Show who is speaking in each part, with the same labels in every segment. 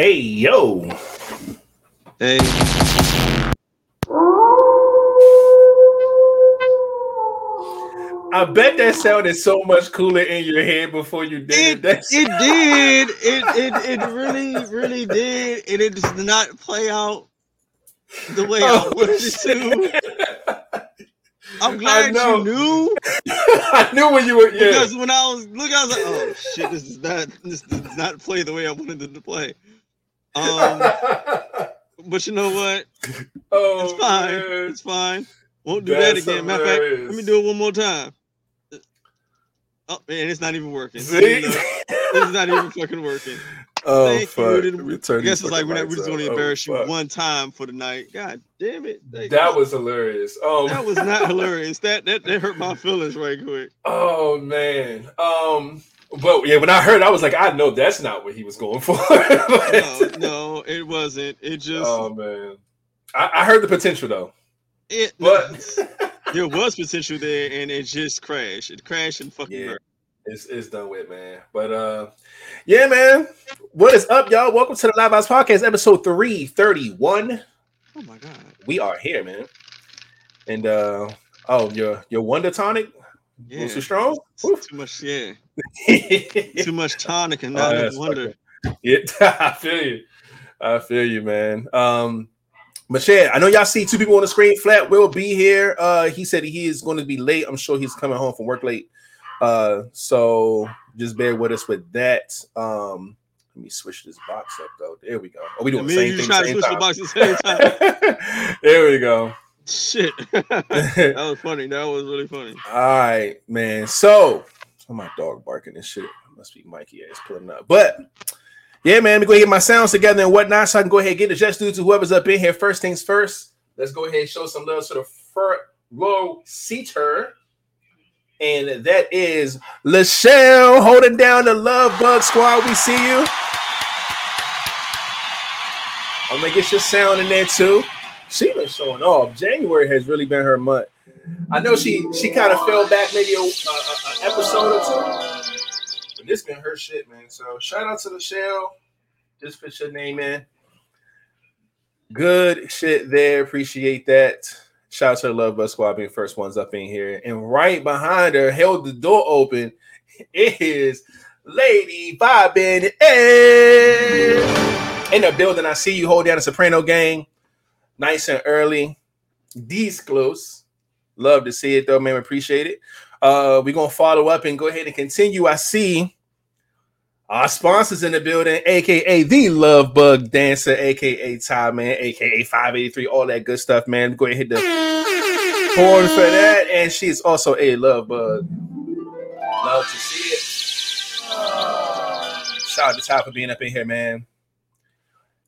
Speaker 1: Hey, yo.
Speaker 2: Hey.
Speaker 1: I bet that sounded so much cooler in your head before you did it.
Speaker 2: It, it did. It, it it really, really did. And it does not play out the way I
Speaker 1: Oh,
Speaker 2: wanted it to. I'm glad you knew
Speaker 1: I knew when you were. Yeah.
Speaker 2: because when I was looking, I was like, "Oh shit, this is not this does not play the way I wanted it to play." Um, but you know what?
Speaker 1: oh,
Speaker 2: It's fine.
Speaker 1: man.
Speaker 2: It's fine. Won't do
Speaker 1: That's
Speaker 2: that again. Matter of fact, let me do it one more time. Oh man, it's not even working.
Speaker 1: See?
Speaker 2: It's not even fucking working.
Speaker 1: oh,
Speaker 2: Thank you.
Speaker 1: fuck.
Speaker 2: Didn't-
Speaker 1: Return
Speaker 2: I guess it's like we're, not, we're just going to
Speaker 1: Oh,
Speaker 2: embarrass you
Speaker 1: fuck.
Speaker 2: one time for the night. God damn it! Thank
Speaker 1: That
Speaker 2: you.
Speaker 1: was hilarious. Oh,
Speaker 2: that was not hilarious. That that that hurt my feelings right quick.
Speaker 1: oh man. Um, but yeah, when I heard, I was like, I know that's not what he was going for.
Speaker 2: No, no, it wasn't. It just
Speaker 1: oh man, I, I heard the potential though,
Speaker 2: it.
Speaker 1: but
Speaker 2: there was potential there, and it just crashed. It crashed and fucking
Speaker 1: Yeah.
Speaker 2: burned.
Speaker 1: it's it's done with, man. But uh, yeah, man. What is up, y'all? Welcome to the Live House Podcast, episode three thirty one.
Speaker 2: Oh my god.
Speaker 1: We are here, man. And uh, oh, your your Wonder Tonic,
Speaker 2: Yeah.
Speaker 1: too strong. Woo.
Speaker 2: Too much. Yeah.
Speaker 1: yeah,
Speaker 2: Too much tonic and
Speaker 1: Oh,
Speaker 2: not enough wonder.
Speaker 1: I feel you. I feel you, man. Um, Michelle, I know y'all see two people on the screen. Flat will be here. Uh, he said he is going to be late. I'm sure he's coming home from work late. Uh, so just bear with us with that. Um, let me switch this box up though. There we go. Are we doing the same
Speaker 2: you
Speaker 1: thing? same
Speaker 2: switch the
Speaker 1: time?
Speaker 2: box at the same time.
Speaker 1: there we go.
Speaker 2: Shit. that was funny. That was really funny.
Speaker 1: All right, man. So, oh, my dog barking and shit. Must be Mikey ass pulling up. But yeah, man, let me go ahead and get my sounds together and whatnot so I can go ahead and get the just due to whoever's up in here. First things first, let's go ahead and show some love to the front row seater. And that is Lachelle holding down the Love Bug Squad. We see you. I'm gonna get your sound in there too. She been showing off. January has really been her month. I know she she kind of fell back maybe a, a, a- episode or two, but this been her shit, man. So shout out to Lachelle. Just put your name in. Good shit there. Appreciate that. Shout out to the Love Bug Squad being first ones up in here. And right behind her, held the door open, is Lady Bobbin. In the building, I see you hold down the Soprano gang. Nice and early. These close. Love to see it though, man. Appreciate it. Uh, we're gonna follow up and go ahead and continue. I see our sponsors in the building, aka the Love Bug Dancer, aka Ty Man, aka 583, all that good stuff, man. Go ahead and hit the horn for that. And she's also a love bug. Love to see it. Shout out to Ty for being up in here, man.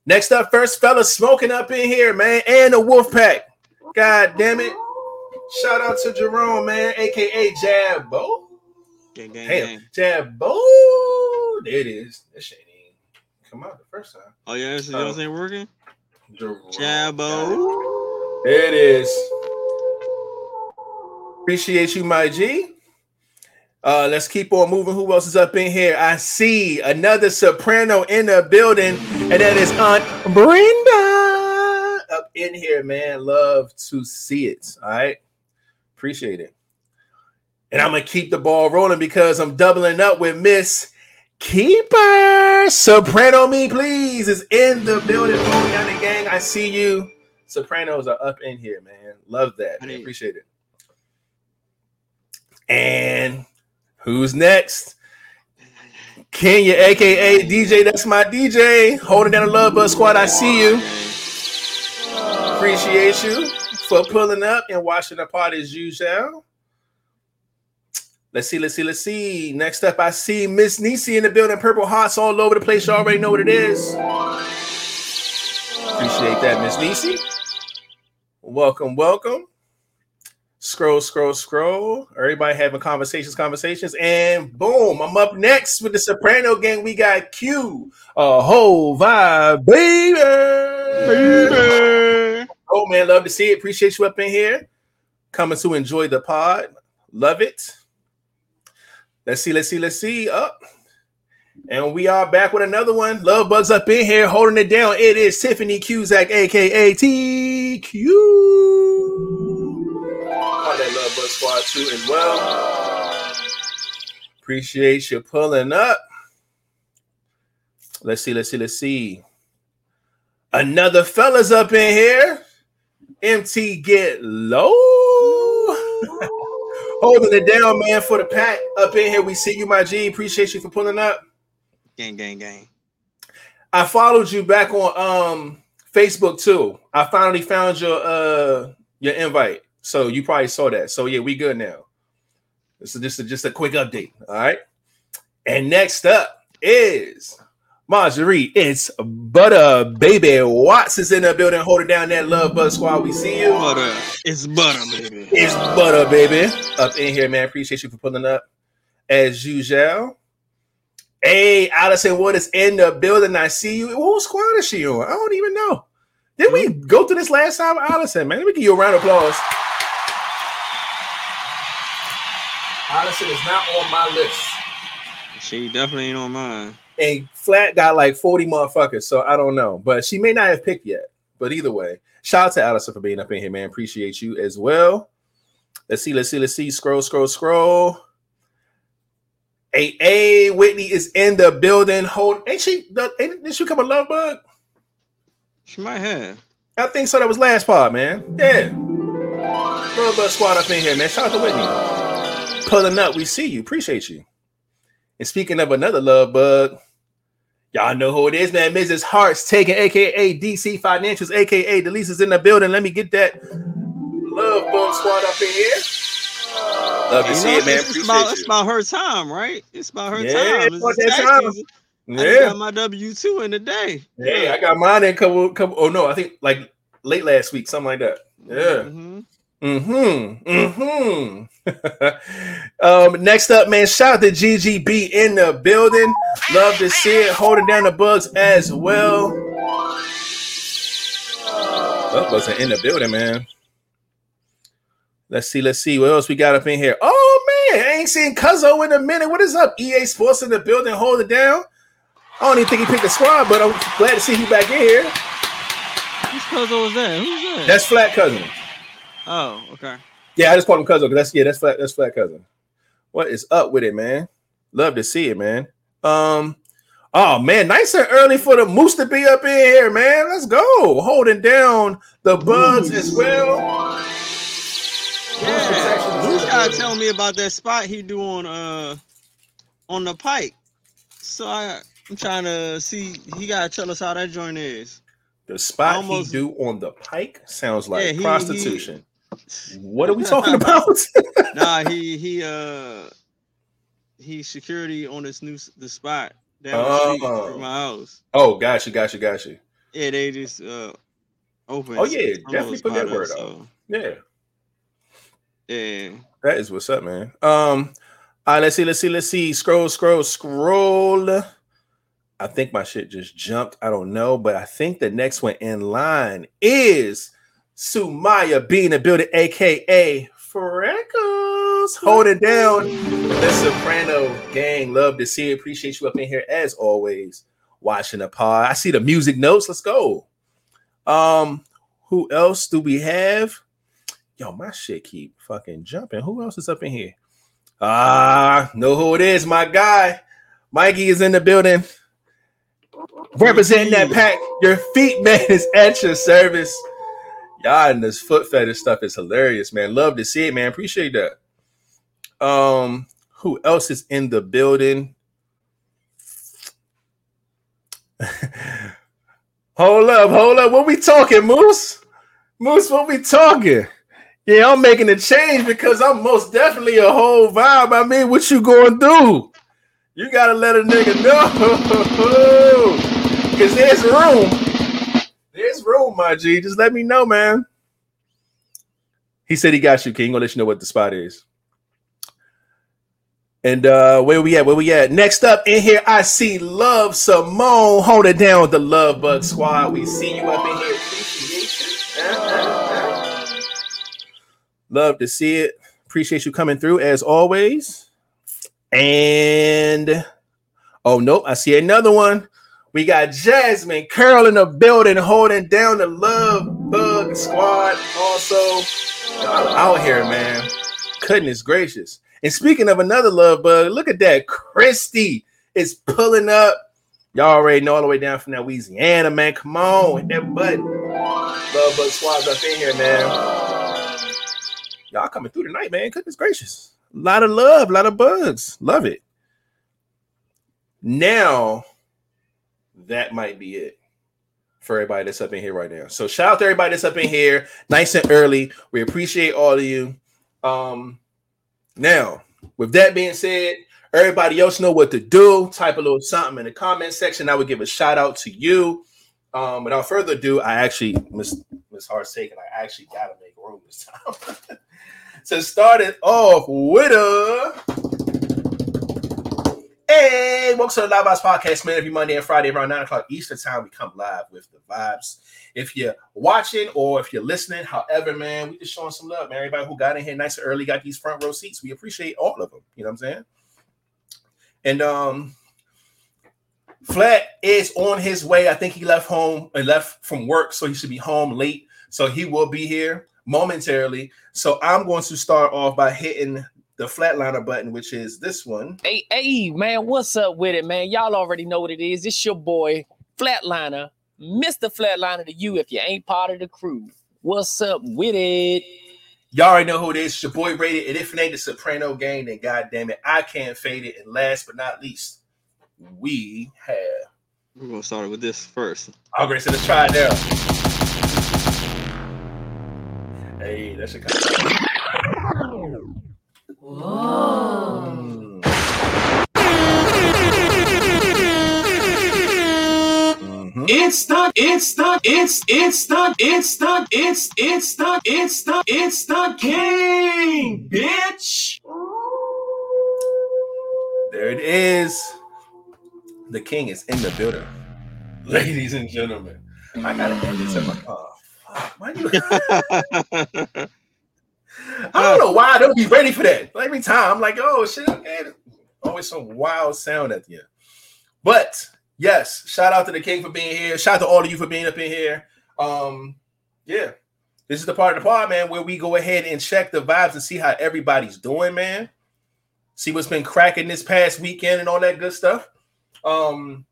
Speaker 1: Next up, first fella smoking up in here, man, and the Wolf Pack. God damn it. Shout out to Jerome, man, aka Jabbo.
Speaker 2: Gang, gang,
Speaker 1: Damn,
Speaker 2: gang.
Speaker 1: Jabbo. There it is. That shit ain't come out the first time.
Speaker 2: Oh yeah, this is yours ain't working.
Speaker 1: Jerome.
Speaker 2: Jabbo.
Speaker 1: There it is. Appreciate you, my G. Uh, let's keep on moving. Who else is up in here? I see another soprano in the building, and that is Aunt Brenda up in here, man. Love to see it. All right, appreciate it. And I'm gonna keep the ball rolling because I'm doubling up with Miss Keeper. Soprano me, please, is in the building. Hold down the gang. I see you. Sopranos are up in here, man. Love that. man. Appreciate it. And who's next? Kenya, aka DJ. That's my DJ. Holding down the Love Bug Squad. I see you. Appreciate you for pulling up and watching the party as usual. Let's see, let's see, let's see. Next up, I see Miss Nisi in the building. Purple hearts all over the place. You already know what it is. Appreciate that, Miss Nisi. Welcome, welcome. Scroll, scroll, scroll. Everybody having conversations, conversations, and boom! I'm up next with the Soprano gang. We got Q, a whole vibe, baby.
Speaker 2: Baby.
Speaker 1: Oh man, love to see it. Appreciate you up in here. Coming to enjoy the pod. Love it. Let's see, let's see, let's see. Up. And we are back with another one. Love Bugs up in here, holding it down. It is Tiffany Cusack, aka TQ. All that Love Bug Squad too as well. Appreciate you pulling up. Let's see, let's see, let's see. Another fella's up in here. MT get low. Holding it down, man, for the pack up in here. We see you, my G. Appreciate you for pulling up.
Speaker 2: Gang, gang, gang.
Speaker 1: I followed you back on um Facebook too. I finally found your uh your invite. So you probably saw that. So yeah, we good now. This is just a, just a quick update. All right. And next up is Marjorie. It's Butter Baby Watts is in the building holding down that love bug squad. We see you.
Speaker 2: Butter. It's butter, baby.
Speaker 1: It's Butter Baby up in here, man. Appreciate you for pulling up as usual. Hey, Allison Wood is in the building. I see you. What squad is she on? I don't even know. Did we go through this last time, Allison? Man, let me give you a round of applause. Allison is not on my list.
Speaker 2: She definitely ain't on mine.
Speaker 1: And Flat got like 40 motherfuckers, so I don't know. But she may not have picked yet. But either way, shout out to Allison for being up in here, man. Appreciate you as well. Let's see, let's see, let's see. Scroll, scroll, scroll. Hey, hey, Whitney is in the building. Hold, ain't she? Ain't, did she come a love bug?
Speaker 2: She might have.
Speaker 1: I think so. That was last part, man. Yeah. Love bug squad up in here, man. Shout out to Whitney. Pulling up, we see you. Appreciate you. And speaking of another love bug, y'all know who it is, man. Mrs. Hearts taking, aka DC Financials, aka the Delisa's in the building. Let me get that love bug squad up in here. Love to
Speaker 2: You
Speaker 1: see
Speaker 2: know,
Speaker 1: it, man.
Speaker 2: it's,
Speaker 1: Appreciate
Speaker 2: about,
Speaker 1: you.
Speaker 2: it's about her time, right? It's about her
Speaker 1: Yeah,
Speaker 2: time.
Speaker 1: it's
Speaker 2: It's
Speaker 1: about
Speaker 2: tax
Speaker 1: that time.
Speaker 2: season. I
Speaker 1: Yeah.
Speaker 2: got my W two in the day.
Speaker 1: Hey, I got mine in couple, couple. Oh no, I think like late last week, something like that. Yeah.
Speaker 2: Mhm.
Speaker 1: Mm-hmm. Mm-hmm. um, next up, man, shout out to GGB in the building. Love to see it, holding down the bugs as well. That wasn't in the building, man. Let's see, let's see what else we got up in here. Oh man, I ain't seen Cuzzo in a minute. What is up? EA Sports in the building, hold it down. I don't even think he picked a squad, but I'm glad to see you back in here.
Speaker 2: Whose cousin was that? Who's that?
Speaker 1: That's flat cousin.
Speaker 2: Oh, okay.
Speaker 1: Yeah, I just called him cousin. 'cause That's yeah, that's flat. That's flat cousin. What is up with it, man? Love to see it, man. Um, oh man, nice and early for the moose to be up in here, man. Let's go, holding down the bugs as well.
Speaker 2: Yeah, Bruce gotta tell me about that spot he do on uh on the pike. So I I'm trying to see. He gotta tell us how that joint is.
Speaker 1: The spot
Speaker 2: Almost-
Speaker 1: he do on the pike sounds like
Speaker 2: Yeah, he-
Speaker 1: prostitution. What are we talking about?
Speaker 2: Nah, he he uh he security on this new the spot down the street
Speaker 1: Oh.
Speaker 2: from my house.
Speaker 1: oh, gotcha, gotcha, gotcha.
Speaker 2: Yeah, they just uh open.
Speaker 1: Oh, yeah, definitely put that word
Speaker 2: up, so,
Speaker 1: Yeah.
Speaker 2: Yeah.
Speaker 1: That is what's up, man. Um, all right, let's see, let's see, let's see. Scroll, scroll, scroll. I think my shit just jumped. I don't know, but I think the next one in line is Sumaya being the building, aka Freckles, holding down the Soprano gang. Love to see it. Appreciate you up in here as always. Watching the pod. I see the music notes. Let's go. Um, who else do we have? Yo, my shit keep fucking jumping. Who else is up in here? Ah, know who it is, my guy. Mikey is in the building. Representing that pack. Your feet, man, is at your service. Y'all and this foot fetish stuff is hilarious, man. Love to see it, man. Appreciate that. Um, who else is in the building? hold up, hold up. What we talking, Moose? Moose, what we talking? Yeah, I'm making a change because I'm most definitely a whole vibe. I mean, what you going through? You gotta let a nigga know. Cause there's room. Room, my G. Just let me know, man. He said he got you, King. Gonna let you know what the spot is. And uh where we at? Where we at? Next up in here, I see Love Simone Hold it down with the Love Bug Squad. We see you up in here. Love to see it. Appreciate you coming through as always. And Oh nope, I see another one. We got Jasmine Curl in the building holding down the Love Bug Squad. Also, y'all out here, man. Goodness gracious. And speaking of another Love Bug, look at that. Christy is pulling up. Y'all already know all the way down from that Louisiana, man. Come on, hit that button. Love Bug Squad's up in here, man. Y'all coming through tonight, man. Goodness gracious. A lot of love, a lot of bugs. Love it. Now, that might be it for everybody that's up in here right now. So shout out to everybody that's up in here, nice and early. We appreciate all of you. Um, now, with that being said, everybody else know what to do. Type a little something in the comment section. I would give a shout out to you. Um, without further ado, I actually Miss Miss Heart's taken. I actually gotta make room this time. to start it off with a Hey, welcome to the Live Vibes Podcast, man. Every Monday and Friday around 9 o'clock Eastern Time, we come live with the vibes. If you're watching or if you're listening, however, man, we just showing some love, man. Everybody who got in here nice and early, got these front row seats. We appreciate all of them. You know what I'm saying? And um Flat is on his way. I think he left home and left from work, so he should be home late. So he will be here momentarily. So I'm going to start off by hitting the flatliner button, which is this one.
Speaker 3: Hey, hey, man, what's up with it, man? Y'all already know what it is. It's your boy, Flatliner, Mr. Flatliner to you if you ain't part of the crew. What's up with it?
Speaker 1: Y'all already know who it is. It's your boy Rated. And if it ain't the Soprano gang, then goddamn it, I can't fade it. And last but not least, we have.
Speaker 2: We're gonna start with this first.
Speaker 1: All right, so let's try it now. Hey, that's a kind
Speaker 4: Whoa.
Speaker 1: Mhm.
Speaker 5: It's the, it's the, it's, it's the, it's the, it's, it's the, it's the, it's the king, bitch.
Speaker 1: There it is. The king is in the building. Ladies and gentlemen, I gotta end this in my oh, fuck. Why you I don't know why don't be ready for that. Every time I'm like, oh shit, okay. Always some wild sound at the end. But yes, shout out to the king for being here. Shout out to all of you for being up in here. Um, yeah. This is the part of the pod, man, where we go ahead and check the vibes and see how everybody's doing, man. See what's been cracking this past weekend and all that good stuff. Um,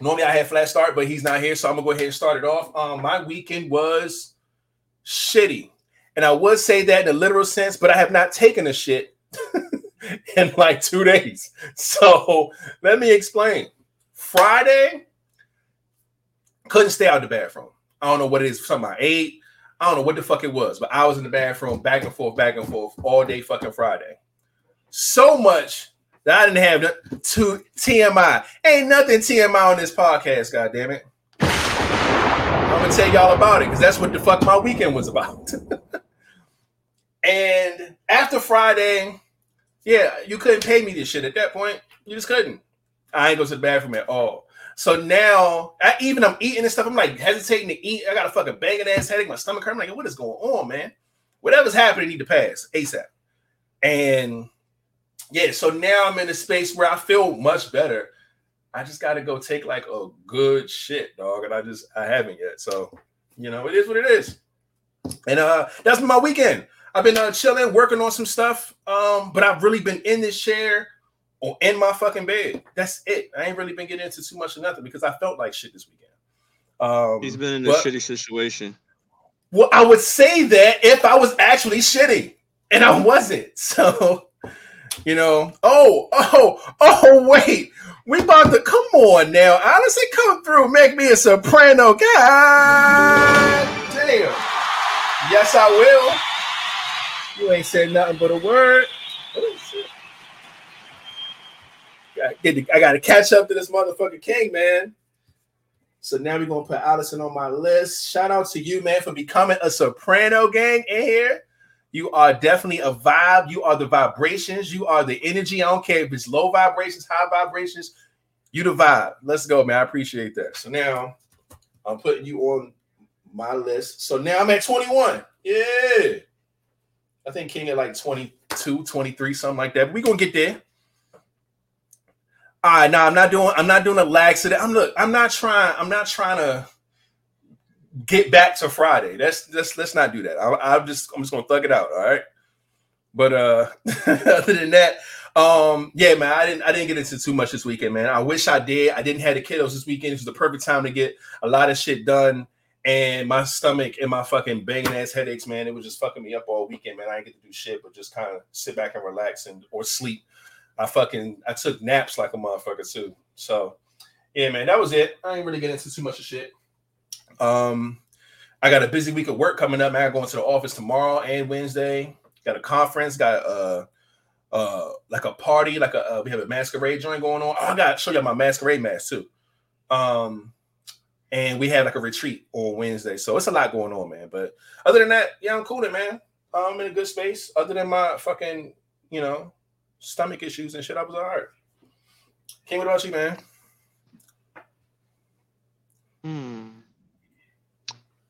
Speaker 1: normally I had flat start, but he's not here, so I'm gonna go ahead and start it off. Um, my weekend was shitty. And I would say that in a literal sense, but I have not taken a shit in like two days. So let me explain. Friday, couldn't stay out of the bathroom. I don't know what it is, something I ate. I don't know what the fuck it was, but I was in the bathroom back and forth, back and forth all day fucking Friday. So much that I didn't have to TMI. Ain't nothing TMI on this podcast, god damn it. I'm gonna tell y'all about it because that's what the fuck my weekend was about. and after Friday, yeah, you couldn't pay me this shit at that point. You just couldn't. I ain't go to the bathroom at all. So now, I, even I'm eating and stuff, I'm like hesitating to eat. I got a fucking banging ass headache. My stomach hurt. I'm like, what is going on, man? Whatever's happening, need to pass ASAP. And yeah, so now I'm in a space where I feel much better. I just got to go take like a good shit, dog, and I just I haven't yet. So you know, it is what it is. And uh, that's my weekend. I've been uh, chilling, working on some stuff. Um, but I've really been in this chair or in my fucking bed. That's it. I ain't really been getting into too much of nothing because I felt like shit this weekend. Um,
Speaker 2: He's been in a
Speaker 1: but-
Speaker 2: shitty situation.
Speaker 1: well, I would say that if I was actually shitty, and I wasn't. So, you know, oh, oh, oh, wait, we about to come on now. Honestly, come through, make me a soprano. God damn. Yes, I will. You ain't said nothing but a word. Oh, I got to catch up to this motherfucking king, man. So now we're gonna put Allison on my list. Shout out to you, man, for becoming a soprano gang in here. You are definitely a vibe. You are the vibrations. You are the energy. I don't care if it's low vibrations, high vibrations. You the vibe. Let's go, man. I appreciate that. So now I'm putting you on my list. So now I'm at 21. Yeah. I think King at like 22, 23, something like that. We're gonna get there. All right, now I'm not doing. I'm not doing a laxative. I'm look. I'm not trying. I'm not trying to get back to Friday. That's let's let's not do that. I, I'm just I'm just gonna thug it out. All right. But uh other than that, um, yeah, man, I didn't I didn't get into too much this weekend, man. I wish I did. I didn't have the kiddos this weekend. It was the perfect time to get a lot of shit done. And my stomach and my fucking banging ass headaches, man, it was just fucking me up all weekend, man. I didn't get to do shit, but just kind of sit back and relax and or sleep. I fucking I took naps like a motherfucker too. So yeah, man, that was it. I ain't really get into too much of shit. Um, I got a busy week of work coming up, man. I'm going to the office tomorrow and Wednesday. Got a conference, got uh uh like a party, like a uh, we have a masquerade joint going on. Oh, I gotta show you my masquerade mask too. Um and we had like a retreat on Wednesday. So it's a lot going on, man. But other than that, yeah, I'm cool, man. I'm in a good space. Other than my fucking, you know, stomach issues and shit, I was all right. King, what about you, man?
Speaker 2: Hmm.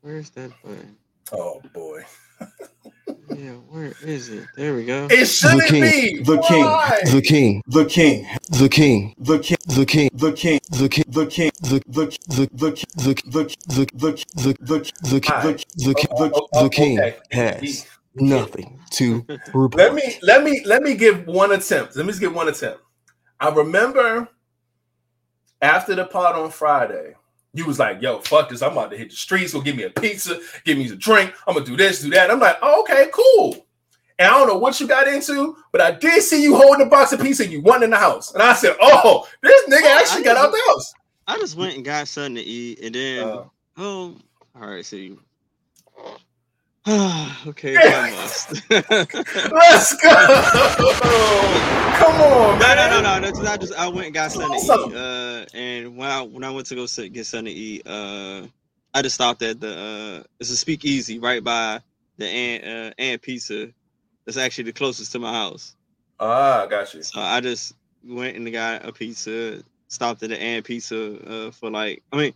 Speaker 2: Where's that button?
Speaker 1: Oh boy.
Speaker 2: Yeah, where is it? There we go.
Speaker 1: It shouldn't
Speaker 6: king,
Speaker 1: be
Speaker 5: the king,
Speaker 1: Why?
Speaker 6: The king,
Speaker 5: the king,
Speaker 6: the king,
Speaker 5: the king,
Speaker 6: the king,
Speaker 5: the king,
Speaker 6: the king,
Speaker 5: the king,
Speaker 6: the
Speaker 5: the
Speaker 6: the
Speaker 5: the king,
Speaker 6: the
Speaker 5: the
Speaker 6: the
Speaker 5: the
Speaker 6: the
Speaker 5: the
Speaker 6: the the the
Speaker 1: Oh, oh, oh,
Speaker 6: the king has nothing to report.
Speaker 1: Let me let me let me give one attempt. Let me just give one attempt. I remember after the pod on Friday, you was like, "Yo, fuck this! I'm about to hit the streets. Go give me a pizza, give me a drink. I'm gonna do this, do that." I'm like, oh, "Okay, cool." And I don't know what you got into, but I did see you holding a box of pizza. and You went in the house, and I said, "Oh, this nigga actually got out the house."
Speaker 2: I just went and got something to eat, and then
Speaker 1: Uh,
Speaker 2: oh, all right. see you. okay, I must.
Speaker 1: let's go. Come on,
Speaker 2: No,
Speaker 1: man.
Speaker 2: no, no, no. That's I just I went and got something to
Speaker 1: Awesome.
Speaker 2: eat. Uh, and when I when I went to go sit, get something to eat, uh, I just stopped at the uh, it's a speakeasy right by the Ant uh, Ant Pizza. That's actually the closest to my house.
Speaker 1: Ah, got you.
Speaker 2: So I just went and got a pizza. Stopped at the Ant Pizza uh, for like I mean,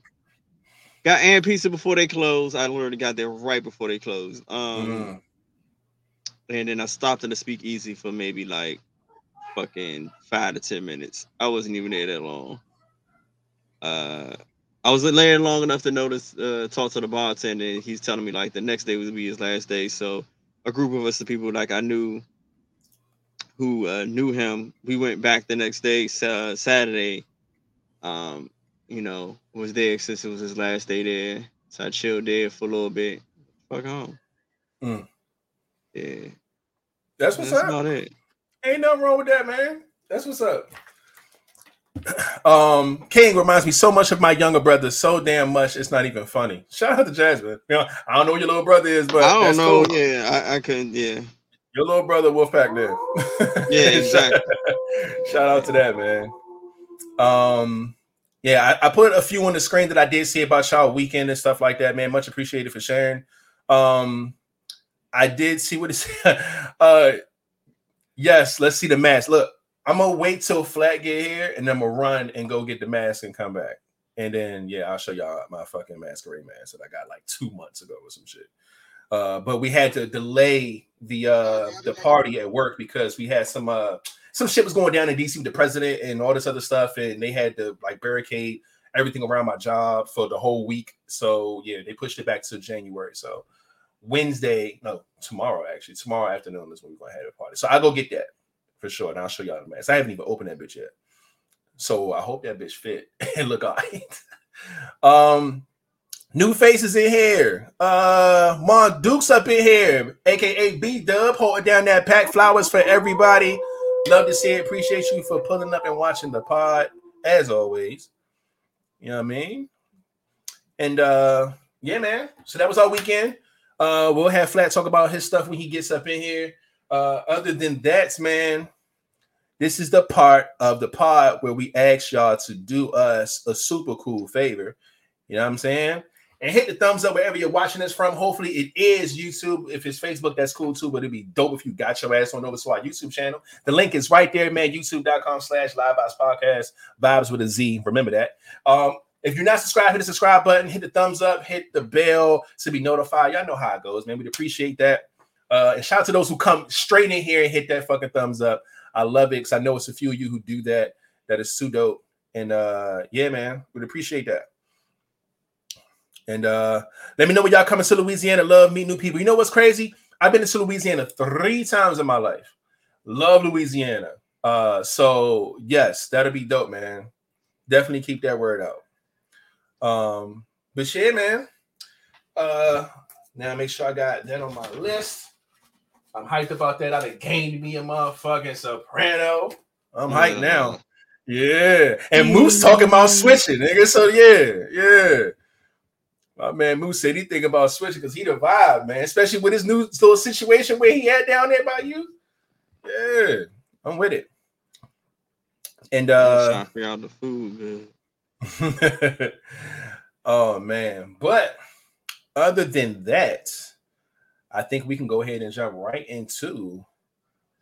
Speaker 2: got Ant Pizza before they closed. I literally got there right before they closed. Um,
Speaker 1: Mm.
Speaker 2: and then I stopped at the speakeasy for maybe like fucking five to ten minutes. I wasn't even there that long. Uh, I was laying long enough to notice, uh, talk to the bartender. And he's telling me like the next day would be his last day. So a group of us, the people like I knew, who uh, knew him, we went back the next day, uh, Saturday. Um, you know, was there since it was his last day there. So I chilled there for a little bit. Fuck home.
Speaker 1: Mm.
Speaker 2: Yeah.
Speaker 1: That's what's
Speaker 2: That's
Speaker 1: up.
Speaker 2: it.
Speaker 1: Ain't nothing wrong with that, man. That's what's up. Um, King reminds me so much of my younger brother, so damn much it's not even funny. Shout out to Jasmine. You know, I don't know who your little brother is, but
Speaker 2: I don't
Speaker 1: that's
Speaker 2: know.
Speaker 1: cool.
Speaker 2: Yeah, I, I couldn't. Yeah,
Speaker 1: Your little brother Wolfpack there.
Speaker 2: Yeah, exactly.
Speaker 1: Shout out to that, man. Um, yeah, I, I put a few on the screen that I did see about y'all weekend and stuff like that, man. Much appreciated for sharing. Um, I did see what it said. Uh, yes, let's see the mask. Look, I'm gonna wait till Flat get here, and then I'm gonna run and go get the mask and come back. And then yeah, I'll show y'all my fucking masquerade mask that I got like two months ago or some shit. Uh, but we had to delay the uh the party at work because we had some uh some shit was going down in DC with the president and all this other stuff, and they had to like barricade everything around my job for the whole week. So yeah, they pushed it back to January. So Wednesday, no, tomorrow actually, tomorrow afternoon is when we're gonna have a party. So I'll go get that for sure, and I'll show y'all the mask. I haven't even opened that bitch yet. So I hope that bitch fit and look all right. um New faces in here. Uh Mon Duke's up in here, aka B Dub, holding down that pack flowers for everybody. Love to see it. Appreciate you for pulling up and watching the pod, as always. You know what I mean? And uh yeah, man. So that was our weekend. Uh we'll have Flat talk about his stuff when he gets up in here. Uh other than that, man, this is the part of the pod where we ask y'all to do us a super cool favor. You know what I'm saying? And hit the thumbs up wherever you're watching this from. Hopefully, it is YouTube. If it's Facebook, that's cool too. But it'd be dope if you got your ass on over to our YouTube channel. The link is right there, man. YouTube.com slash live podcast. Vibes with a Z. Remember that. Um, if you're not subscribed, hit the subscribe button, hit the thumbs up, hit the bell to be notified. Y'all know how it goes, man. We'd appreciate that. Uh, and shout out to those who come straight in here and hit that fucking thumbs up. I love it because I know it's a few of you who do that. That is too dope. And uh yeah, man, we'd appreciate that. And uh let me know when y'all coming to Louisiana. Love meet new people. You know what's crazy? I've been to Louisiana three times in my life. Love Louisiana. Uh so yes, that'll be dope, man. Definitely keep that word out. Um, but yeah, man. Uh now make sure I got that on my list. I'm hyped about that. I done gained me a motherfucking soprano. I'm hyped now. Yeah. And Moose talking about switching, nigga. So yeah, yeah. My man Moose said he think about switching because he the vibe, man. Especially with his new little situation where he had down there by you. Yeah, I'm with it. And uh
Speaker 2: figure out the food, man.
Speaker 1: oh man, but other than that, I think we can go ahead and jump right into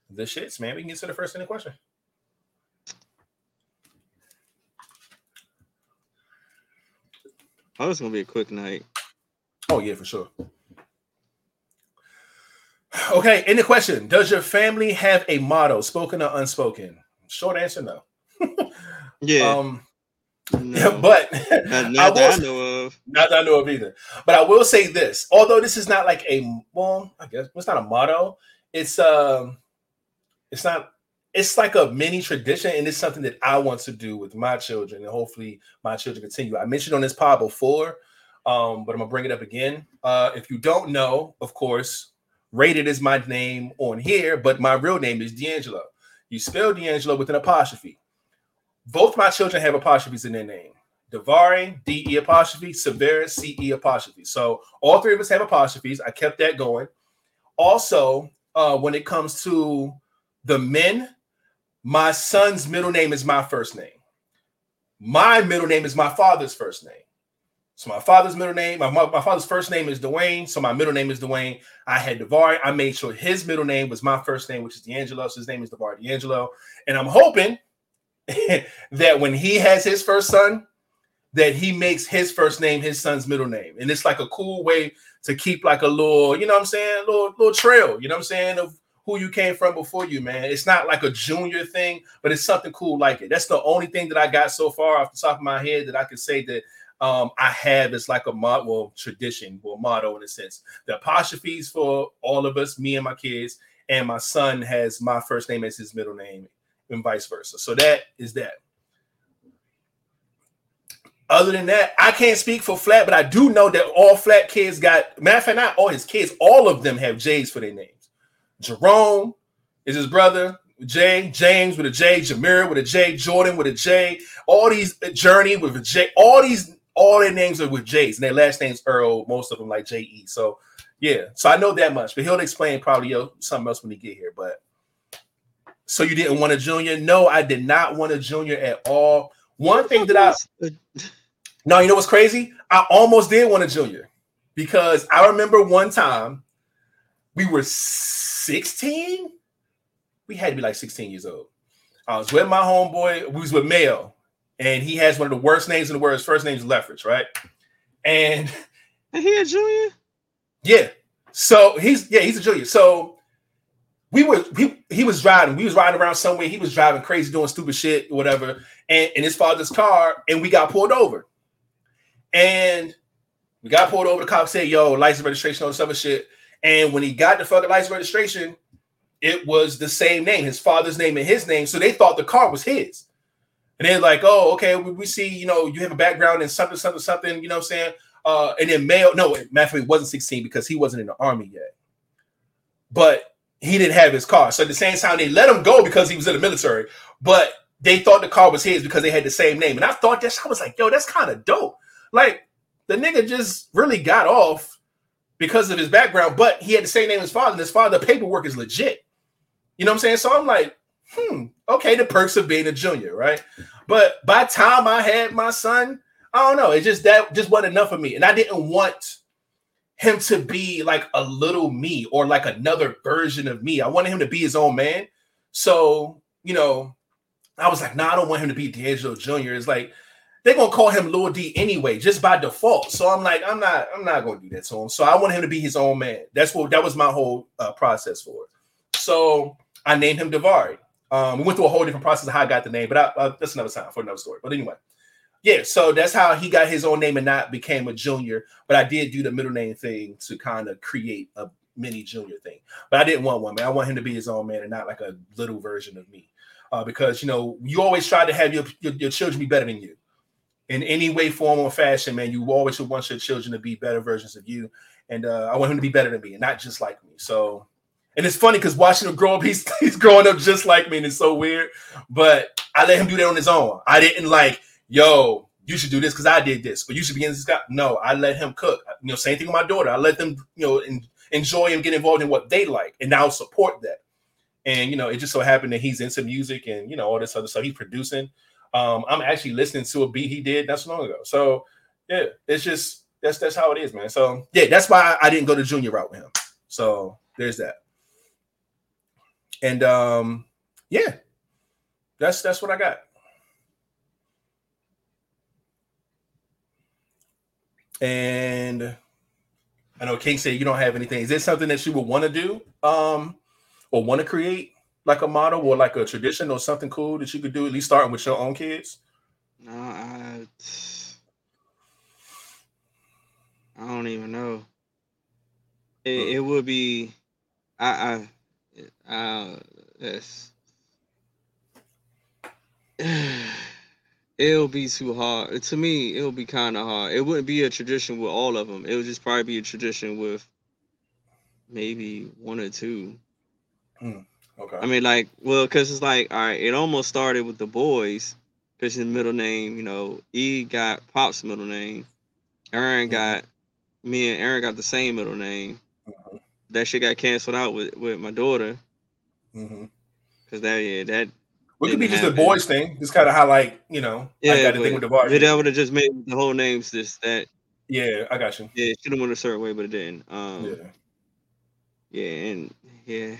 Speaker 1: the shits, man. We can get to the first in question.
Speaker 2: Oh, it's gonna be a quick night.
Speaker 1: Oh yeah, for sure. Okay, in the question, does your family have a motto, spoken or unspoken? Short answer, no.
Speaker 2: Yeah,
Speaker 1: Um,
Speaker 2: no.
Speaker 1: but
Speaker 2: not,
Speaker 1: I
Speaker 2: not that I know of.
Speaker 1: Not that I know of either. But I will say this: although this is not like a well, I guess it's not a motto. It's um, it's not. It's like a mini tradition, and it's something that I want to do with my children, and hopefully my children continue. I mentioned on this pod before, um, but I'm gonna bring it up again. Uh, if you don't know, of course, rated is my name on here, but my real name is D'Angelo. You spell D'Angelo with an apostrophe. Both my children have apostrophes in their name. Davari, D E apostrophe, Severus, C E apostrophe. So all three of us have apostrophes. I kept that going. Also, uh, when it comes to the men, my son's middle name is my first name. My middle name is my father's first name. So my father's middle name, my, my father's first name is Dwayne. So my middle name is Dwayne. I had Davari. I made sure his middle name was my first name, which is D'Angelo. So his name is Davari D'Angelo. And I'm hoping that when he has his first son, that he makes his first name his son's middle name. And it's like a cool way to keep like a little, you know what I'm saying, little little trail, you know what I'm saying, of who you came from before you, man. It's not like a junior thing, but it's something cool like it. That's the only thing that I got so far off the top of my head that I can say that um, I have is like a mod, well, tradition or motto in a sense. The apostrophes for all of us, me and my kids, and my son has my first name as his middle name, and vice versa. So that is that. Other than that, I can't speak for Flat, but I do know that all Flat kids got matter of fact, not all his kids, all of them have J's for their names. Jerome is his brother, J, James with a J, Jameer with a J, Jordan with a J, all these uh, Journey with a J, all these all their names are with J's, and their last name's Earl, most of them like J E. So yeah, so I know that much, but he'll explain probably something else when he get here. But so you didn't want a junior? No, I did not want a junior at all. One thing that I no, you know what's crazy? I almost did want a junior because I remember one time we were 16. We had to be like 16 years old. I was with my homeboy, we was with Mayo, and he has one of the worst names in the world. His first name is Leffridge, right? And
Speaker 2: And he a junior?
Speaker 1: yeah, so he's yeah, he's a junior. So we were he, he was driving, we was riding around somewhere, he was driving crazy, doing stupid shit, whatever, and in his father's car, and we got pulled over. And we got pulled over. The cop said, "Yo, license registration on some shit." And when he got the fucking license registration, it was the same name, his father's name and his name. So they thought the car was his. And they're like, "Oh, okay, we, we see, you know, you have a background in something, something, something." You know what I'm saying? Uh, and then male, no, he wasn't 16 because he wasn't in the army yet. But he didn't have his car. So at the same time, they let him go because he was in the military. But they thought the car was his because they had the same name. And I thought that I was like, yo, that's kind of dope. Like the nigga just really got off because of his background, but he had the same name as father, and his father the paperwork is legit. You know what I'm saying? So I'm like, hmm, okay, the perks of being a junior, right? But by time I had my son, I don't know, it just that just wasn't enough for me. And I didn't want him to be like a little me or like another version of me. I wanted him to be his own man. So, you know, I was like, nah, I don't want him to be D'Angelo Jr. It's like they're gonna call him Lil D anyway, just by default. So I'm like, I'm not, I'm not gonna do that to him. So I want him to be his own man. That's what that was my whole uh, process for it. So I named him Davari. Um, we went through a whole different process of how I got the name, but I, I, that's another time for another story. But anyway, yeah, so that's how he got his own name and not became a junior. But I did do the middle name thing to kind of create a mini junior thing. But I didn't want one, man. I want him to be his own man and not like a little version of me. Uh, because you know, you always try to have your, your, your children be better than you in any way, form, or fashion, man. You always want your children to be better versions of you. And uh, I want him to be better than me and not just like me. So and it's funny because watching him grow up, he's he's growing up just like me, and it's so weird. But I let him do that on his own. I didn't like, yo, you should do this because I did this, or you should be in this guy. No, I let him cook. You know, same thing with my daughter. I let them, you know, enjoy and get involved in what they like, and I'll support that. And you know, it just so happened that he's into music and you know all this other stuff. He's producing. Um, I'm actually listening to a beat he did not so long ago. So yeah, it's just that's that's how it is, man. So yeah, that's why I didn't go the junior route with him. So there's that. And um, yeah, that's that's what I got. And I know King said you don't have anything. Is this something that you would want to do, um, or want to create like a model or like a tradition or something cool that you could do at least starting with your own kids?
Speaker 2: No, I, I don't even know. It, it would be, I, I, uh, yes. It'll be too hard. To me, it'll be kind of hard. It wouldn't be a tradition with all of them. It would just probably be a tradition with maybe one or two.
Speaker 1: Okay.
Speaker 2: I mean, like, well, because it's like, all right, it almost started with the boys, because his middle name, you know, E got Pop's middle name. Aaron
Speaker 1: Mhm.
Speaker 2: got, me and Aaron got the same middle name.
Speaker 1: Mhm.
Speaker 2: That shit got canceled out with, with my daughter,
Speaker 1: hmm
Speaker 2: because that, yeah, that,
Speaker 1: It could be just a boys thing. Just kind of how like you know
Speaker 2: Yeah,
Speaker 1: I got
Speaker 2: but,
Speaker 1: thing with the varsity.
Speaker 2: that would have just made the whole names this, that,
Speaker 1: Yeah, I got you.
Speaker 2: yeah, it should have went a certain way, but it didn't. Um,
Speaker 1: Yeah.
Speaker 2: yeah, and yeah,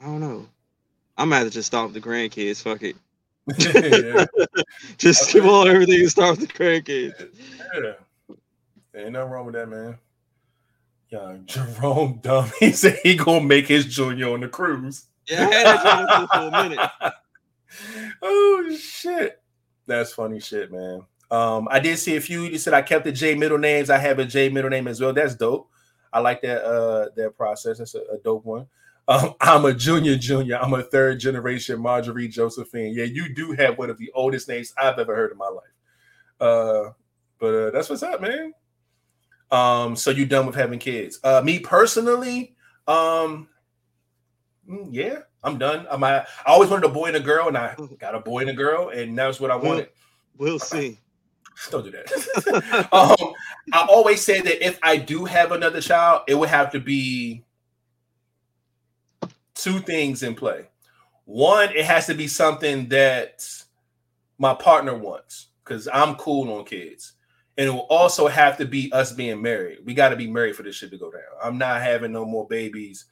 Speaker 2: I don't know. I'm gonna have to just stop with the grandkids. Fuck it. Just skip all everything and start with the grandkids.
Speaker 1: Yeah. Ain't nothing wrong with that, man. Yeah, Jerome dumb. He said he gonna make his junior on the cruise.
Speaker 2: Yeah, I had that for a minute.
Speaker 1: oh shit. That's funny shit, man. Um, I did see a few. You said I kept the J middle names. I have a J middle name as well. That's dope. I like that uh that process. That's a, a dope one. Um, I'm a junior junior. I'm a third generation Marjorie Josephine. Yeah, you do have one of the oldest names I've ever heard in my life. Uh, but uh, that's what's up, man. Um, so you done with having kids? Uh, me personally, um, mm, yeah, I'm done. I'm, I, I always wanted a boy and a girl, and I got a boy and a girl, and that's what I wanted.
Speaker 2: We'll see.
Speaker 1: Don't do that. um, I always say that if I do have another child, it would have to be two things in play. One, it has to be something that my partner wants because I'm cool on kids. And it will also have to be us being married. We got to be married for this shit to go down. I'm not having no more babies.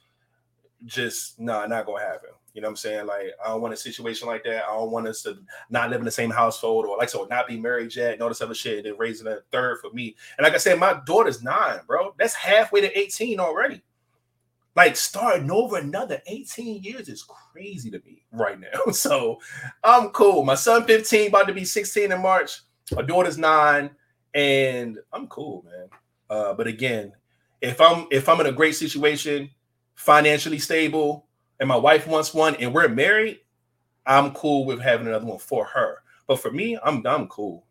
Speaker 1: Just no, nah, not gonna happen. You know what I'm saying? Like, I don't want a situation like that. I don't want us to not live in the same household or like so not be married yet all this other shit. And then raising a third for me. And like I said, my daughter's nine, bro. That's halfway to 18 already. Like starting over another 18 years is crazy to me right now. So I'm cool. My son 15, about to be 16 in March. My daughter's nine, and I'm cool, man. Uh, but again, if I'm if I'm in a great situation, financially stable, and my wife wants one, and we're married, I'm cool with having another one for her. But for me, I'm I'm cool.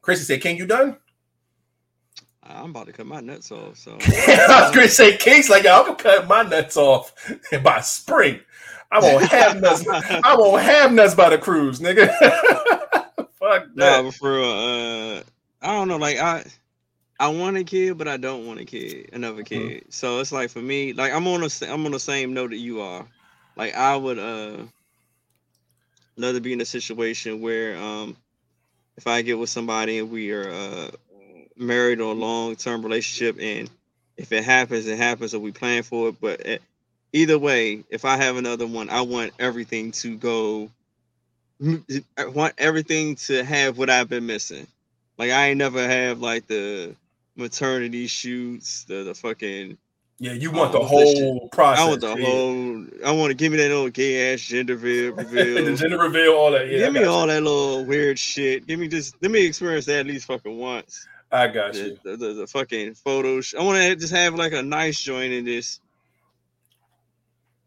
Speaker 1: Chrissy said, "Can you done?"
Speaker 2: I'm about to cut my nuts off. So
Speaker 1: I was gonna say, King's like, "Yo, I'm gonna cut my nuts off by spring. I won't have nuts. I won't have nuts by the cruise, nigga." Fuck that.
Speaker 2: but for uh, I don't know. Like I, I want a kid, but I don't want a kid, another
Speaker 1: Mm-hmm.
Speaker 2: kid. So it's like for me, like I'm on s- I'm on the same note that you are. Like I would, uh, love to be in a situation where, um, if I get with somebody and we are uh married or a long term relationship, and if it happens, it happens, or we plan for it. But eh, either way, if I have another one, I want everything to go. I want everything to have what I've been missing. Like I ain't never have like the maternity shoots, the the fucking
Speaker 1: Yeah, you want the
Speaker 2: want the shit.
Speaker 1: whole process.
Speaker 2: I want the
Speaker 1: yeah.
Speaker 2: whole. I want to give me that old gay ass gender reveal.
Speaker 1: the gender reveal, all that. Yeah,
Speaker 2: give me all that little weird shit. Give me just let me experience that at least fucking once.
Speaker 1: I got you.
Speaker 2: The, the, the, fucking photos. I want to just have like a nice joint in this.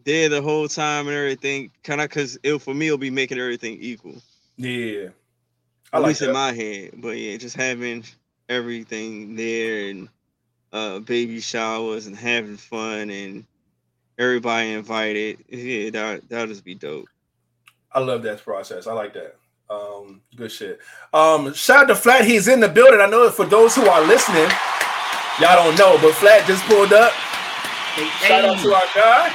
Speaker 2: There the whole time and everything, kind of because it for me it'll be making everything equal.
Speaker 1: Yeah, I
Speaker 2: At
Speaker 1: like
Speaker 2: least in my head. But yeah, just having everything there and uh baby showers and having fun and everybody invited. Yeah, that that just be dope.
Speaker 1: I love that process. I like that. Um, good shit. Um, shout out to Flat. He's in the building. I know that for those who are listening, y'all don't know, but Flat just pulled up. Shout out to our guy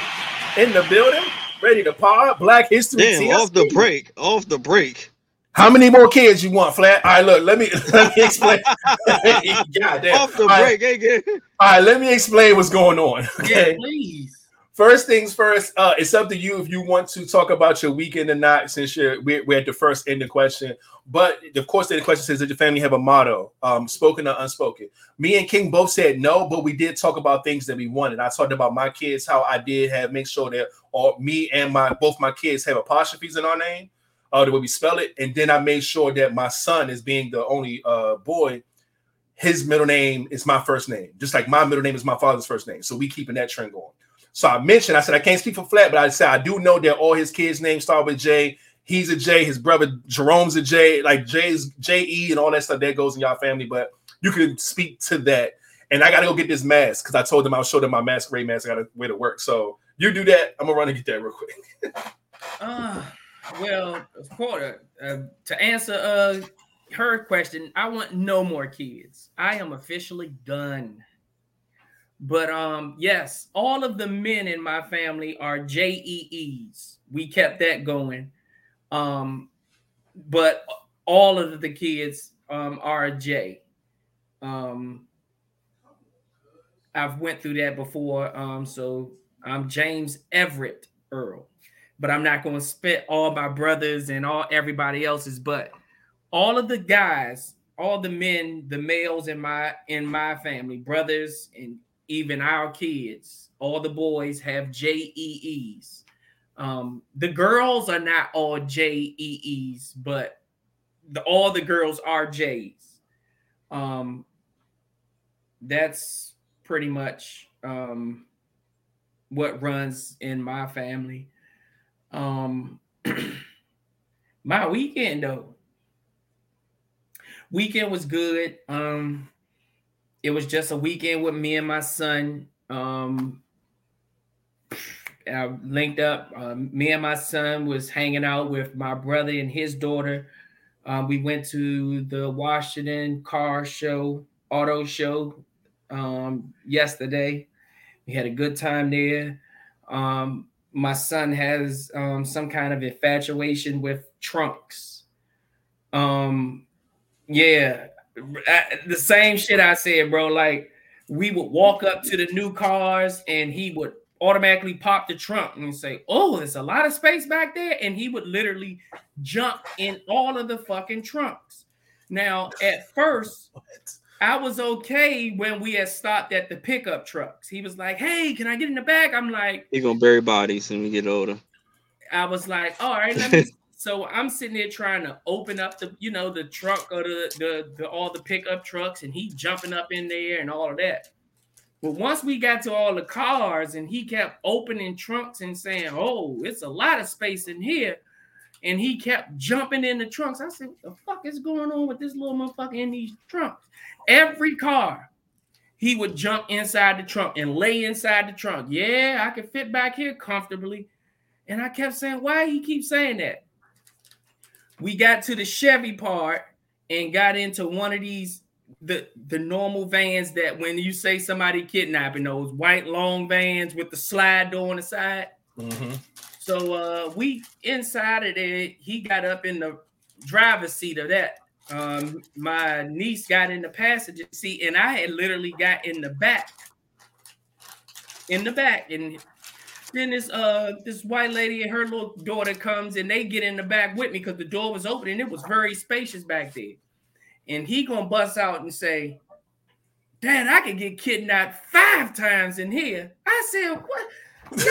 Speaker 1: in the building, ready to pod. Black History.
Speaker 2: Damn,
Speaker 1: TSP.
Speaker 2: off the break, off the break.
Speaker 1: How many more kids you want, Flat? All right, look, let me let me explain. God damn.
Speaker 2: Off the
Speaker 1: All right,
Speaker 2: break, hey,
Speaker 1: all right, let me explain what's going on.
Speaker 5: Yeah,
Speaker 1: Okay.
Speaker 5: please.
Speaker 1: First things first, uh, it's up to you if you want to talk about your weekend or not, since you're we're, we're at the first end of question. But of course, the question says, Did your family have a motto, um, spoken or unspoken? Me and King both said no, but we did talk about things that we wanted. I talked about my kids, how I did have make sure that all me and my both my kids have apostrophes in our name, uh, the way we spell it, and then I made sure that my son, is being the only uh boy, his middle name is my first name, just like my middle name is my father's first name. So we keeping that trend going. So I mentioned, I said I can't speak for Flat, but I said I do know that all his kids' names start with J. He's a J. His brother Jerome's a J. Like J's J E and all that stuff that goes in y'all family. But you can speak to that. And I gotta go get this mask because I told them I'll show them my mask. masquerade mask. I gotta wear to work. So you do that. I'm gonna run and get that real quick.
Speaker 5: Uh, well, of course, uh, to answer uh her question, I want no more kids. I am officially done. But um, yes, all of the men in my family are JEEs. We kept that going. Um, but all of the kids um are a J. Um, I've went through that before. Um, so I'm James Everett Earl but I'm not going to spit all my brothers and all everybody else's. But all of the guys, all the men, the males in my in my family, brothers, and even our kids, all the boys have JEEs. Um, the girls are not all JEEs, but the, all the girls are J's. Um, that's pretty much um, what runs in my family. Um, my weekend though, weekend was good. Um, it was just a weekend with me and my son. Um, I linked up. Um, me and my son was hanging out with my brother and his daughter. Um, we went to the Washington car show, auto show, um, yesterday. We had a good time there. Um, my son has um, some kind of infatuation with trunks. Um, yeah, I- the same shit I said, bro. Like we would walk up to the new cars and he would automatically pop the trunk and say, "Oh, there's a lot of space back there," and he would literally jump in all of the fucking trunks. Now, at first, I was okay when we had stopped at the pickup trucks. He was like, "Hey, can I get in the back?" I'm like,
Speaker 2: He gonna bury bodies when we get older.
Speaker 5: I was like, all right, let me. So I'm sitting there trying to open up the, you know, the trunk or the, the the all the pickup trucks, and he jumping up in there and all of that. But once we got to all the cars, and he kept opening trunks and saying, "Oh, it's a lot of space in here," and he kept jumping in the trunks. I said, "What the fuck is going on with this little motherfucker in these trunks?" Every car, he would jump inside the trunk and lay inside the trunk. Yeah, I can fit back here comfortably. And I kept saying, why he keep saying that? We got to the Chevy part and got into one of these the the normal vans that when you say somebody kidnapping those white long vans with the slide door on the side.
Speaker 1: Mm-hmm.
Speaker 5: So uh we inside of it, he got up in the driver's seat of that. Um my niece got in the passenger seat and I had literally got in the back. In the back and then this uh this white lady and her little daughter comes and they get in the back with me because the door was open and it was very spacious back there. And he gonna bust out and say, Dad, I could get kidnapped five times in here. I said, What? No,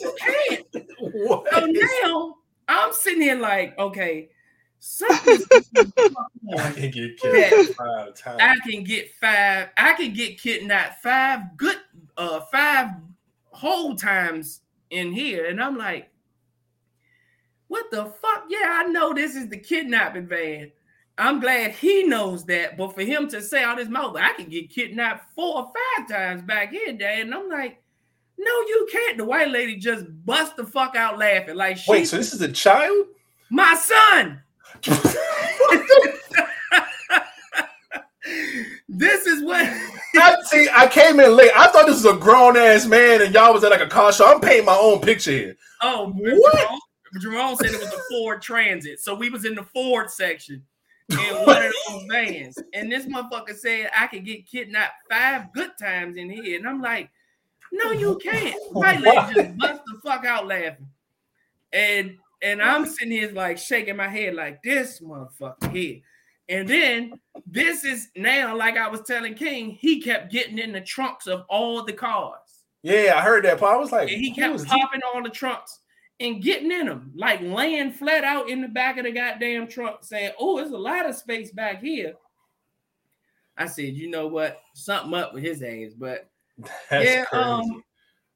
Speaker 5: you can't.
Speaker 1: What?
Speaker 5: So now I'm sitting here like, okay, something's
Speaker 1: I can get killed five times.
Speaker 5: I can get five, I can get kidnapped five good uh five whole times in here. And I'm like, what the fuck? Yeah, I know this is the kidnapping van. I'm glad he knows that, but for him to say out his mouth, I can get kidnapped four or five times back here, Dad. And I'm like, no, you can't. The white lady just bust the fuck out laughing. Like she
Speaker 1: Wait, so this is a child?
Speaker 5: my son. this is what
Speaker 1: I see. I came in late. I thought this was a grown ass man, and y'all was at like a car show. I'm painting my own picture here.
Speaker 5: Oh,
Speaker 1: What?
Speaker 5: Jerome, Jerome said it was a Ford Transit, so we was in the Ford section in one of those vans, and this motherfucker said I could get kidnapped five good times in here, and I'm like, no, you can't. White lady just bust the fuck out laughing, and and I'm sitting here like shaking my head like this motherfucker here. And then this is now, like I was telling King, he kept getting in the trunks of all the cars.
Speaker 1: Yeah, I heard that. Part. I was like,
Speaker 5: And he kept
Speaker 1: was
Speaker 5: popping all the trunks and getting in them, like laying flat out in the back of the goddamn trunk, saying, Oh, there's a lot of space back here. I said, you know what? Something up with his ass. But
Speaker 1: That's
Speaker 5: yeah,
Speaker 1: crazy.
Speaker 5: um,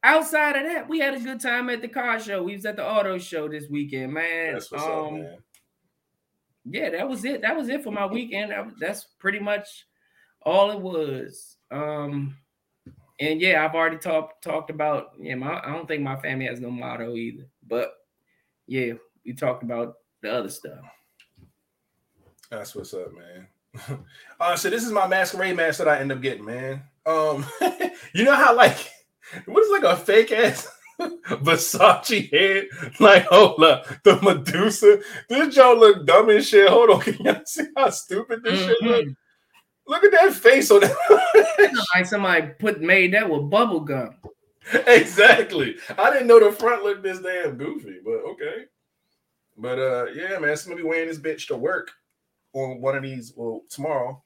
Speaker 5: outside of that, we had a good time at the car show. We was at the auto show this weekend, man.
Speaker 1: That's what's
Speaker 5: um,
Speaker 1: up, man.
Speaker 5: Yeah, that was it. That was it for my weekend. Was- that's pretty much all it was. Um, and yeah, I've already talked talked about. Yeah, my I don't think my family has no motto either. But yeah, we talked about the other stuff.
Speaker 1: That's what's up, man. uh, so this is my masquerade mask that I end up getting, man. Um, you know how like what is like a fake ass Versace head? Like, hold up, the Medusa. This Joe look dumb as shit. Hold on, can y'all see how stupid this shit look? Look at that face on that.
Speaker 5: Like somebody put made that with bubble gum.
Speaker 1: exactly. I didn't know the front looked this damn goofy, but okay. But uh yeah, man, somebody be wearing this bitch to work on one of these. Well, tomorrow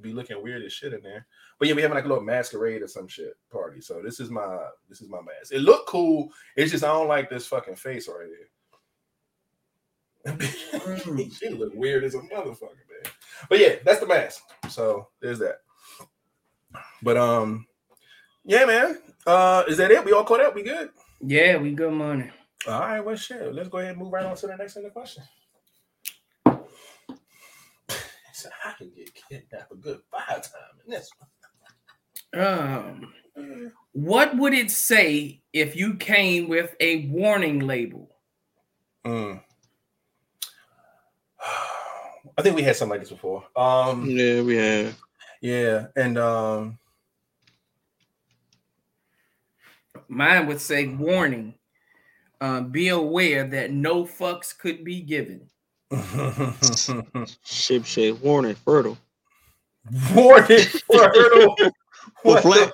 Speaker 1: be looking weird as shit in there. But yeah, we having like a little masquerade or some shit party. So this is my this is my mask. It looked cool. It's just I don't like this fucking face right here. she look weird as a motherfucker, man. But yeah, that's the mask. So there's that. But um, yeah, man. Uh, is that it? We all caught up. We good?
Speaker 5: Yeah, we good money.
Speaker 1: All right. Well, shit. Let's go ahead and move right on to the next in the question. So I can get kidnapped a good five times in this
Speaker 5: Um, what would it say if you came with a warning label?
Speaker 1: Mm. I think we had something like this before. Um,
Speaker 2: Yeah, we have.
Speaker 1: yeah, and um,
Speaker 5: Mine would say warning. Um, be aware that no fucks could be given.
Speaker 2: Ship shape warning, fertile.
Speaker 1: warning fertile.
Speaker 2: Well,
Speaker 1: What
Speaker 2: flat.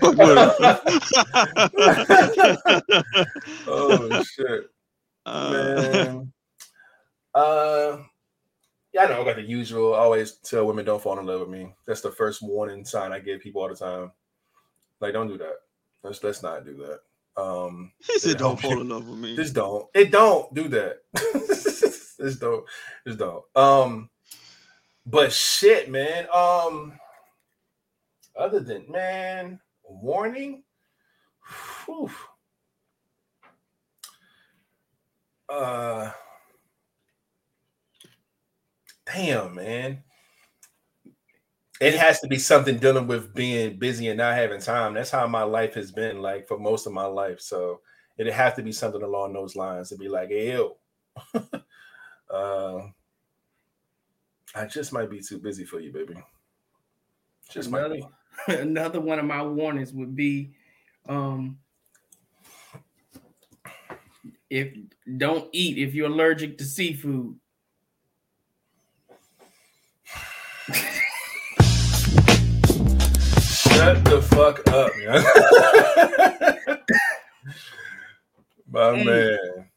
Speaker 2: Fuck
Speaker 1: oh shit,
Speaker 2: Uh,
Speaker 1: man. Uh, yeah, I know I got the usual. I always tell women don't fall in love with me. That's the first warning sign I give people all the time. Like, don't do that. Let's let's not do that. Um,
Speaker 2: he said, "Don't fall in love with me."
Speaker 1: just don't. It don't do that. just don't. Just don't. Um, but shit, man. Um, other than man, warning. Whew. Uh, damn, man. It has to be something dealing with being busy and not having time. That's how my life has been like for most of my life. So it'd have to be something along those lines to be like, hey, yo, uh, I just might be too busy for you, baby. Just might be.
Speaker 5: another one of my warnings would be um if don't eat if you're allergic to seafood.
Speaker 1: Shut the fuck up, man. My
Speaker 5: Mm.
Speaker 1: man.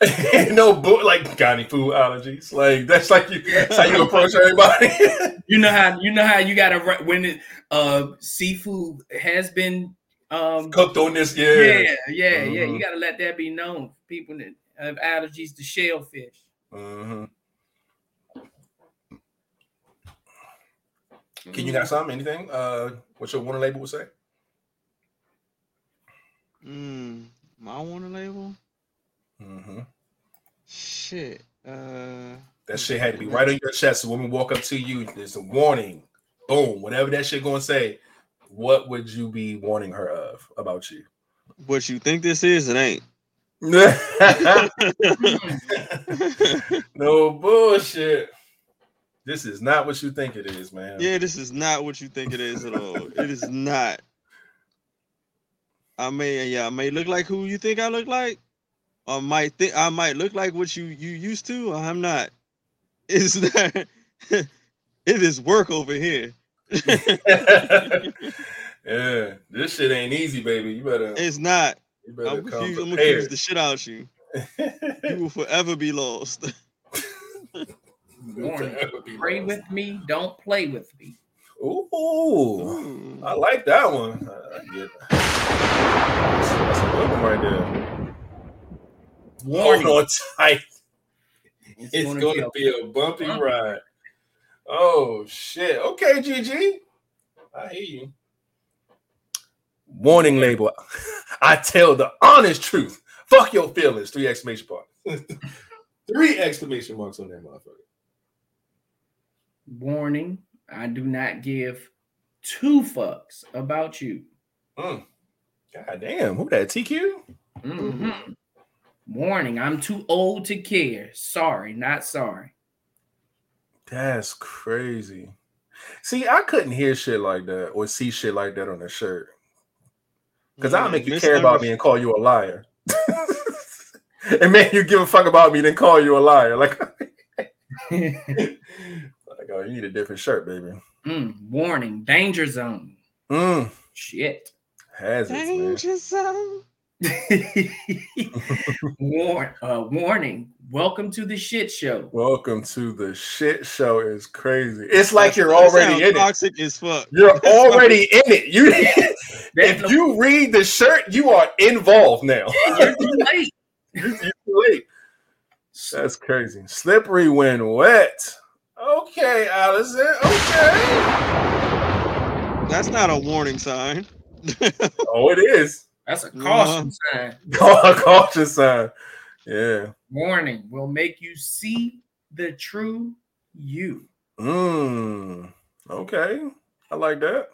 Speaker 1: no book like got any food allergies. Like that's like you that's how you approach everybody.
Speaker 5: You know how you know how you gotta when it uh seafood has been um
Speaker 1: Cooked on this, yeah.
Speaker 5: yeah yeah yeah
Speaker 1: Mhm.
Speaker 5: you gotta let that be known. People that have allergies to shellfish.
Speaker 1: Mhm. Can you got something? Anything? Uh, what your warning label would say?
Speaker 2: Mm, my warning label?
Speaker 1: Mm-hmm.
Speaker 2: Shit. Uh,
Speaker 1: That shit had to be right on your chest. So when we walk up to you, there's a warning. Boom. Whatever that shit gonna say, what would you be warning her of about you?
Speaker 2: what you think this is? It ain't.
Speaker 1: no bullshit. This is not what you think it is, man.
Speaker 2: yeah, this is not what you think it is at all. it is not. I may, yeah, I may look like who you think I look like. I might think I might look like what you you used to. I'm not. It's that. it is work over here.
Speaker 1: yeah, this shit ain't easy, baby. You better,
Speaker 2: It's not.
Speaker 1: you better
Speaker 2: I'm
Speaker 1: come
Speaker 2: confused. I'm gonna
Speaker 1: prepared.
Speaker 2: confuse the shit out of you. You will forever be lost.
Speaker 5: Warning. Pray with me, don't play with me.
Speaker 1: Ooh,
Speaker 2: Ooh.
Speaker 1: I like that one. I I get that. That's a good one right there.
Speaker 5: Warning.
Speaker 1: Hold on tight.
Speaker 5: It's,
Speaker 1: It's
Speaker 5: gonna
Speaker 1: going to
Speaker 5: be
Speaker 1: be a bumpy
Speaker 5: Huh?
Speaker 1: ride. Oh shit. Okay, GG. I hear you. Warning label. I tell the honest truth. Fuck your feelings. Three exclamation marks. Three exclamation marks on that motherfucker.
Speaker 5: warning. I do not give two fucks about you.
Speaker 1: God damn. Who that? TQ?
Speaker 5: Mhm. Warning, I'm too old to care. Sorry, not sorry.
Speaker 1: That's crazy. See, I couldn't hear shit like that or see shit like that on a shirt. Because I'll make you care about me and call you a liar. and make you give a fuck about me, then call you a liar. Like, like oh, you need a different shirt, baby.
Speaker 5: Mm, warning, danger zone.
Speaker 1: Mm,
Speaker 5: Shit.
Speaker 1: has it, man.
Speaker 2: Danger zone.
Speaker 5: Warn, uh, warning. Welcome to the shit show.
Speaker 1: Welcome to the shit show. Is crazy. It's like
Speaker 2: That-
Speaker 1: you're
Speaker 2: that
Speaker 1: already
Speaker 2: sounds
Speaker 1: in it.
Speaker 2: Toxic as fuck.
Speaker 1: You're already in it. You,
Speaker 5: That's
Speaker 1: if you read the shirt, you are involved now.
Speaker 5: you're too late.
Speaker 1: You're too late. That's crazy. Slippery when wet. Okay, Allison. Okay.
Speaker 2: That's not a warning sign.
Speaker 1: Oh, it is.
Speaker 5: That's a caution sign.
Speaker 1: Caution sign. Yeah.
Speaker 5: Warning will make you see the true you.
Speaker 1: Mm. Okay. I like that.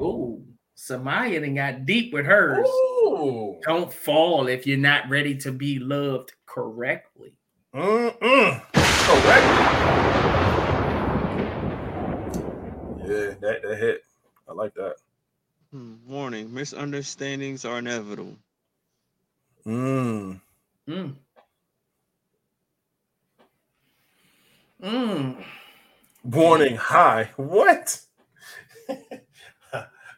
Speaker 5: Ooh, Samaya done got deep with hers.
Speaker 1: Ooh.
Speaker 5: Don't fall if you're not ready to be loved correctly.
Speaker 1: Mm-mm. Correctly. Yeah, that, that hit. I like that.
Speaker 2: Hmm, Warning: misunderstandings are inevitable.
Speaker 1: Mm.
Speaker 5: Mm. Mm.
Speaker 1: Warning high. What?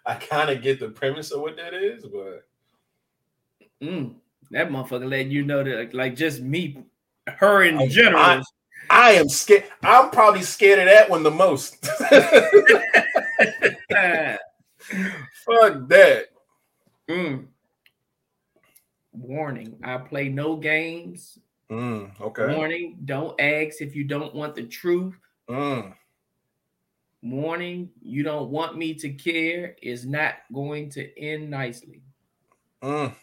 Speaker 1: I kind of get the premise of what that is, but
Speaker 5: Mm. That motherfucker let you know that, like, just me, her in
Speaker 1: I-
Speaker 5: general.
Speaker 1: I- I am scared. I'm probably scared of that one the most. Fuck that.
Speaker 5: Mm. Warning, I play no games.
Speaker 1: Mm, okay.
Speaker 5: Warning, don't ask if you don't want the truth.
Speaker 1: Mm,
Speaker 5: Warning, you don't want me to care is not going to end nicely.
Speaker 1: mm.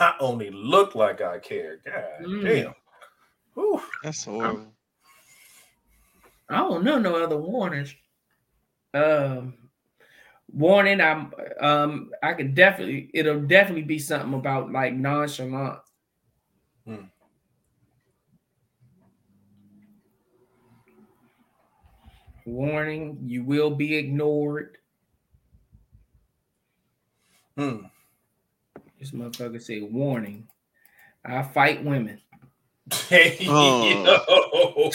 Speaker 1: I only look like I care. God
Speaker 5: Mm.
Speaker 1: damn. Whew.
Speaker 2: That's horrible.
Speaker 5: I don't know no other warnings. Um, warning, I'm um, I could definitely it'll definitely be something about like nonchalant.
Speaker 1: Hmm.
Speaker 5: Warning, you will be ignored.
Speaker 1: Hmm.
Speaker 5: This motherfucker said, warning. I fight women.
Speaker 1: Hey,
Speaker 2: Oh.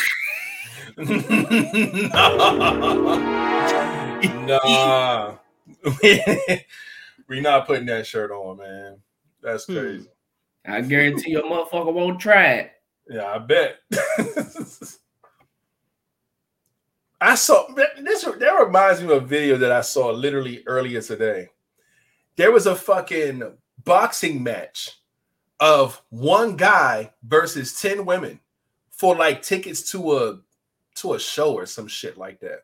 Speaker 1: yo. nah. we not putting that shirt on, man. That's
Speaker 2: Hmm.
Speaker 1: crazy.
Speaker 5: I guarantee your motherfucker won't try it.
Speaker 1: Yeah, I bet. I saw this. That reminds me of a video that I saw literally earlier today. There was a fucking boxing match of one guy versus ten women for like tickets to a to a show or some shit like that.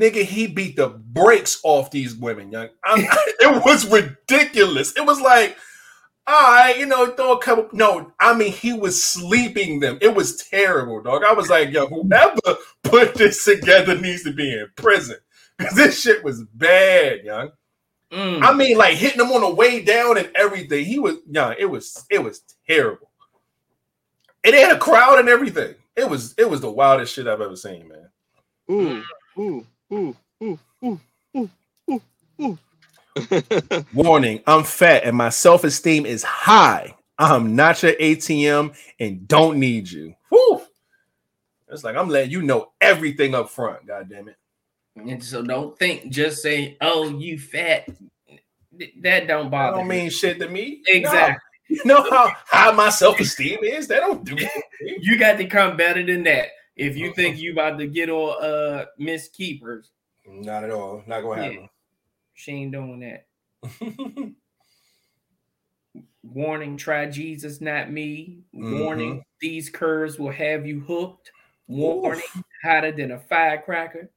Speaker 1: Nigga, he beat the brakes off these women, young. It was ridiculous. It was like, all right, you know, throw a couple. No, I mean, he was sleeping them. It was terrible, dog. I was like, yo, whoever put this together needs to be in prison because this shit was bad, young.
Speaker 5: Mm.
Speaker 1: I mean, like hitting him on the way down and everything. He was, yeah, It was, it was terrible. And they had a crowd and everything. It was, it was the wildest shit I've ever seen, man.
Speaker 2: Ooh, ooh, ooh, ooh, ooh, ooh, ooh, ooh.
Speaker 1: Warning: I'm fat and my self esteem is high. I'm not your ATM and don't need you. Whew. It's like I'm letting you know everything up front. God damn it.
Speaker 5: And so don't think just say, "Oh, you fat." That don't
Speaker 1: That
Speaker 5: bother
Speaker 1: don't
Speaker 5: me.
Speaker 1: mean shit to me.
Speaker 5: Exactly.
Speaker 1: No. You know how high my self esteem is? That don't do.
Speaker 5: You got to come better than that. If you think you about to get on uh Miss Keepers,
Speaker 1: Not at all. Not gonna happen.
Speaker 5: she ain't doing that. Warning, try Jesus, not me. Warning, these curves will have you hooked. Warning, hotter than a firecracker.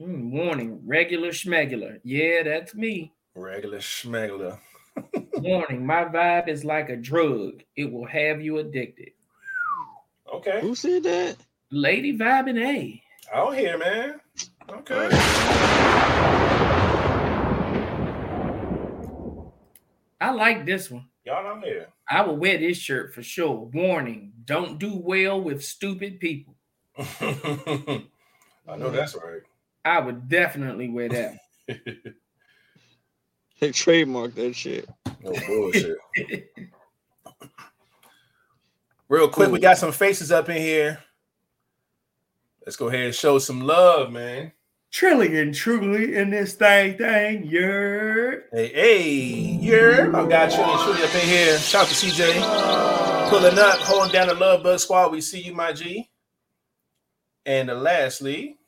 Speaker 5: Mm, warning, regular schmegular. Yeah, that's me.
Speaker 1: Regular schmegler.
Speaker 5: Warning, my vibe is like a drug. It will have you addicted.
Speaker 1: Okay.
Speaker 2: Who said that?
Speaker 5: Lady vibing A.
Speaker 1: Out here, man. Okay.
Speaker 5: I like this one.
Speaker 1: Y'all out here.
Speaker 5: I will wear this shirt for sure. Warning, don't do well with stupid people.
Speaker 1: I know that's right.
Speaker 5: I would definitely wear that.
Speaker 2: They trademarked that shit.
Speaker 1: No bullshit. Real quick, we got some faces up in here. Let's go ahead and show some love, man.
Speaker 5: Trillion truly in this thing, thing, yeah.
Speaker 1: Hey, hey, yeah. I got you and Trudy up in here. Shout out to CJ. Pulling up, holding down the Love Bug Squad. We see you, my G. And lastly,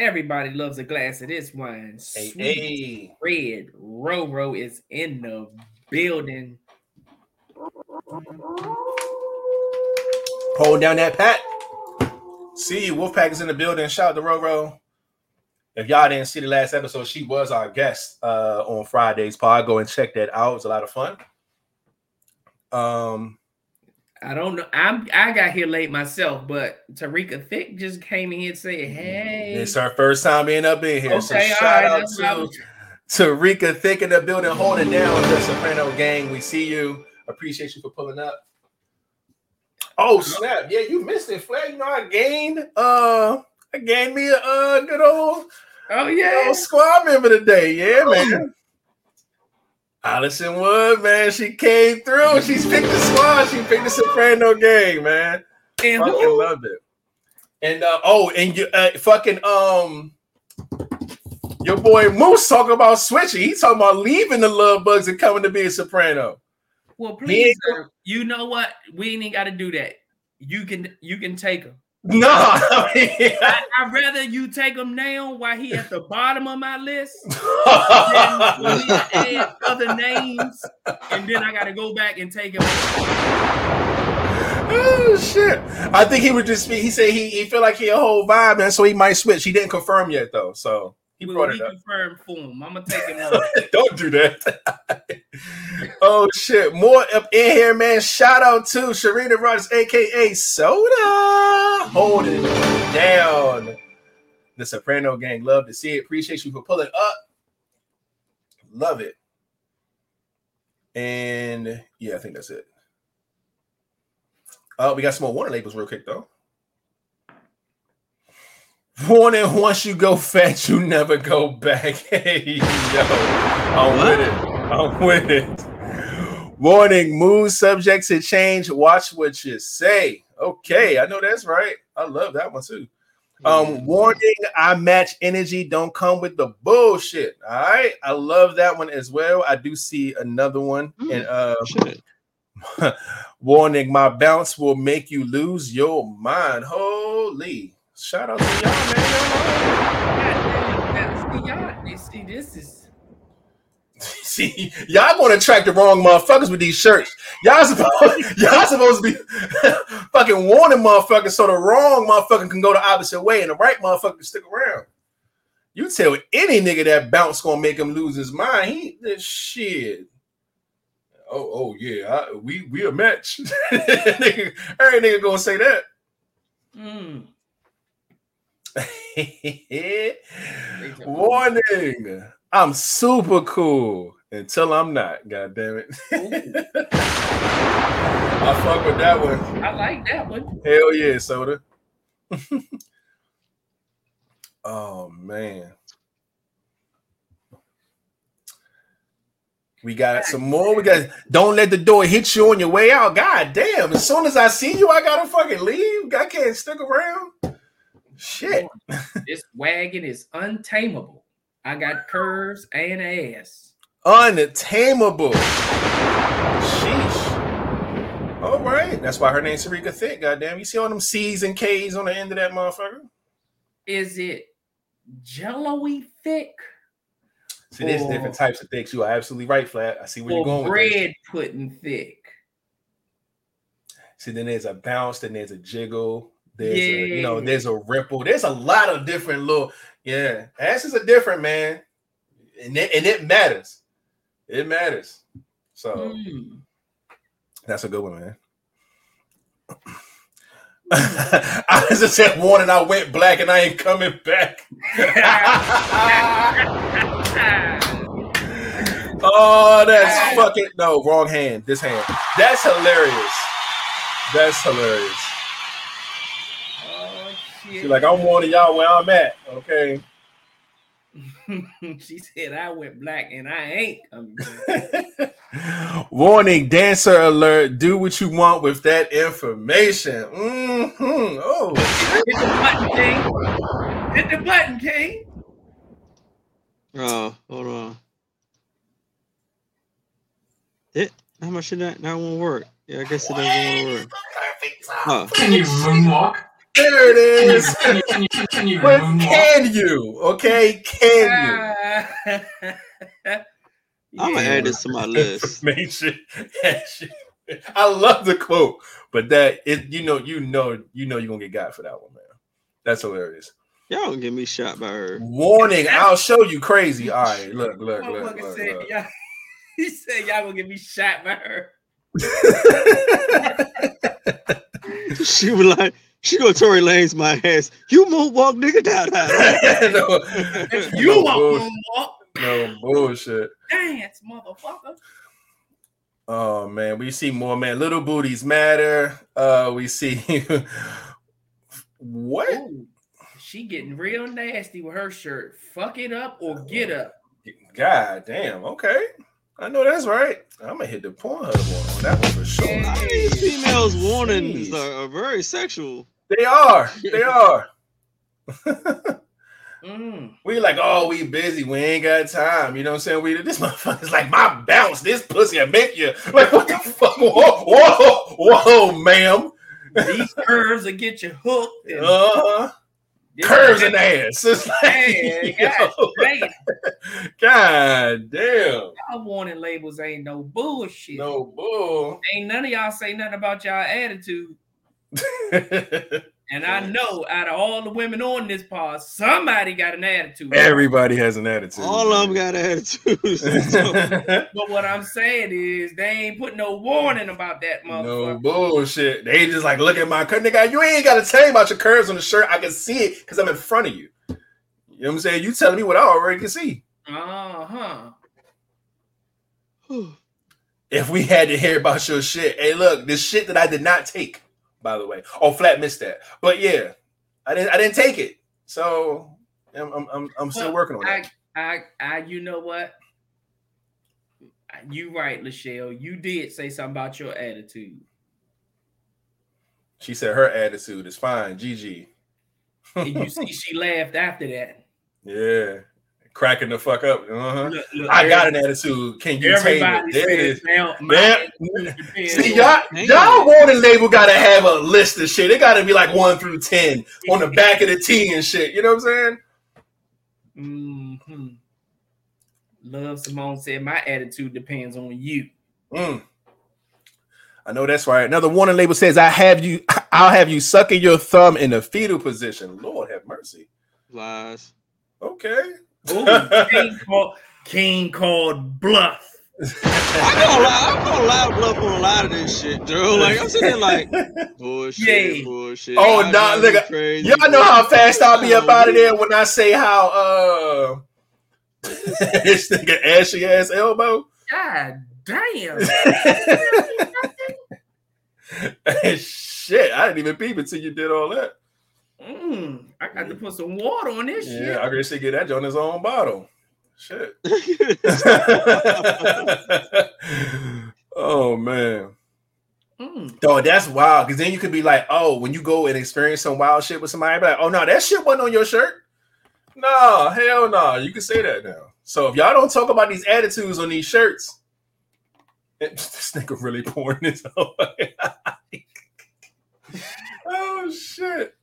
Speaker 5: Everybody loves a glass of this wine.
Speaker 1: hey,
Speaker 5: Sweet
Speaker 1: hey.
Speaker 5: red Roro is in the building.
Speaker 1: Holding down that pat. See you. Wolfpack is in the building. Shout out to Roro. If y'all didn't see the last episode, she was our guest uh, on Friday's pod. Go and check that out. It was a lot of fun. Um,
Speaker 5: I don't know. I'm I got here late myself, but Tarika Thick just came in here and said, Hey,
Speaker 1: it's her first time being up in here. so
Speaker 5: okay, all
Speaker 1: shout
Speaker 5: right.
Speaker 1: out
Speaker 5: That's what I
Speaker 1: to
Speaker 5: was-
Speaker 1: Tarika Thick in the building, holding down the Soprano gang. We see you. Appreciate you for pulling up. Oh snap! Yeah, you missed it, Flat. You know I gained. Uh, I gained me a uh, good old
Speaker 5: Oh yeah.
Speaker 1: old squad member today. Yeah, man. Allison Wood, man, she came through. She's picked the squad. She picked the Soprano gang, man.
Speaker 5: And
Speaker 1: Fucking
Speaker 5: who?
Speaker 1: loved it. And uh, oh, and you uh, fucking um, your boy Moose talking about switching. He's talking about leaving the Love Bugs and coming to be a Soprano.
Speaker 5: Well, please, sir, you know what? We ain't got to do that. You can you can take him.
Speaker 1: No, I
Speaker 5: I'd rather you take him now while he at the bottom of my list than for me to add other names, and then I got to go back and take him.
Speaker 1: oh shit! I think he would just be. He said he he feel like he a whole vibe, man. So he might switch. He didn't confirm yet though, so he brought it up.
Speaker 5: confirmed for him? I'm gonna take him on.
Speaker 1: Don't do that. Oh shit! More up in here, man. Shout out to Sharina Rogers, aka Soda, holding it down. The Soprano gang, love to see it. Appreciate you for pulling up. Love it. And yeah, I think that's it. Uh, we got some more Warner labels real quick though. Warning: Once you go fat, you never go back. Hey yo, I'm with it. I'm with it. Warning: Mood subject to change. Watch what you say. Okay, I know that's right. I love that one too. Um, warning, I match energy. Don't come with the bullshit. All right. I love that one as well. I do see another one.
Speaker 2: Mm.
Speaker 1: And uh warning, my bounce will make you lose your mind. Holy shout out to y'all, man.
Speaker 5: Y'all, you see, this is
Speaker 1: See, y'all gonna attract the wrong motherfuckers with these shirts. Y'all supposed y'all supposed to be fucking warning motherfuckers so the wrong motherfucker can go the opposite way and the right motherfucker can stick around. You tell any nigga that bounce gonna make him lose his mind. He this shit. Oh, oh yeah, I, we we a match. nigga, every nigga gonna say that.
Speaker 5: mm,
Speaker 1: Warning. I'm super cool until I'm not. God damn it. I fuck with that one.
Speaker 5: I like that one.
Speaker 1: Hell yeah, soda. oh man. We got some more. We got don't let the door hit you on your way out. God damn. As soon as I see you, I gotta fucking leave. I can't stick around. Shit.
Speaker 5: This wagon is untamable. I got curves and ass.
Speaker 1: Untamable. Sheesh. All right. That's why her name's Sarika Thick. Goddamn. You see all them C's and K's on the end of that motherfucker?
Speaker 5: Is it jello-y thick
Speaker 1: See, there's
Speaker 5: Or-
Speaker 1: different types of thicks. You are absolutely right, Flat. I see where you're going with this.
Speaker 5: bread pudding thick?
Speaker 1: See, then there's a bounce, then there's a jiggle, there's a, you know, there's a ripple. There's a lot of different little, yeah. Asses are different, man. And it, and it matters. It matters. So
Speaker 5: Mm.
Speaker 1: that's a good one, man. I just said warning, I went black and I ain't coming back. oh, that's fucking no, wrong hand. This hand. That's hilarious. That's hilarious.
Speaker 5: Shit!
Speaker 1: She's like, I'm warning y'all where I'm at. Okay.
Speaker 5: she said I went black and I ain't coming.
Speaker 1: Warning, dancer alert. Do what you want with that information. hmm Oh,
Speaker 5: Hit the button, King. Hit the button, King.
Speaker 2: Oh, hold on. It how much did that that won't work? Yeah, I guess it doesn't work. Huh.
Speaker 4: Can you moonwalk?
Speaker 1: There it is.
Speaker 4: Can you,
Speaker 1: is.
Speaker 4: can you, can you, can, can you
Speaker 1: But can you? Okay, can
Speaker 2: I'm gonna add this to my list.
Speaker 1: I love the quote, but that it you know you know you know you're gonna get got for that one, man. That's hilarious.
Speaker 2: Y'all gonna get me shot by her.
Speaker 1: Warning, I'll show you crazy. All right, look, look, look,
Speaker 5: Motherfucker
Speaker 1: look,
Speaker 5: said,
Speaker 1: look.
Speaker 5: y'all, he said y'all gonna get me shot by her.
Speaker 2: She was like, she go to Tory Lanez my ass. You moonwalk nigga down there.
Speaker 1: no,
Speaker 5: You
Speaker 1: no,
Speaker 5: want
Speaker 1: bull-
Speaker 5: moonwalk?
Speaker 1: no bullshit.
Speaker 5: Dance, motherfucker.
Speaker 1: Oh man, we see more man. Little booties matter. Uh, we see what?
Speaker 5: Ooh, she getting real nasty with her shirt. Fuck it up or get up.
Speaker 1: God damn. Okay, I know that's right. I'm gonna hit the Pornhub one on that one for sure.
Speaker 5: Yeah.
Speaker 2: These females warnings are, are very sexual.
Speaker 1: They are. They are.
Speaker 5: Mm.
Speaker 1: We like, oh, we busy. We ain't got time. You know what I'm saying? We this motherfucker's like my bounce. This pussy I make you like what the fuck? Whoa, whoa, whoa, ma'am.
Speaker 5: These curves will get you hooked. and
Speaker 1: Uh,
Speaker 5: this-
Speaker 1: curves in the ass. It's like,
Speaker 5: God, damn.
Speaker 1: God damn.
Speaker 5: Y'all warning labels ain't no bullshit.
Speaker 1: No bull.
Speaker 5: Ain't none of y'all say nothing about y'all attitude. And I know out of all the women on this pod, somebody got an attitude.
Speaker 1: Everybody has an attitude.
Speaker 2: All of them got attitudes. So,
Speaker 5: But what I'm saying is they ain't put no warning about that motherfucker.
Speaker 1: no bullshit. They just like look at my curve. Nigga, you ain't gotta tell me about your curves on the shirt. I can see it because I'm in front of you. You know what I'm saying? You telling me what I already can see.
Speaker 5: Uh-huh.
Speaker 1: If we had to hear about your shit, hey, look, this shit that I did not take, by the way. Oh, flat missed that. But yeah, I didn't I didn't take it. So I'm I'm I'm, I'm still working on
Speaker 5: I,
Speaker 1: that.
Speaker 5: I, I, you know what? You right, Lachelle. You did say something about your attitude.
Speaker 1: She said her attitude is fine. GG.
Speaker 5: and you see she laughed after that.
Speaker 1: yeah, cracking the fuck up. Uh-huh.
Speaker 5: Look, look,
Speaker 1: I got an attitude. Can you tame it? There it
Speaker 5: says now, my
Speaker 1: Yeah.
Speaker 5: attitude depends
Speaker 1: See, y'all,
Speaker 2: Dang.
Speaker 1: y'all warning label gotta have a list of shit. It gotta be like one through ten on the back of the T and shit. You know what I'm saying?
Speaker 5: hmm Love Simone said, "My attitude depends on you."
Speaker 1: Mm. I know that's right. Another warning label says, "I have you. I'll have you sucking your thumb in the fetal position." Lord have mercy.
Speaker 2: Lies.
Speaker 1: Okay.
Speaker 5: Oh, King called King called bluff.
Speaker 2: I gonna lie, I'm gonna lie bluff on a lot of this shit, Drew. Like I'm sitting there like bullshit,
Speaker 5: Yay.
Speaker 2: bullshit.
Speaker 1: Oh,
Speaker 2: I
Speaker 1: nah,
Speaker 2: drive you
Speaker 1: look,
Speaker 2: crazy,
Speaker 1: Y'all know how fast I'll be
Speaker 2: Come
Speaker 1: up out of there when I say how uh this nigga ashy ass elbow.
Speaker 5: God damn!
Speaker 1: Shit, I didn't even peep until you did all that.
Speaker 5: Mm, I got to put some water on this shit.
Speaker 1: Yeah, I guess he get that on his own bottle. Shit. oh man.
Speaker 5: Mm.
Speaker 1: Dog, that's wild. Cause then you could be like, oh, when you go and experience some wild shit with somebody, be like, oh no, that shit wasn't on your shirt. No, hell no. You can say that now. So if y'all don't talk about these attitudes on these shirts, this nigga really pouring this away. oh shit.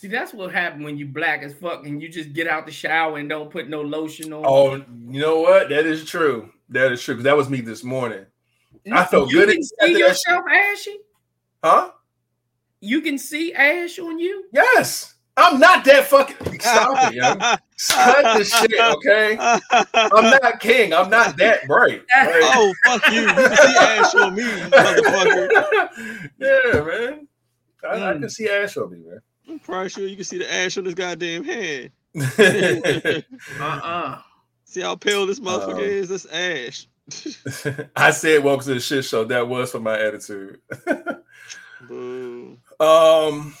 Speaker 5: See, that's what happened when you black as fuck and you just get out the shower and don't put no lotion on.
Speaker 1: Oh, you know what? That is true. That is true. Because that was me this morning. I felt
Speaker 5: you
Speaker 1: good
Speaker 5: can see yourself ashy.
Speaker 1: Huh?
Speaker 5: You can see ash on you.
Speaker 1: Yes. I'm not that fucking. Stop it, yo. Cut the shit, okay? I'm not king. I'm not that bright. right?
Speaker 2: oh fuck you! You can see ash on me, motherfucker.
Speaker 1: yeah, man. I, I
Speaker 5: Mm.
Speaker 1: can see ash on me, man.
Speaker 2: I'm probably sure you can see the ash on this goddamn hand.
Speaker 5: Uh-uh.
Speaker 2: See how pale this motherfucker
Speaker 1: Um,
Speaker 2: is? That's ash.
Speaker 1: I said welcome to the shit show. That was for my attitude.
Speaker 2: Boo.
Speaker 1: Um,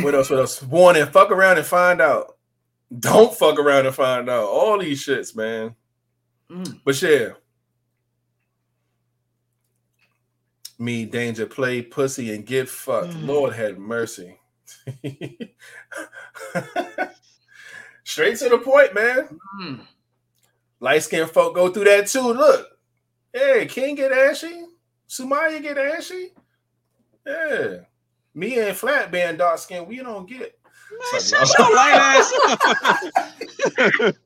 Speaker 1: what else? What else? Warning: fuck around and find out. Don't fuck around and find out. All these shits, man.
Speaker 5: Mm.
Speaker 1: But yeah. Me, danger, play, pussy, and get fucked.
Speaker 2: Mm.
Speaker 1: Lord have mercy. Straight to the point, man.
Speaker 5: Mm.
Speaker 1: Light skinned folk go through that too. Look, hey, King get ashy, Sumaya get ashy. Yeah, me and Flat being dark skinned, we don't get.
Speaker 2: Man,
Speaker 1: Sorry,
Speaker 2: shut your light ass up. Black the-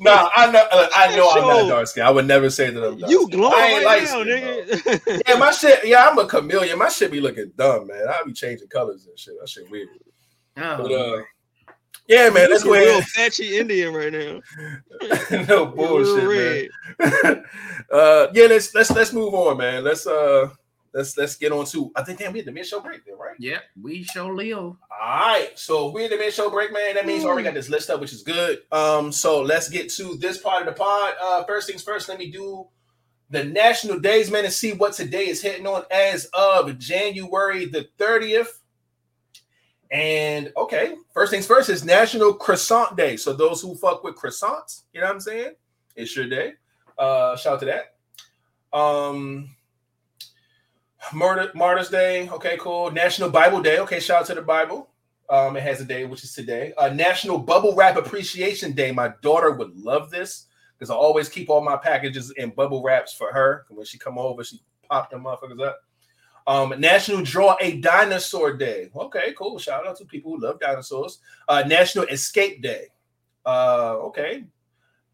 Speaker 1: Nah, I know. uh, I know I'm not
Speaker 2: Sure.
Speaker 1: dark skinned. I would never say that I'm dark.
Speaker 2: You glowing
Speaker 1: I ain't
Speaker 2: right
Speaker 1: light
Speaker 2: now, nigga.
Speaker 1: Yeah, my shit. Yeah, I'm a chameleon. My shit be looking dumb, man. I be changing colors and shit. That shit weird.
Speaker 5: Oh,
Speaker 1: But uh, yeah, man. Let's
Speaker 2: a real patchy Indian right now.
Speaker 1: no bullshit, man. uh, yeah, let's let's let's move on, man. Let's uh let's let's get on to. I think damn we had the mid show break there, right?
Speaker 5: yeah, we show Leo.
Speaker 1: All right, so we're in the mid show break, man. That means we already got this list up, which is good. Um, so let's get to this part of the pod. Uh, first things first, let me do the national days, man, and see what today is hitting on as of January the 30th. And okay, first things first is National Croissant Day. So those who fuck with croissants, you know what I'm saying? It's your day. Uh, shout out to that. Um, Murder Martyrs Day. Okay, cool. National Bible Day. Okay, shout out to the Bible. Um, it has a day, which is today. Uh, National Bubble Wrap Appreciation Day. My daughter would love this because I always keep all my packages in bubble wraps for her. When she come over, she pop them motherfuckers up. Um, National Draw a Dinosaur Day. Okay, cool. Shout out to people who love dinosaurs. Uh, National Escape Day. Uh, okay.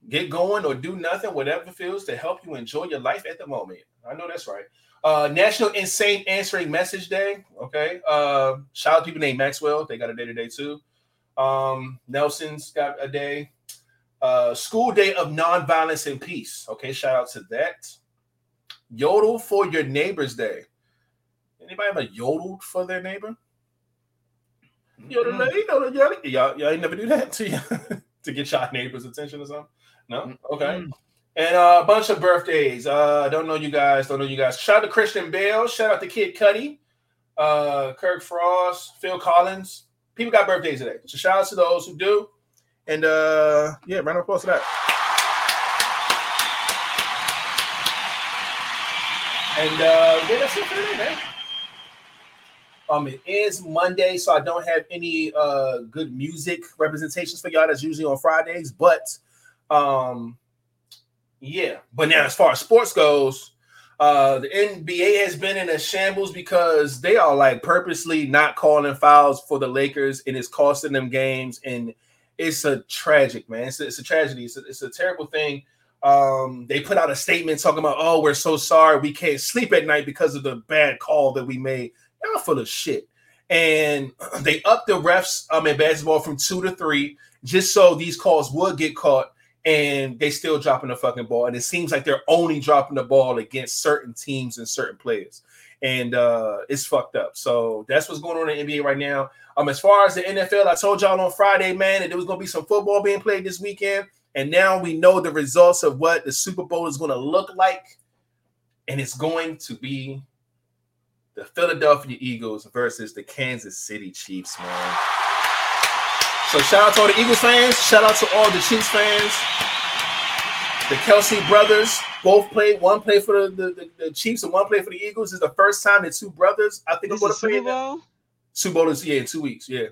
Speaker 1: Get going or do nothing, whatever feels to help you enjoy your life at the moment. I know that's right. Uh, National Insane Answering Message Day. Okay. Uh, shout out to people named Maxwell. They got a day today too. Um, Nelson's got a day. Uh, School Day of Nonviolence and Peace. Okay. Shout out to that. Yodel for Your Neighbor's Day. Anybody ever yodeled for their neighbor? Yodel,
Speaker 5: Mm.
Speaker 1: you know, y'all, y'all, y'all ain't never do that to you to get your neighbor's attention or something. No, okay.
Speaker 5: Mm.
Speaker 1: And uh, a bunch of birthdays. Uh, don't know you guys. Don't know you guys. Shout out to Christian Bale. Shout out to Kid Cudi, uh, Kirk Frost, Phil Collins. People got birthdays today. So shout out to those who do. And uh, yeah, round of applause to that. And uh, yeah, that's it for today, man. Um, it is Monday, so I don't have any uh good music representations for y'all. That's usually on Fridays, but um, yeah. But now, as far as sports goes, uh, the NBA has been in a shambles because they are like purposely not calling fouls for the Lakers, and it's costing them games, and it's a tragic man. It's a, it's a tragedy. It's a, it's a terrible thing. Um, they put out a statement talking about, "Oh, we're so sorry, we can't sleep at night because of the bad call that we made." Y'all full of shit. And they upped the refs um in basketball from two to three, just so these calls would get caught. And they still dropping the fucking ball. And it seems like they're only dropping the ball against certain teams and certain players. And uh it's fucked up. So that's what's going on in the NBA right now. Um, as far as the NFL, I told y'all on Friday, man, that there was gonna be some football being played this weekend. And now we know the results of what the Super Bowl is to look like. And it's going to be the Philadelphia Eagles versus the Kansas City Chiefs, man. So shout out to all the Eagles fans. Shout out to all the Chiefs fans. The Kelce brothers both played. One played for the, the, the, the Chiefs and one played for the Eagles. This is the first time that two brothers, I think, are
Speaker 2: This
Speaker 1: going
Speaker 2: is
Speaker 1: to play.
Speaker 2: Super
Speaker 1: in that-
Speaker 2: Bowl?
Speaker 1: Super Bowl is yeah, in two weeks. Yeah.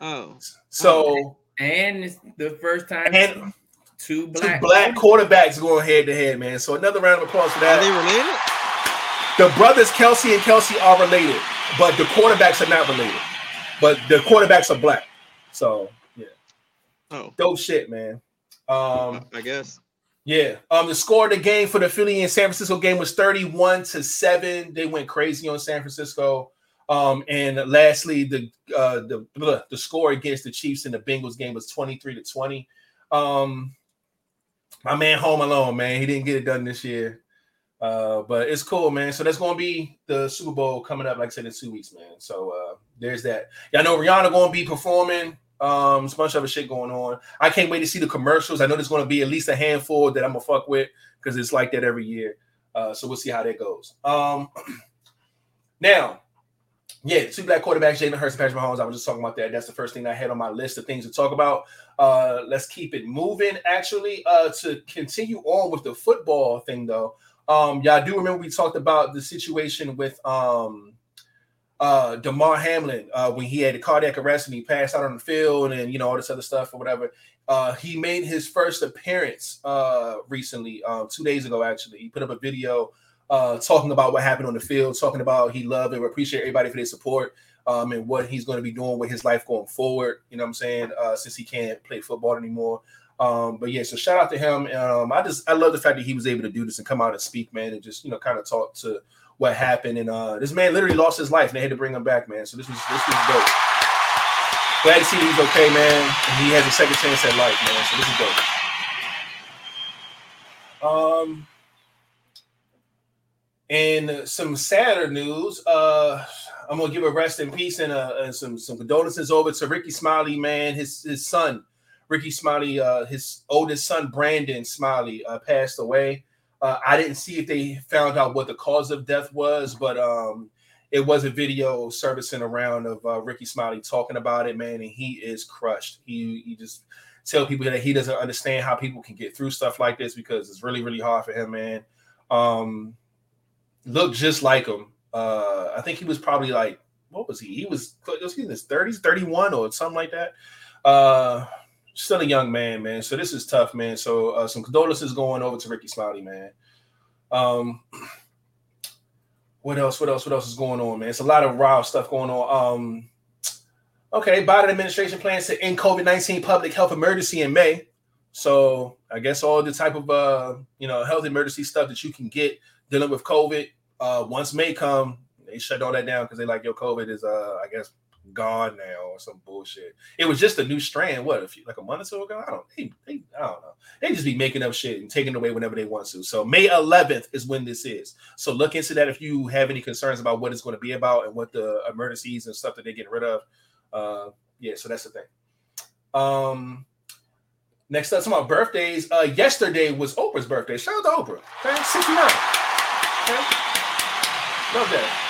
Speaker 2: Oh,
Speaker 1: So
Speaker 5: And it's the first time
Speaker 1: and
Speaker 5: two
Speaker 1: two
Speaker 5: black
Speaker 1: black quarterbacks going head to head, man. So another round of applause for that.
Speaker 2: are they related?
Speaker 1: The brothers Kelce and Kelce are related, but the quarterbacks are not related. But the quarterbacks are black. So yeah,
Speaker 2: Oh,
Speaker 1: dope shit, man. Um,
Speaker 2: I guess.
Speaker 1: yeah. Um, the score of the game for the Philly and San Francisco game was 31 to 7. They went crazy on San Francisco. Um, and lastly, the uh the blah, the score against the Chiefs in the Bengals game was 23 to 20. Um, my man home alone, man. He didn't get it done this year. Uh, but it's cool, man. So that's gonna be the Super Bowl coming up, like I said, in two weeks, man. So uh there's that. Y'all know Rihanna gonna be performing. Um, it's a bunch of other shit going on. I can't wait to see the commercials. I know there's gonna be at least a handful that I'm gonna fuck with because it's like that every year. Uh, so we'll see how that goes. Um, now, yeah, two black quarterbacks, Jalen Hurts and Patrick Mahomes. I was just talking about that. That's the first thing I had on my list of things to talk about. Uh, let's keep it moving. Actually, uh, to continue on with the football thing, though, um, y'all do remember we talked about the situation with um, uh, Damar Hamlin uh, when he had a cardiac arrest and he passed out on the field and you know all this other stuff or whatever. Uh, he made his first appearance uh, recently, um, two days ago. Actually, he put up a video uh, talking about what happened on the field, talking about he loved and appreciate everybody for their support um, and what he's going to be doing with his life going forward. You know what I'm saying? Uh, since he can't play football anymore. Um, but yeah, so shout out to him. Um, I just I love the fact that he was able to do this and come out and speak, man, and just you know kind of talk to what happened. And uh, this man literally lost his life, and they had to bring him back, man. So this was this was dope. Glad to see he's okay, man. And he has a second chance at life, man. So this is dope. Um, and some sadder news. Uh, I'm gonna give a rest in peace and, uh, and some some condolences over to Rickey Smiley, man. His his son, Rickey Smiley, uh, his oldest son Brandon Smiley, uh, passed away. Uh, I didn't see if they found out what the cause of death was, but um, it was a video servicing around of uh, Rickey Smiley talking about it, man, and he is crushed. He he just tell people that he doesn't understand how people can get through stuff like this because it's really really hard for him, man. Um, looked just like him. Uh, I think he was probably like what was he? He was was he in his thirties, thirty one or something like that. Uh, still a young man, man. So this is tough, man. So uh, some condolences going over to Rickey Smiley, man. Um, what else? What else? What else is going on, man? It's a lot of wild stuff going on. Um, okay, Biden administration plans to end COVID nineteen public health emergency in May. So I guess all the type of uh, you know health emergency stuff that you can get dealing with COVID. Uh, once May come, they shut all that down because they like your COVID is uh, I guess gone now or some bullshit. It was just a new strand. What a few like a month or so ago? I don't. They, they, I don't know. They just be making up shit and taking away whenever they want to. So May 11th is when this is. So look into that if you have any concerns about what it's going to be about and what the emergencies and stuff that they're getting rid of. Uh, yeah. So that's the thing. Um. Next up, some about birthdays. Uh, yesterday was Oprah's birthday. Shout out to Oprah. Okay, 69. Okay. Love that.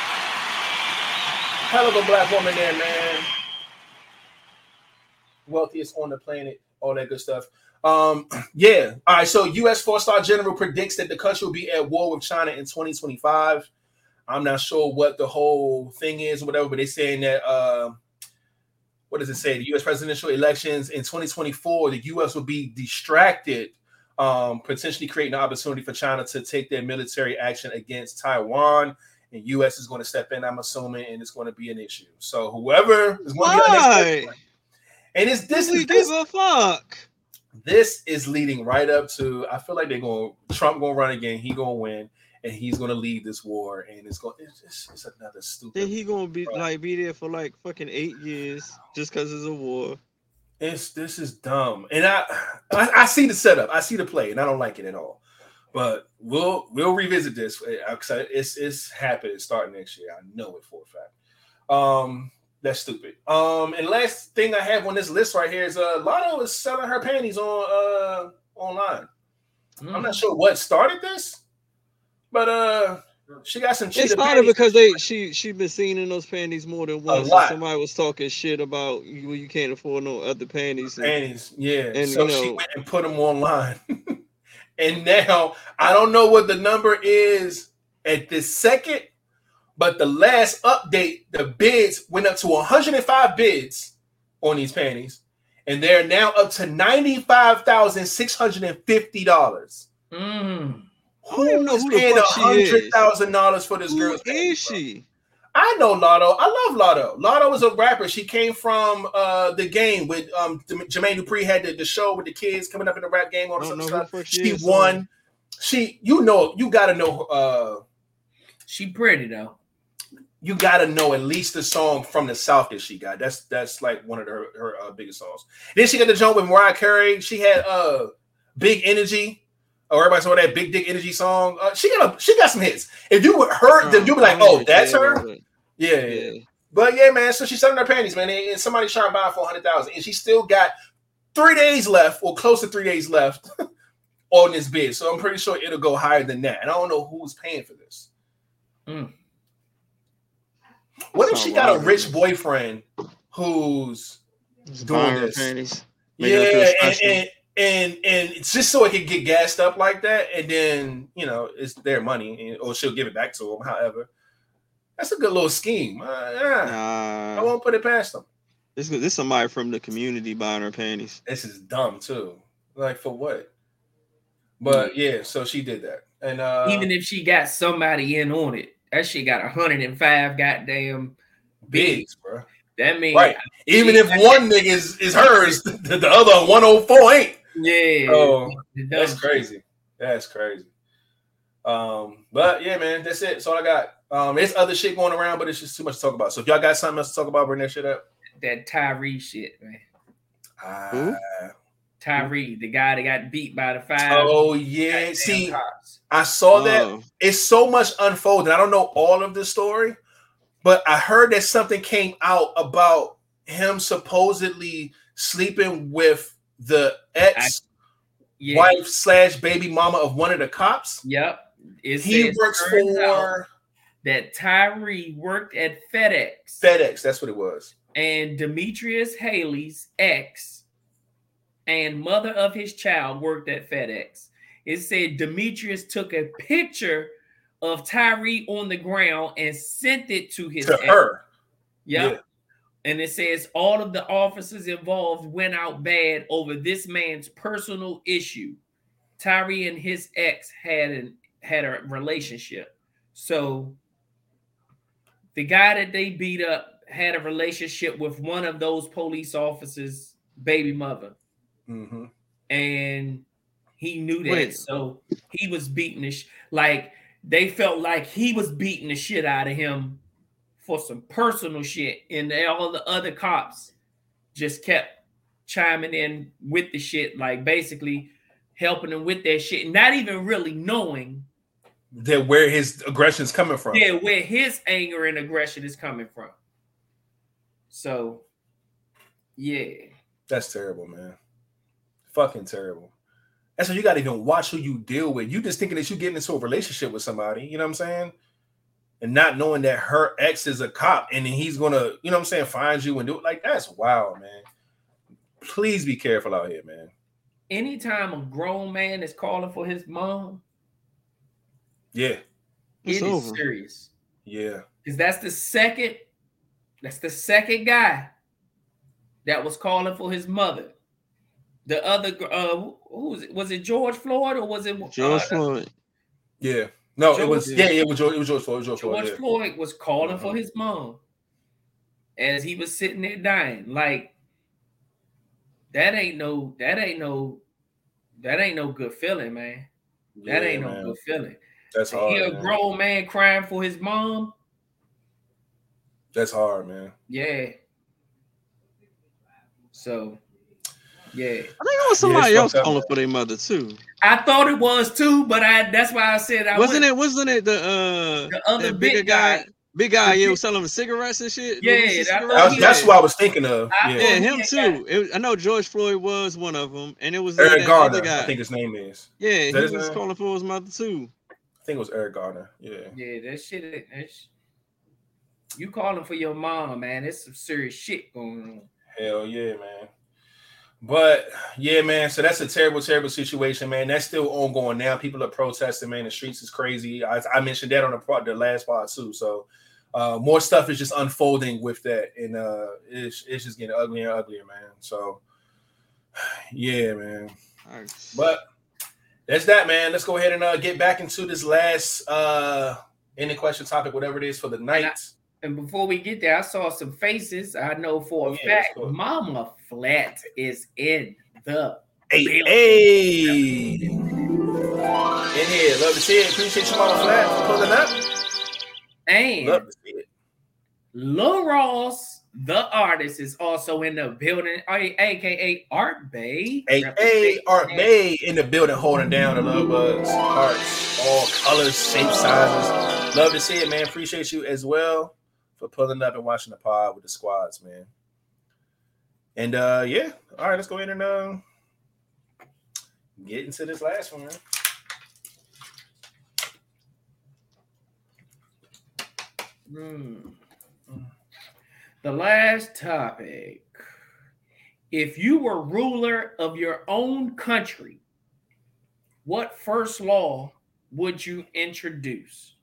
Speaker 1: Hell of a black woman there, man. Wealthiest on the planet, all that good stuff. Um, yeah. All right. So, U.S. four-star general predicts that the country will be at war with China in 2025. I'm not sure what the whole thing is, or whatever, but they're saying that uh, what does it say? The U.S. presidential elections in 2024, the U.S. will be distracted, um, potentially creating an opportunity for China to take their military action against Taiwan. And U.S. is going to step in, I'm assuming, and it's going to be an issue. So whoever is going to be our next
Speaker 2: Why?
Speaker 1: and it's this is this,
Speaker 2: give a fuck.
Speaker 1: this is leading right up to I feel like they're going Trump gonna run again, he gonna win, and he's gonna lead this war, and it's going it's just it's another stupid
Speaker 2: Then he gonna be
Speaker 1: Right.
Speaker 2: like be there for like fucking eight years just because it's a war.
Speaker 1: It's this is dumb, and I, I I see the setup, I see the play, and I don't like it at all. But we'll we'll revisit this. uh, 'cause I- It's it's happening starting next year. I know it for a fact. Um, that's stupid. Um, and last thing I have on this list right here is uh, Latto is selling her panties on uh online.
Speaker 5: Mm.
Speaker 1: I'm not sure what started this, but uh, she got some
Speaker 2: It
Speaker 1: cheetah
Speaker 2: started because they she she been seen in those panties more than once.
Speaker 1: lot.
Speaker 2: somebody was talking shit about you. You can't afford no other panties. and-
Speaker 1: panties. Yeah.
Speaker 2: And,
Speaker 1: so
Speaker 2: you
Speaker 1: she went and put them online. and now I don't know what the number is at this second, but the last update, the bids went up to 105 bids on these panties. And they're now up to $95,650.
Speaker 5: Mm.
Speaker 2: I don't even know
Speaker 1: Who's paying
Speaker 2: fuck
Speaker 1: $100,000 for this
Speaker 2: Who
Speaker 1: girl's panties,
Speaker 2: is
Speaker 1: bro?
Speaker 2: she?
Speaker 1: I know Latto. I love Latto. Latto is a rapper. She came from uh the game with um Jermaine Dupri had the, the show with the kids coming up in the rap game, all
Speaker 2: I
Speaker 1: this
Speaker 2: don't
Speaker 1: other
Speaker 2: know who the
Speaker 1: stuff.
Speaker 2: she
Speaker 1: She
Speaker 2: is,
Speaker 1: won. She, you know, you gotta know. Uh,
Speaker 5: She pretty though.
Speaker 1: you gotta know at least the song from the South that she got. That's that's like one of her her uh, biggest songs. Then she got the joint with Mariah Carey. She had uh Big Energy. Oh, everybody saw that Big Dick Energy song. Uh, she got a, she got some hits. If you heard them, you'd be like, oh, that's her. Yeah, yeah. But yeah, man. So she's selling her panties, man, and, somebody's trying to buy for hundred thousand, and she still got three days left, or close to three days left on this bid. So I'm pretty sure it'll go higher than that. And I don't know who's paying for this.
Speaker 5: Mm.
Speaker 1: What if she got a rich boyfriend who's
Speaker 2: Just
Speaker 1: Doing this.
Speaker 2: panties. Make
Speaker 1: yeah, and, and and and it's just so it could get gassed up like that, and then you know it's their money, and, or she'll give it back to them. However, that's a good little scheme. Uh, yeah, I won't put it past them.
Speaker 2: this this somebody from the community buying her panties.
Speaker 1: this is dumb too. Like for what? But yeah, so she did that, and uh
Speaker 5: Even if she got somebody in on it, that she got 105 goddamn
Speaker 1: bigs, bro.
Speaker 5: That means
Speaker 1: Right. Even if one nigga is, is hers, the, the other 104 ain't.
Speaker 5: Yeah.
Speaker 1: Oh, that's crazy. That's crazy. Um, but yeah, man, that's it. That's all I got. Um, there's other shit going around, but it's just too much to talk about. So if y'all got something else to talk about, bring that shit up.
Speaker 5: That Tyree shit, man.
Speaker 2: Who?
Speaker 1: Ah,
Speaker 5: Tyree, the guy that got beat by the five.
Speaker 1: oh yeah. See,
Speaker 5: cops.
Speaker 1: I saw that.
Speaker 2: Oh,
Speaker 1: it's so much unfolding. I don't know all of the story, but I heard that something came out about him supposedly sleeping with the ex
Speaker 5: Yeah.
Speaker 1: wife slash baby mama of one of the cops.
Speaker 5: Yep. It
Speaker 1: He works for
Speaker 5: that Tyree worked at FedEx
Speaker 1: FedEx. That's what it was.
Speaker 5: and Demetrius Haley's ex and mother of his child worked at FedEx. It said Demetrius took a picture of Tyree on the ground and sent it to his
Speaker 1: To
Speaker 5: ex.
Speaker 1: her.
Speaker 5: Yep.
Speaker 1: Yeah.
Speaker 5: And it says all of the officers involved went out bad over this man's personal issue. Tyree and his ex had an had a relationship. So the guy that they beat up had a relationship with one of those police officers' baby mother.
Speaker 1: hmm
Speaker 5: And he knew that.
Speaker 2: Wait.
Speaker 5: So he was beating the sh- like they felt like he was beating the shit out of him for some personal shit. And all the other cops just kept chiming in with the shit, like basically helping him with that shit, not even really knowing
Speaker 1: That where his aggression is coming from.
Speaker 5: yeah, where his anger and aggression is coming from. So yeah.
Speaker 1: That's terrible, man. Fucking terrible. That's why you gotta even watch who you deal with. You just thinking that you're getting into a relationship with somebody, you know what I'm saying? And not knowing that her ex is a cop and then he's gonna, you know what I'm saying, find you and do it like that's wild, man. Please be careful out here, man.
Speaker 5: Anytime a grown man is calling for his mom,
Speaker 1: Yeah,
Speaker 5: it
Speaker 2: It's
Speaker 5: is serious.
Speaker 1: Yeah.
Speaker 5: because that's the second that's the second guy that was calling for his mother the other uh who who was it was it george floyd or was it
Speaker 2: George
Speaker 5: uh,
Speaker 2: Floyd.
Speaker 1: Yeah. No, it was yeah, yeah, it was George, it was George Floyd. It was George,
Speaker 5: george
Speaker 1: Floyd. yeah.
Speaker 5: floyd was calling for
Speaker 1: Mhm.
Speaker 5: his mom as he was sitting there dying like that ain't no that ain't no that ain't no good feeling man that
Speaker 1: Yeah,
Speaker 5: ain't no
Speaker 1: man.
Speaker 5: good feeling
Speaker 1: That's hard.
Speaker 5: hear a
Speaker 1: man.
Speaker 5: grown man crying for his mom
Speaker 1: That's hard, man.
Speaker 5: yeah so yeah
Speaker 2: I think it was somebody
Speaker 1: it's
Speaker 2: else calling for their mother too.
Speaker 5: I thought it was too, but I that's why I said I
Speaker 2: wasn't
Speaker 5: went-
Speaker 2: it? Wasn't it the uh
Speaker 5: the other big
Speaker 2: bigger
Speaker 5: guy.
Speaker 2: guy? Big guy,
Speaker 5: The
Speaker 2: yeah,
Speaker 5: big-
Speaker 2: was selling cigarettes and shit.
Speaker 5: Yeah, that-
Speaker 2: cigarettes?
Speaker 1: That's,
Speaker 5: he
Speaker 1: that's what I was thinking of.
Speaker 5: I
Speaker 1: Yeah.
Speaker 2: Yeah, him too. It- I know George Floyd was one of them, and it was
Speaker 1: Eric
Speaker 2: that
Speaker 1: Garner,
Speaker 2: guy.
Speaker 1: I think his name is.
Speaker 2: yeah, he was
Speaker 1: name?
Speaker 2: calling for his mother too.
Speaker 1: I think it was Eric Garner. Yeah.
Speaker 5: Yeah, that shit. That's, you calling for your mom, man? There's some serious shit going on.
Speaker 1: Hell yeah, man. But yeah, man. So that's a terrible, terrible situation, man. That's still ongoing now. People are protesting, man. The streets is crazy. I, I mentioned that on the part, the last part too. So uh, more stuff is just unfolding with that, and uh, it's it's just getting uglier and uglier, man. So yeah, man.
Speaker 2: All right.
Speaker 1: But that's that, man. Let's go ahead and uh, get back into this last uh, any question topic, whatever it is for the night.
Speaker 5: And before we get there, I saw some faces. I know for
Speaker 1: Oh,
Speaker 5: a
Speaker 1: yeah,
Speaker 5: fact,
Speaker 1: go.
Speaker 5: Mama Flat is in the
Speaker 1: Hey,
Speaker 5: Bill.
Speaker 1: hey. In here, love to see it. Appreciate you, Mama Flat, for pulling up.
Speaker 5: and
Speaker 1: Love to see it.
Speaker 5: Lil Ross, the artist, is also in the building, oh, a- aka Art Bay.
Speaker 1: Hey, Art Bay in the building holding down the love bugs, hearts, all colors, shapes, sizes. Love to see it, man. Appreciate you as well for pulling up and watching the pod with the squads, man. And uh yeah, all right, let's go ahead and uh, get into this last one. Man.
Speaker 5: Hmm. The last topic. If you were ruler of your own country, what first law would you introduce?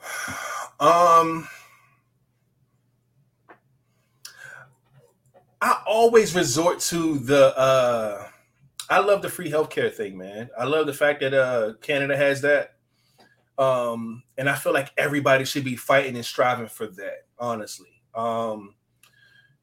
Speaker 1: Um, I always resort to the. uh I love the free healthcare thing, man. I love the fact that uh Canada has that. Um, and I feel like everybody should be fighting and striving for that, honestly. Um,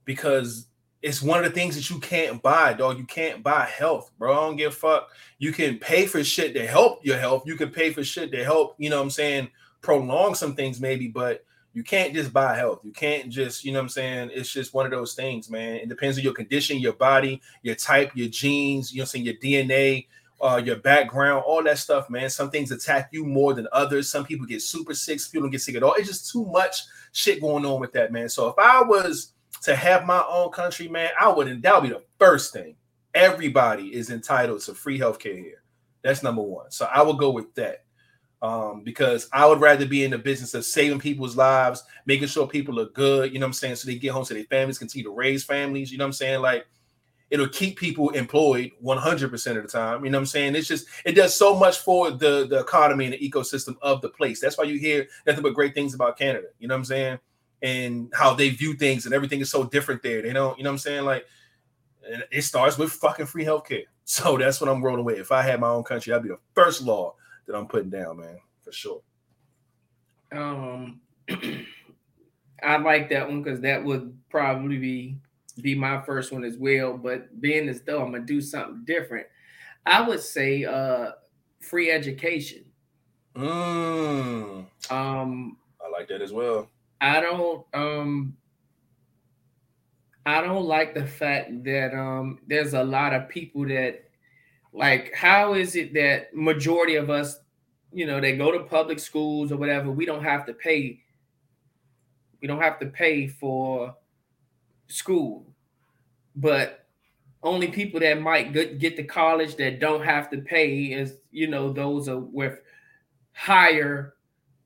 Speaker 1: because it's one of the things that you can't buy, dog. You can't buy health, bro. I don't give a fuck. You can pay for shit to help your health. You can pay for shit to help, you know what I'm saying, prolong some things maybe, but you can't just buy health. You can't just, you know what I'm saying? It's just one of those things, man. It depends on your condition, your body, your type, your genes, you know what I'm saying, your DNA, uh, your background, all that stuff, man. Some things attack you more than others. Some people get super sick, some people don't get sick at all. It's just too much shit going on with that, man. So if I was to have my own country, man, I wouldn't. That would be the first thing. Everybody is entitled to free healthcare here. That's number one. So I will go with that um, because I would rather be in the business of saving people's lives, making sure people are good. You know what I'm saying? So they get home to their families, continue to raise families. You know what I'm saying? Like it'll keep people employed 100% of the time. You know what I'm saying? It's just it does so much for the the economy and the ecosystem of the place. That's why you hear nothing but great things about Canada. You know what I'm saying? And how they view things and everything is so different there. They don't, you know what I'm saying? Like it starts with fucking free healthcare. So that's what I'm rolling with. If I had my own country, I'd be the first law that I'm putting down, man, for sure.
Speaker 5: Um, I like that one because that would probably be be my first one as well. But being as though I'm gonna do something different, I would say uh free education.
Speaker 1: Mm,
Speaker 5: Um,
Speaker 1: I like that as well.
Speaker 5: I don't um I don't like the fact that um there's a lot of people that like how is it that majority of us you know they go to public schools or whatever we don't have to pay we don't have to pay for school? But only people that might get, get to college that don't have to pay is you know those are with higher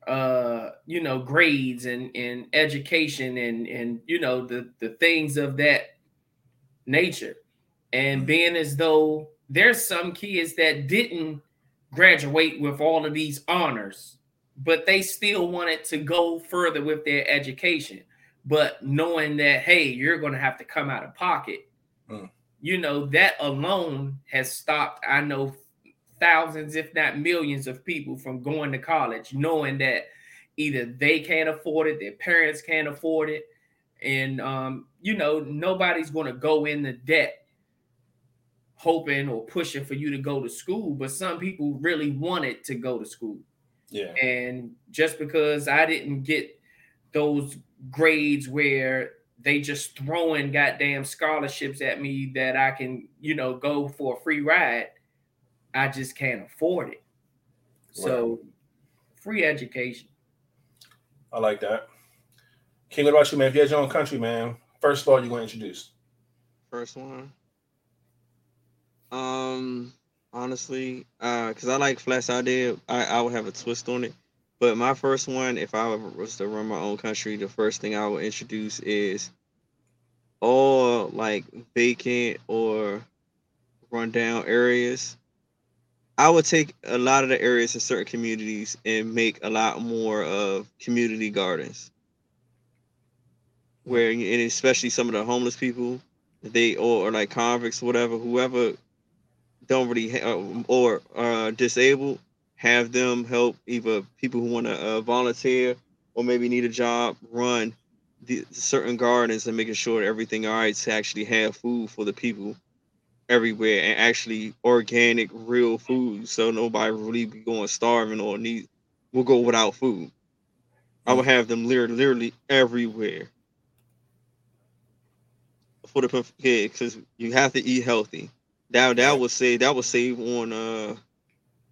Speaker 5: uh you know grades and and education and and you know the the things of that nature. And being as though there's some kids that didn't graduate with all of these honors but they still wanted to go further with their education. But knowing that, hey, you're going to have to come out of pocket,
Speaker 1: Mm.
Speaker 5: you know, that alone has stopped, I know, thousands, if not millions, of people from going to college, knowing that either they can't afford it, their parents can't afford it, and um, you know, nobody's going to go into debt hoping or pushing for you to go to school, but some people really wanted to go to school.
Speaker 1: Yeah.
Speaker 5: And just because I didn't get those grades where they just throwing goddamn scholarships at me that I can, you know, go for a free ride, I just can't afford it. So free education.
Speaker 1: I like that. King, what about you, man? If you had your own country, man, first law you're going to introduce.
Speaker 2: First one. Um, honestly, uh, cause I like Flat's idea, I, I would have a twist on it. But my first one, if I was to run my own country, the first thing I would introduce is all like vacant or rundown areas. I would take a lot of the areas in certain communities and make a lot more of community gardens where and especially some of the homeless people they or, or like convicts whatever whoever don't really ha- or uh disabled have them help either people who want to uh, volunteer or maybe need a job run the certain gardens and making sure everything all right to actually have food for the people everywhere and actually organic real food so nobody really be going starving or need will go without food. I would have them literally, literally everywhere. For the yeah because you have to eat healthy that that would say that would save on uh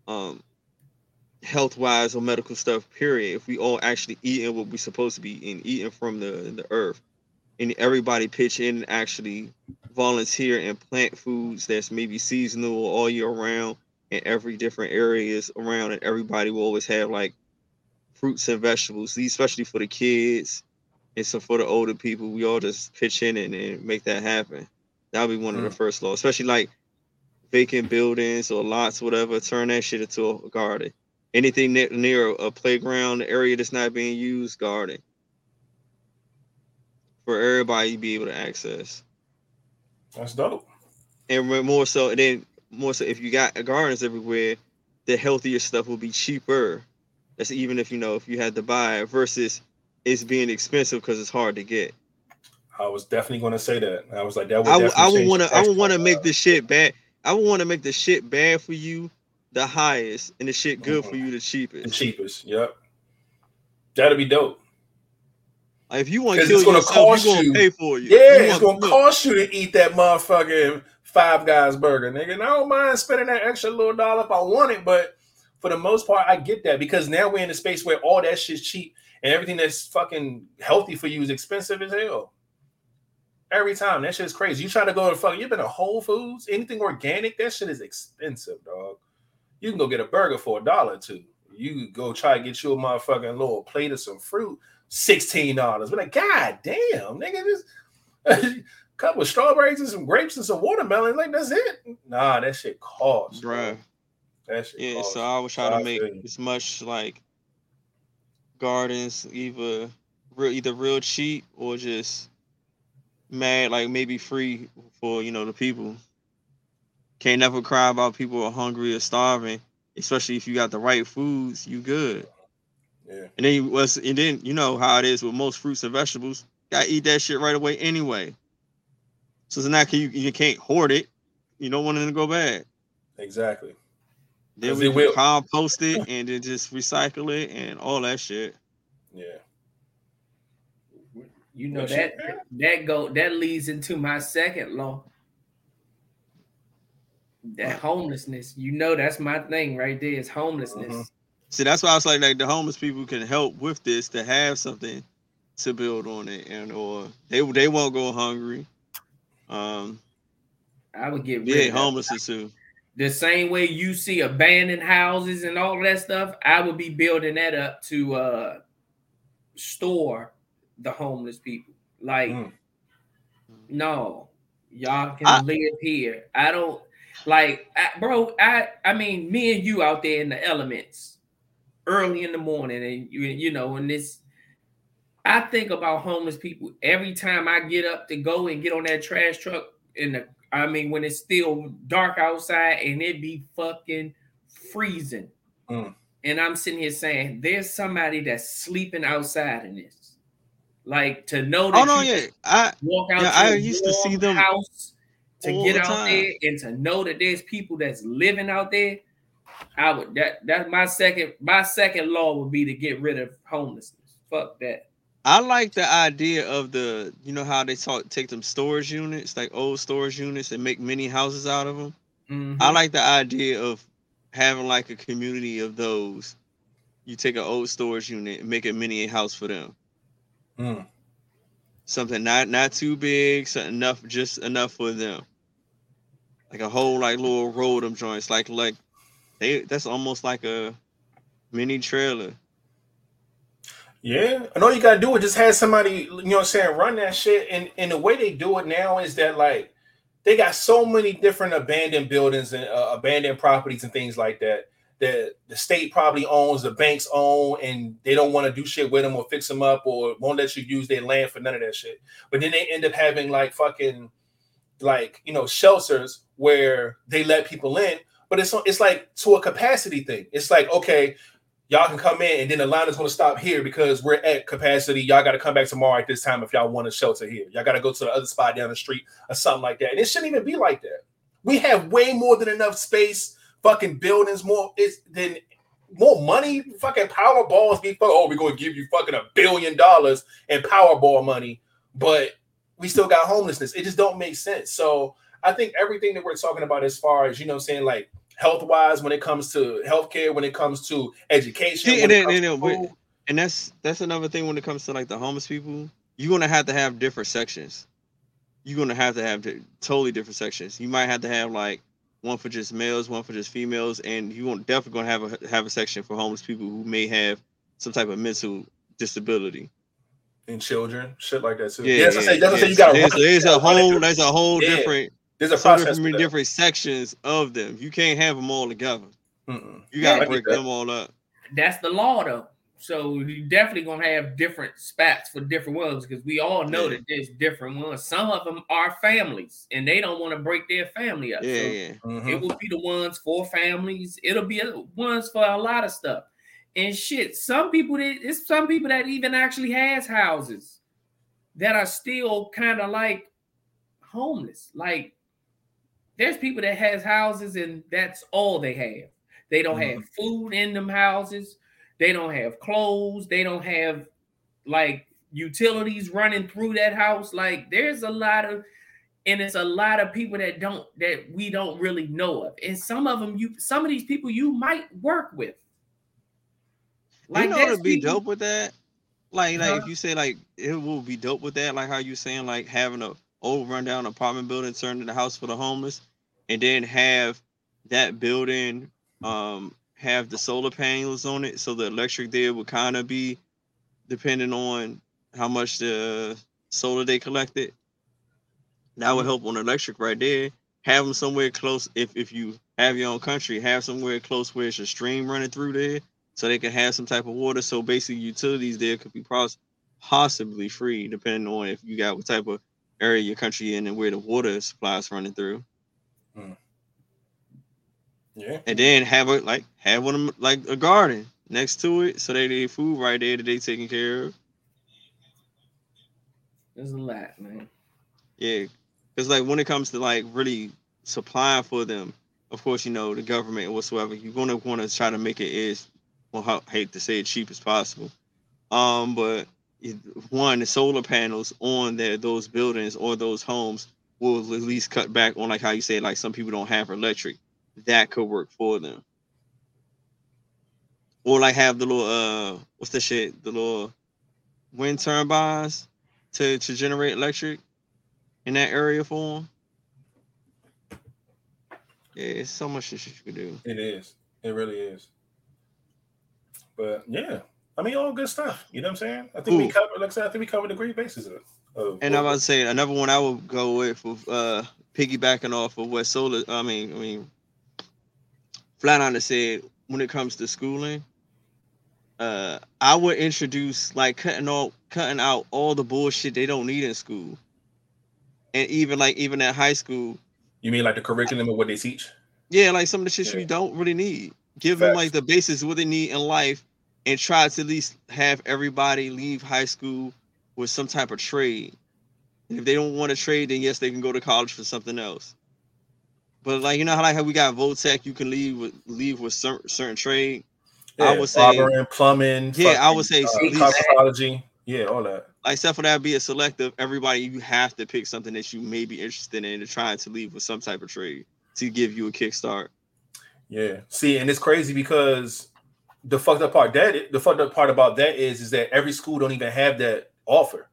Speaker 2: um health wise or medical stuff period. If we all actually eating what we're supposed to be eating eating from the the earth. And everybody pitch in and actually volunteer and plant foods that's maybe seasonal all year round in every different areas around. And everybody will always have like fruits and vegetables especially for the kids and so for the older people we all just pitch in and, and make that happen. That'll be one of the first laws especially like vacant buildings or lots whatever turn that shit into a garden. Anything ne- near a playground area that's not being used garden. For everybody to be able to access.
Speaker 1: That's dope.
Speaker 2: and more so and then more so if you got gardens everywhere the healthier stuff will be cheaper. That's even if you know if you had to buy it versus it's being expensive because it's hard to get.
Speaker 1: I was definitely going to say that. I was like, that would
Speaker 2: I would, I would want to I would want to make uh, this shit bad I would want to make the shit bad for you the highest and the shit good for mm-hmm. you the cheapest.
Speaker 1: the
Speaker 2: cheapest.
Speaker 1: Yep. That'd be dope.
Speaker 2: Like, if you want to kill
Speaker 1: it's gonna
Speaker 2: yourself
Speaker 1: cost
Speaker 2: you gonna pay for you
Speaker 1: Yeah,
Speaker 2: You
Speaker 1: it's gonna cost you to eat that motherfucking Five Guys burger, nigga. And I don't mind spending that extra little dollar if I want it, but for the most part, I get that because now we're in a space where all that shit's cheap and everything that's fucking healthy for you is expensive as hell. Every time that shit's crazy. You try to go to fuck. you've been to Whole Foods, anything organic, that shit is expensive, dog. You can go get a burger for a dollar or two. You go try to get you a motherfucking little plate of some fruit, sixteen dollars. But like, god damn, nigga, this a couple of strawberries and some grapes and some watermelon, like that's it. Nah, that shit costs, bro. That shit
Speaker 2: Yeah,
Speaker 1: costs.
Speaker 2: so I would try
Speaker 1: I
Speaker 2: to make as much like gardens either real either real cheap or just mad like maybe free for you know the people. Can't never cry about people are hungry or starving, especially if you got the right foods, you good.
Speaker 1: Yeah.
Speaker 2: And then you was and then you know how it is with most fruits and vegetables. Gotta eat that shit right away anyway. So it's not you you can't hoard it. You don't want it to go bad.
Speaker 1: Exactly.
Speaker 2: Then we
Speaker 1: will.
Speaker 2: compost it and then just recycle it and all that shit.
Speaker 1: Yeah.
Speaker 5: You know
Speaker 1: What
Speaker 5: that
Speaker 1: you-
Speaker 5: that go that leads into my second law. That homelessness, you know, that's my thing right there. Is homelessness.
Speaker 1: Mhm.
Speaker 2: See, that's why I was like, like the homeless people can help with this to have something to build on it, and or they they won't go hungry. Um,
Speaker 5: I would get rid
Speaker 2: yeah,
Speaker 5: of
Speaker 2: homelessness too.
Speaker 5: the same way you see abandoned houses and all that stuff. I would be building that up to uh store the homeless people. Like,
Speaker 1: Mm.
Speaker 5: no, y'all can
Speaker 2: I-
Speaker 5: live here. I don't like, I, bro. I I mean, me and you out there in the elements. early in the morning, and you you know, and this. I think about homeless people every time I get up to go and get on that trash truck in the. I mean, when it's still dark outside and it be fucking freezing,
Speaker 1: Mm.
Speaker 5: and I'm sitting here saying, "There's somebody that's sleeping outside in this." Like to know that
Speaker 2: Oh no,
Speaker 5: you
Speaker 2: yeah, I
Speaker 5: walk out
Speaker 2: Yeah,
Speaker 5: to
Speaker 2: I used to see them
Speaker 5: house to get
Speaker 2: the
Speaker 5: out
Speaker 2: time.
Speaker 5: there and to know that there's people that's living out there. I would that that's my second my second law would be to get rid of homelessness. Fuck that.
Speaker 2: I like the idea of the you know how they talk take them storage units like old storage units and make mini houses out of them.
Speaker 5: Mhm.
Speaker 2: I like the idea of having like a community of those. You take an old storage unit and make a mini house for them.
Speaker 1: Mm.
Speaker 2: Something not not too big, so enough just enough for them. Like a whole like little of them joints, like like they that's almost like a mini trailer.
Speaker 1: Yeah, and all you gotta do is just have somebody, you know what I'm saying, run that shit. And and the way they do it now is that like they got so many different abandoned buildings and uh, abandoned properties and things like that that the state probably owns, the banks own, and they don't want to do shit with them or fix them up or won't let you use their land for none of that shit. But then they end up having like fucking like you know shelters where they let people in, but it's it's like to a capacity thing. It's like okay, y'all can come in and then the line is going to stop here because we're at capacity. Y'all got to come back tomorrow at this time if y'all want a shelter here. Y'all got to go to the other spot down the street or something like that. And it shouldn't even be like that. We have way more than enough space, fucking buildings, more it's than more money. Fucking Powerballs be fuck. Oh, we're going to give you fucking a billion dollars in Powerball money, but we still got homelessness. It just don't make sense. So I think everything that we're talking about as far as you know, saying like health wise, when it comes to healthcare, when it comes to education,
Speaker 2: See, and and then
Speaker 1: food.
Speaker 2: and that's that's another thing when it comes to like the homeless people you're gonna have to have different sections you're gonna have to have totally different sections you might have to have like one for just males one for just females and you want definitely gonna have a have a section for homeless people who may have some type of mental disability
Speaker 1: and children, shit like that too.
Speaker 2: yeah,
Speaker 1: Yeah, that's what I say. That's what I say.
Speaker 2: yeah.
Speaker 1: You got
Speaker 2: there's, there's a whole there's a whole
Speaker 1: Yeah.
Speaker 2: different
Speaker 1: There's a
Speaker 2: so
Speaker 1: process.
Speaker 2: different, different sections of them you can't have them all together
Speaker 1: Mm-mm.
Speaker 2: you gotta
Speaker 1: I
Speaker 2: break them all up
Speaker 5: That's the law though. So you definitely gonna have different spats for different ones because we all know
Speaker 2: Yeah.
Speaker 5: that there's different ones. Some of them are families and they don't want to break their family up.
Speaker 2: yeah
Speaker 5: So
Speaker 2: yeah
Speaker 1: Mhm.
Speaker 5: It will be the ones for families. It'll be the ones for a lot of stuff. And shit, some people that it's some people that even actually has houses that are still kind of like homeless. Like there's people that has houses and that's all they have. They don't have food in them houses. They don't have clothes. They don't have like utilities running through that house. Like there's a lot of and it's a lot of people that don't that we don't really know of and some of them you some of these people you might work with Like
Speaker 2: you know to be
Speaker 5: people-
Speaker 2: dope with that like like if you say like it will be dope with that like how you saying like having a old rundown apartment building turned into a house for the homeless and then have that building um have the solar panels on it so the electric there would kind of be depending on how much the solar they collected that would mm-hmm. help on electric right there have them somewhere close if if you have your own country have somewhere close where it's a stream running through there so they can have some type of water. So basically, utilities there could be pos- possibly free, depending on if you got what type of area your country in and where the water supply is running through. Hmm.
Speaker 1: Yeah.
Speaker 2: And then have a like have one of them like a garden next to it, so they need food right there that they taking care of.
Speaker 5: there's a lot man
Speaker 2: Yeah, because like when it comes to like really supplying for them, of course you know the government or whatsoever, you're gonna want to try to make it as well. I hate to say it cheap as possible, um, but one the solar panels on their those buildings or those homes will at least cut back on like how you say like some people don't have electric, that could work for them. Or like have the little uh what's the shit the little wind turbines to to generate electric in that area for them. Yeah, it's so much shit you could do.
Speaker 1: It is. It really is. But yeah, I mean, all good stuff. You know what I'm saying? I think we
Speaker 2: Ooh.
Speaker 1: covered. Like I said, I think we covered the great bases of it. Of,
Speaker 2: And I'm about to say another one I would go with for uh piggybacking off of what Solar I mean I mean Flatliner said when it comes to schooling, uh I would introduce like cutting all cutting out all the bullshit they don't need in school. And even like even at high school,
Speaker 1: You mean like the curriculum of what they teach?
Speaker 2: yeah, like some of the shit
Speaker 1: Yeah.
Speaker 2: you don't really need. Give them like the basics of what they need in life and try to at least have everybody leave high school with some type of trade. And if they don't want to trade, then yes, they can go to college for something else. But like you know how like how we got Votech, you can leave with leave with certain certain trade. I would say
Speaker 1: barbering, plumbing.
Speaker 2: Yeah, I would say
Speaker 1: uh, cosmetology. Yeah, all that.
Speaker 2: like except for that be a selective everybody you have to pick something that you may be interested in and trying to leave with some type of trade to give you a kickstart
Speaker 1: Yeah. See, and it's crazy because the fucked up part that the fucked up part about that is is that every school don't even have that offer.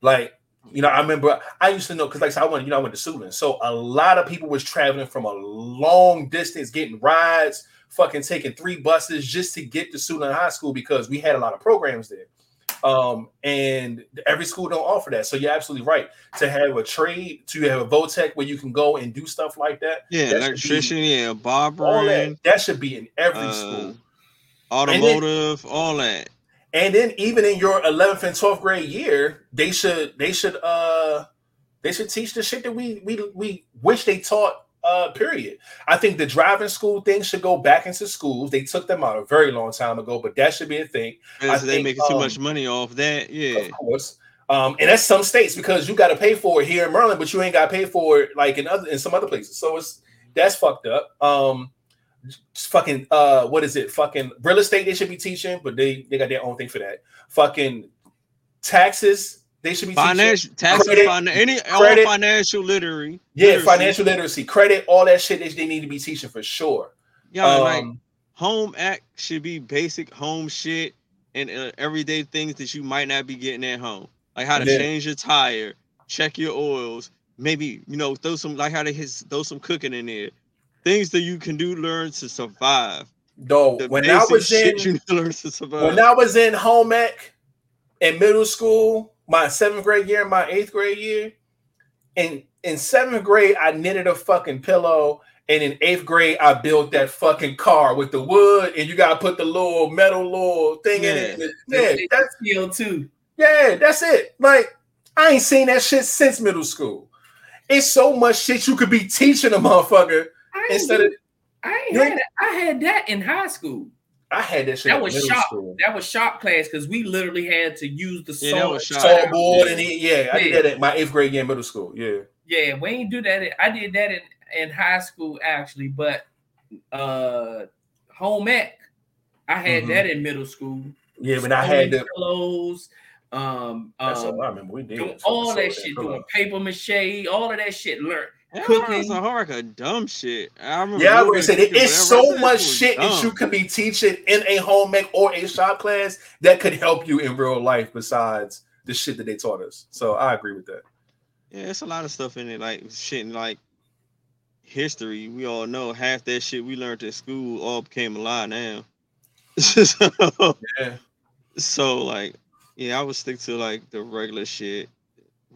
Speaker 1: Like, you know, I remember I used to know because like I, said, I went, you know, I went to Suitland. So a lot of people was traveling from a long distance, getting rides, fucking taking three buses just to get to Suitland High School because we had a lot of programs there. Um, and every school don't offer that. So you're absolutely right. To have a trade, to have a Votech where you can go and do stuff like that.
Speaker 2: yeah
Speaker 1: that should be-
Speaker 2: electrician yeah
Speaker 1: all
Speaker 2: barbering
Speaker 1: that that should be in every
Speaker 2: uh,
Speaker 1: school.
Speaker 2: automotive all that
Speaker 1: And then even in your 11th and 12th grade year, they should they should uh they should teach the shit that we we we wish they taught uh period. I think the driving school thing should go back into schools. They took them out a very long time ago, but that should be a thing,
Speaker 2: they
Speaker 1: think,
Speaker 2: making too
Speaker 1: um,
Speaker 2: much money off that yeah
Speaker 1: of course. Um, and that's some states because you got to pay for it here in Maryland, but you ain't got to pay for it like in other in some other places. So it's that's fucked up. Um, fucking uh, what is it? Fucking real estate they should be teaching, but they they got their own thing for that. Fucking taxes they should be teaching.
Speaker 2: financial taxes
Speaker 1: Credit-
Speaker 2: any
Speaker 1: credit-
Speaker 2: all financial literary
Speaker 1: Yeah,
Speaker 2: literacy.
Speaker 1: financial literacy, credit, all that shit that they need to be teaching for sure.
Speaker 2: yeah like
Speaker 1: Um,
Speaker 2: home ec should be basic home shit and uh, everyday things that you might not be getting at home like how to
Speaker 1: Yeah.
Speaker 2: change your tire check your oils maybe you know throw some like how to hit throw some cooking in there things that you can do learn to survive
Speaker 1: though,
Speaker 2: the
Speaker 1: when I was in
Speaker 2: shit you learn to survive
Speaker 1: when I was in home ec in middle school, my seventh grade year, my eighth grade year, in in seventh grade, I knitted a fucking pillow, and in eighth grade, I built that fucking car with the wood, and you gotta put the little metal little thing in it. Yeah, that's
Speaker 5: Skill too.
Speaker 1: yeah, that's it. Like I ain't seen that shit since middle school. It's so much shit you could be teaching a motherfucker
Speaker 5: I
Speaker 1: instead of
Speaker 5: I ain't had I had that in high school.
Speaker 1: I had that shit.
Speaker 5: That
Speaker 1: in
Speaker 5: was shop.
Speaker 1: school.
Speaker 5: That was shop class because we literally had to use the
Speaker 2: Yeah, that
Speaker 5: saw.
Speaker 2: was shop.
Speaker 1: Board
Speaker 2: Yeah.
Speaker 1: and it, yeah, I did that at my eighth grade year in middle school. Yeah.
Speaker 5: Yeah, we ain't do that. in- I did that in, in high school actually, but uh home ec, I had
Speaker 1: Mhm.
Speaker 5: that in middle school.
Speaker 1: Yeah, when I had the
Speaker 5: pillows, um,
Speaker 1: that's
Speaker 5: um,
Speaker 1: all I remember. We did
Speaker 5: doing all that shit, doing paper mache, all of that shit. Learn.
Speaker 2: Yeah,
Speaker 5: cooking.
Speaker 2: it's a dumb shit. I remember
Speaker 1: Yeah, I
Speaker 2: a little
Speaker 1: would
Speaker 2: bit
Speaker 1: say
Speaker 2: of
Speaker 1: that it's so
Speaker 2: rest
Speaker 1: much
Speaker 2: was
Speaker 1: shit that you
Speaker 2: dumb.
Speaker 1: could be teaching in a home ec or a shop class that could help you in real life besides the shit that they taught us. So I agree with that.
Speaker 2: Yeah, it's a lot of stuff in it, like shit in like history. We all know half that shit we learned at school all became a lie now. so,
Speaker 1: Yeah.
Speaker 2: so like, yeah, I would stick to like the regular shit.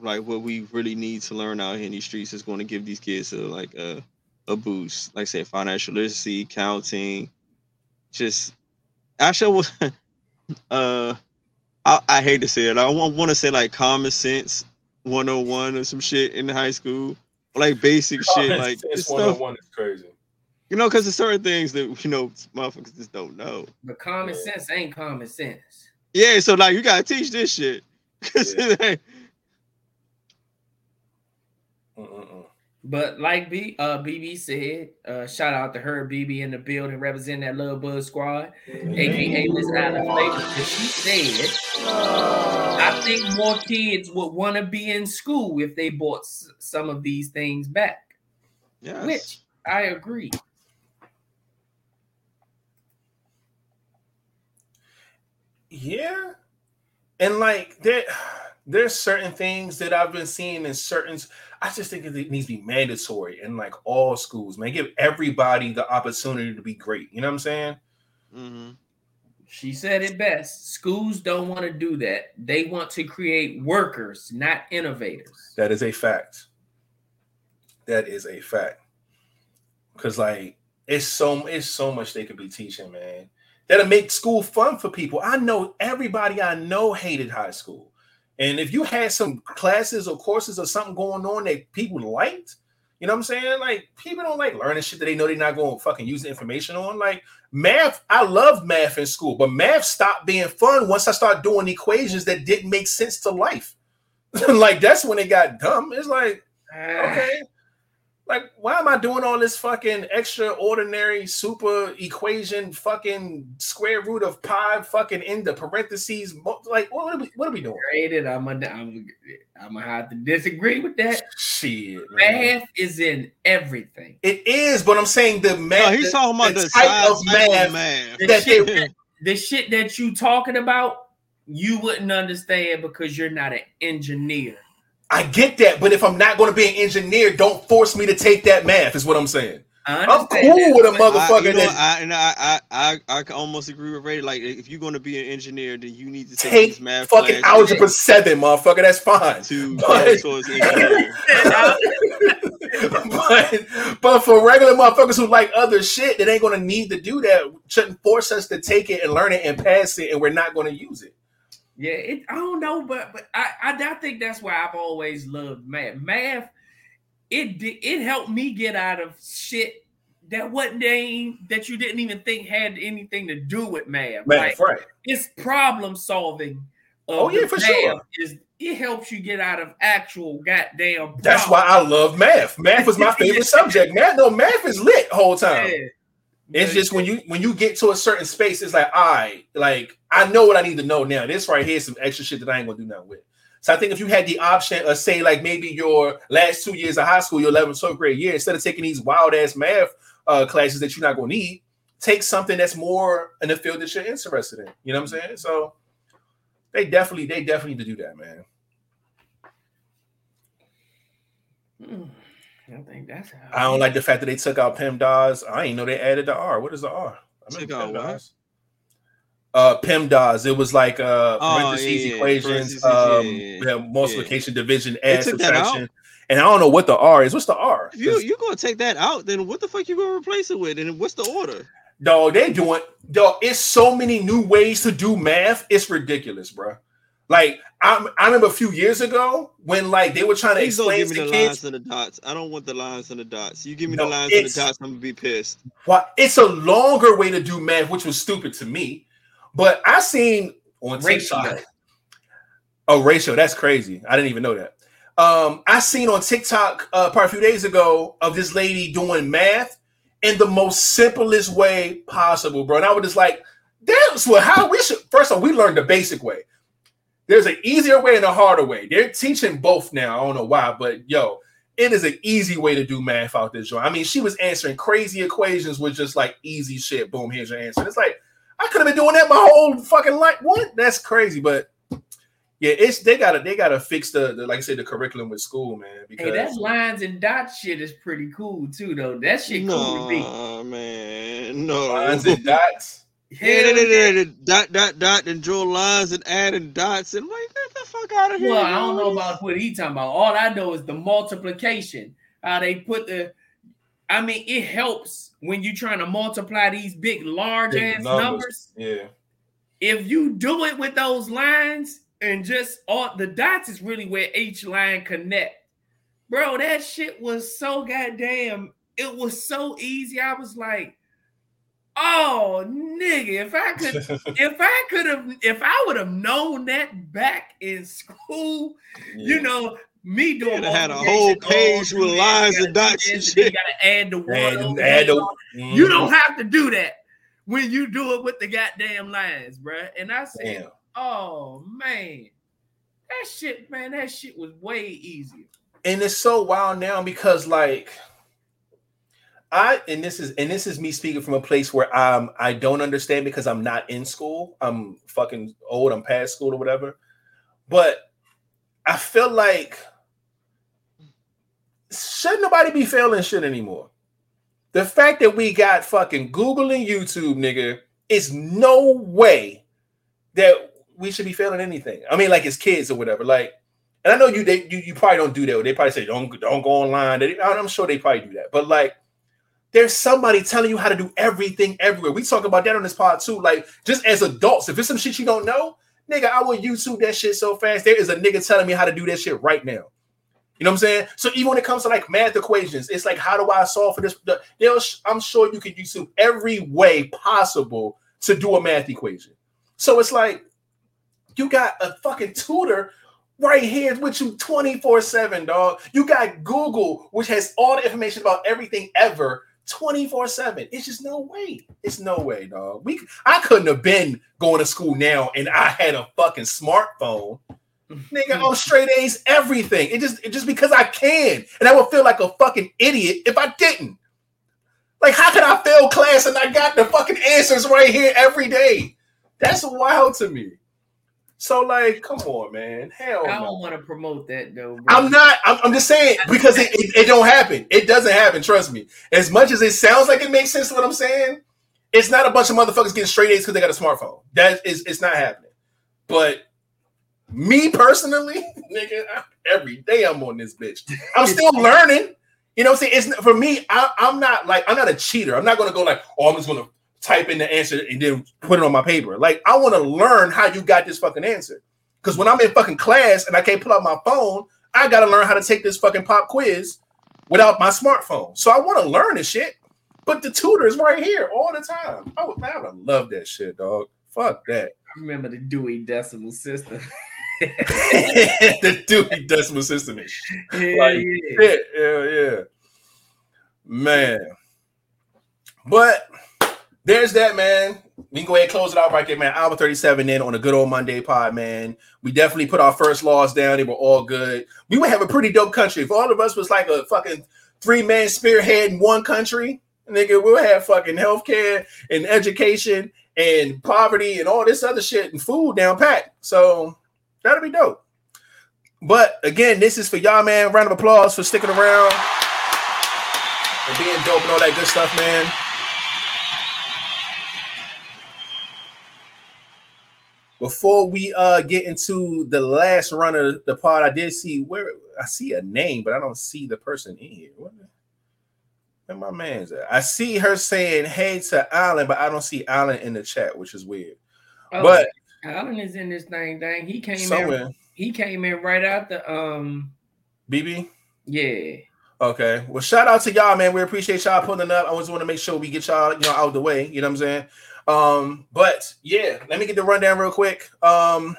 Speaker 2: Like what we really need to learn out here in these streets is going to give these kids a like a a boost. Like I said, financial literacy, counting, just actually was uh I, I hate to say it. I want, want to say like common sense 101 or some shit in high school. Like basic shit, like
Speaker 1: it's
Speaker 2: stuff,
Speaker 1: one on one is crazy.
Speaker 2: you know, because there's certain things that you know motherfuckers just don't know.
Speaker 5: But common
Speaker 1: Yeah.
Speaker 5: sense ain't common sense.
Speaker 2: Yeah, so like you gotta teach this shit. 'Cause
Speaker 1: Yeah.
Speaker 2: it ain't-
Speaker 1: Mm-mm-mm.
Speaker 5: But like B uh BB said, uh shout out to her BB in the building representing that Love Bugs squad, aka Miss Island Flavor. She said, I think more kids would want to be in school if they bought s- some of these things back.
Speaker 2: yes.
Speaker 5: Which I agree.
Speaker 1: Yeah. And like there there's certain things that I've been seeing in certain I just think it needs to be mandatory in like all schools, man. Give everybody the opportunity to be great. You know what I'm saying?
Speaker 2: hmm
Speaker 5: She said it best. Schools don't want to do that. They want to create workers, not innovators.
Speaker 1: That is a fact. That is a fact. Cause like it's so it's so much they could be teaching, man. that'll make school fun for people. I know everybody I know hated high school. And if you had some classes or courses or something going on that people liked, you know what I'm saying? Like people don't like learning shit that they know they're not going to fucking use the information on. Like math, I loved math in school, but math stopped being fun once I started doing equations that didn't make sense to life. like that's when it got dumb. It's like, okay, like why am I doing all this fucking extraordinary super equation, fucking square root of pi, fucking in the parentheses? Like what are we, what are we doing?
Speaker 5: Graded, I'm gonna I'm, I'm gonna have to disagree with that.
Speaker 1: Shit, man.
Speaker 5: Math is in everything.
Speaker 1: It is, but I'm saying the
Speaker 2: No,
Speaker 1: math.
Speaker 2: he's talking about
Speaker 1: the
Speaker 2: the,
Speaker 1: type
Speaker 2: size
Speaker 1: of math
Speaker 2: math.
Speaker 5: The
Speaker 1: that
Speaker 5: shit,
Speaker 1: they-
Speaker 5: the shit that you talking about, you wouldn't understand because you're not an engineer.
Speaker 1: I get that, but if I'm not going to be an engineer, don't force me to take that math. Is what I'm saying. I'm cool
Speaker 5: that,
Speaker 1: with a motherfucker
Speaker 2: I, you know,
Speaker 1: that
Speaker 2: I, and I, I, I, I almost agree with Ray. Like, if you're going to be an engineer, then you need to take,
Speaker 1: take
Speaker 2: math
Speaker 1: fucking
Speaker 2: classes
Speaker 1: algebra seven, motherfucker. That's fine.
Speaker 2: to
Speaker 1: But-
Speaker 2: go towards engineering.
Speaker 1: but, but for regular motherfuckers who like other shit that ain't gonna need to do that, shouldn't force us to take it and learn it and pass it, and we're not gonna use it.
Speaker 5: Yeah, it, I don't know, but but I, I I think that's why I've always loved math. Math, it it helped me get out of shit that wasn't they, that you didn't even think had anything to do with math.
Speaker 1: Man,
Speaker 5: Like
Speaker 1: right.
Speaker 5: it's problem solving.
Speaker 1: Oh, yeah, for
Speaker 5: math
Speaker 1: sure.
Speaker 5: Is it helps you get out of actual goddamn.
Speaker 1: That's why I love math. Math was my favorite subject. Math, no, math is lit whole time.
Speaker 5: Yeah.
Speaker 1: It's just when you when you get to a certain space, it's like, all right, like I know what I need to know now. This right here is some extra shit that I ain't gonna do nothing with. So I think if you had the option of say like maybe your last two years of high school, your 11th, 12th grade year, instead of taking these wild ass math uh, classes that you're not gonna need, take something that's more in the field that you're interested in. You know what I'm saying? So they definitely, they definitely need to do that, man.
Speaker 5: Hmm, I think that's how
Speaker 1: I don't like the fact that they took out PEMDAS. I ain't know they added the R. What is the R? I
Speaker 2: Took
Speaker 1: remember
Speaker 2: out what?
Speaker 1: PEMDAS. Uh, PEMDAS. It was like uh,
Speaker 2: Oh,
Speaker 1: parentheses,
Speaker 2: yeah, yeah,
Speaker 1: equations,
Speaker 2: parentheses,
Speaker 1: um,
Speaker 2: yeah,
Speaker 1: yeah, multiplication, division,
Speaker 2: They
Speaker 1: add,
Speaker 2: took that out?
Speaker 1: subtraction. And I don't know what the R is. What's the R?
Speaker 2: If you you gonna take that out, then what the fuck you gonna replace it with? And what's the order?
Speaker 1: Dog, they're doing dog. It's so many new ways to do math. It's ridiculous, bro. Like I, I remember a few years ago when like they were trying to
Speaker 2: Please don't
Speaker 1: explain
Speaker 2: give me
Speaker 1: to
Speaker 2: the
Speaker 1: kids.
Speaker 2: lines and the dots. I don't want the lines and the dots. You give me
Speaker 1: No,
Speaker 2: the lines and the dots, I'm gonna be pissed.
Speaker 1: Why it's a longer way to do math, which was stupid to me. But I seen on
Speaker 5: Ratio.
Speaker 1: TikTok. Oh, ratio. That's crazy. I didn't even know that. Um, I seen on TikTok uh, probably a few days ago of this lady doing math in the most simplest way possible, bro. And I was just like, that's what how we should. First of all, we learned the basic way. There's an easier way and a harder way. They're teaching both now. I don't know why, but yo, it is an easy way to do math out this joint. I mean, she was answering crazy equations with just like easy shit. Boom, here's your answer. It's like I could have been doing that my whole fucking life. What? That's crazy. But yeah, it's they gotta they gotta fix the, the like I said the curriculum with school, man. Because
Speaker 5: Hey, that lines and dots shit is pretty cool too, though. That shit cool to me.
Speaker 2: No, man, no.
Speaker 1: lines and dots.
Speaker 2: Yeah,
Speaker 5: Hell
Speaker 2: they,
Speaker 5: yeah.
Speaker 2: they, they, dot, dot, dot, and draw lines and adding dots. And like, get the fuck out of here.
Speaker 5: Well, I don't know about what he talking about. All I know is the multiplication. How they put the. I mean, it helps when you're trying to multiply these big, large
Speaker 1: Big
Speaker 5: ass
Speaker 1: numbers.
Speaker 5: numbers.
Speaker 1: Yeah.
Speaker 5: If you do it with those lines and just all the dots is really where each line connect. Bro, that shit was so goddamn. It was so easy. I was like, oh nigga, if I could if I could have, if I would have known that back in school, you know, me doing
Speaker 2: You'd have had a whole page with lines and dots and shit.
Speaker 5: You gotta add the one.
Speaker 1: Add,
Speaker 5: over
Speaker 1: add
Speaker 5: there.
Speaker 1: the,
Speaker 5: You don't mm-hmm. have to do that when you do it with the goddamn lines, bruh. And I said,
Speaker 1: Damn.
Speaker 5: oh man, that shit, man, that shit was way easier.
Speaker 1: and it's so wild now because like I and this is and this is me speaking from a place where I'm I don't understand because I'm not in school. I'm fucking old. I'm past school or whatever. But I feel like should nobody be failing shit anymore. The fact that we got fucking Google and YouTube, nigga, is no way that we should be failing anything. I mean, like as kids or whatever. Like and I know you they you, you probably don't do that. They probably say don't don't go online. I'm sure they probably do that. But like there's somebody telling you how to do everything everywhere. We talk about that on this pod too. Like just as adults, if it's some shit you don't know, nigga, I will YouTube that shit so fast. There is a nigga telling me how to do that shit right now. You know what I'm saying? So even when it comes to like math equations, it's like, how do I solve for this? The- they'll- I'm sure you could YouTube every way possible to do a math equation. So it's like you got a fucking tutor right here with you 24-7, dog. You got Google, which has all the information about everything ever 24-7. It's just no way. It's no way, dog. We I couldn't have been going to school now and I had a fucking smartphone. Nigga, I'm straight A's everything. It just it just because I can. And I would feel like a fucking idiot if I didn't. Like, how can I fail class and I got the fucking answers right here every day? That's wild to me. So, like, come on, man. Hell
Speaker 5: I don't want to promote that though. bro.
Speaker 1: I'm not. I'm, I'm just saying because it, it, it don't happen. It doesn't happen. Trust me. As much as it sounds like it makes sense to what I'm saying, it's not a bunch of motherfuckers getting straight A's because they got a smartphone. That is, it's not happening. But me personally, nigga, I, every day I'm on this bitch. I'm still learning. You know what I'm saying? It's for me. I, I'm not like I'm not a cheater. I'm not gonna go like, oh, I'm just gonna type in the answer and then put it on my paper. Like I want to learn how you got this fucking answer. Because when I'm in fucking class and I can't pull out my phone, I gotta learn how to take this fucking pop quiz without my smartphone. So I want to learn this shit. But the tutor is right here all the time. I would, I would love that shit, dog. Fuck that.
Speaker 5: I remember the Dewey Decimal System.
Speaker 1: the Dewey Decimal System is
Speaker 5: yeah,
Speaker 1: Like,
Speaker 5: yeah.
Speaker 1: shit. Yeah, yeah. Man. But there's that, man. We can go ahead and close it out right there, man. Hour 37 in on a good old Monday pod, man. We definitely put our first laws down. They were all good. We would have a pretty dope country. If all of us was like a fucking three-man spearhead in one country, nigga, we'll have fucking healthcare and education and poverty and all this other shit and food down pat. So that'll be dope. But again, this is for y'all, man. Round of applause for sticking around and being dope and all that good stuff, man. Before we uh get into the last run of the pod, I did see where I see a name, but I don't see the person in here. What where my man's at? I see her saying hey to Alan, but I don't see Alan in the chat, which is weird.
Speaker 5: Oh,
Speaker 1: But
Speaker 5: Allen is in this thing. Dang, he came in.
Speaker 1: somewhere,
Speaker 5: He came in right after. Um,
Speaker 1: BB.
Speaker 5: yeah.
Speaker 1: Okay. Well, shout out to y'all, man. We appreciate y'all pulling up. I just want to make sure we get y'all, you know, out of the way. You know what I'm saying? Um, but yeah, let me get the rundown real quick. Um,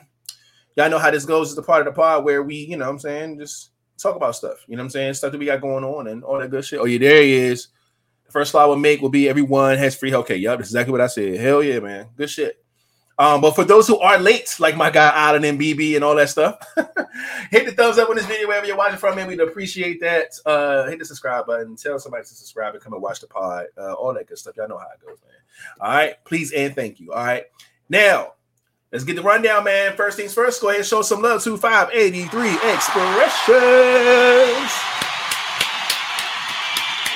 Speaker 1: y'all know how this goes. It's the part of the pod where we, you know what I'm saying, just talk about stuff. You know what I'm saying? Stuff that we got going on and all that good shit. Oh, yeah, there he is. The first slide we'll make will be everyone has free healthcare. Yup, that's exactly what I said. Hell yeah, man. Good shit. Um, but for those who are late, like my guy Alan and BB and all that stuff, hit the thumbs up on this video wherever you're watching from, man. We'd appreciate that. Uh, hit the subscribe button, tell somebody to subscribe and come and watch the pod, uh, all that good stuff. Y'all know how it goes, man. All right, please and thank you. All right, now let's get the rundown, man. First things first, go ahead and show some love to 583 Expressions.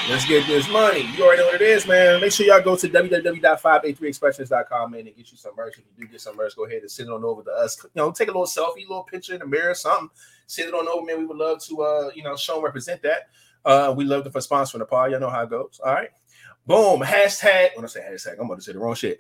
Speaker 1: Let's get this money. You already know what it is, man. Make sure y'all go to www.583expressions.com, man, and get you some merch. If you do get some merch, go ahead and send it on over to us. You know, take a little selfie, little picture in the mirror, something. Send it on over, man. We would love to, uh, you know, show and represent that. Uh, we love the for sponsoring the pod. Y'all know how it goes. All right. Boom. Hashtag. When I say hashtag, I'm going to say the wrong shit.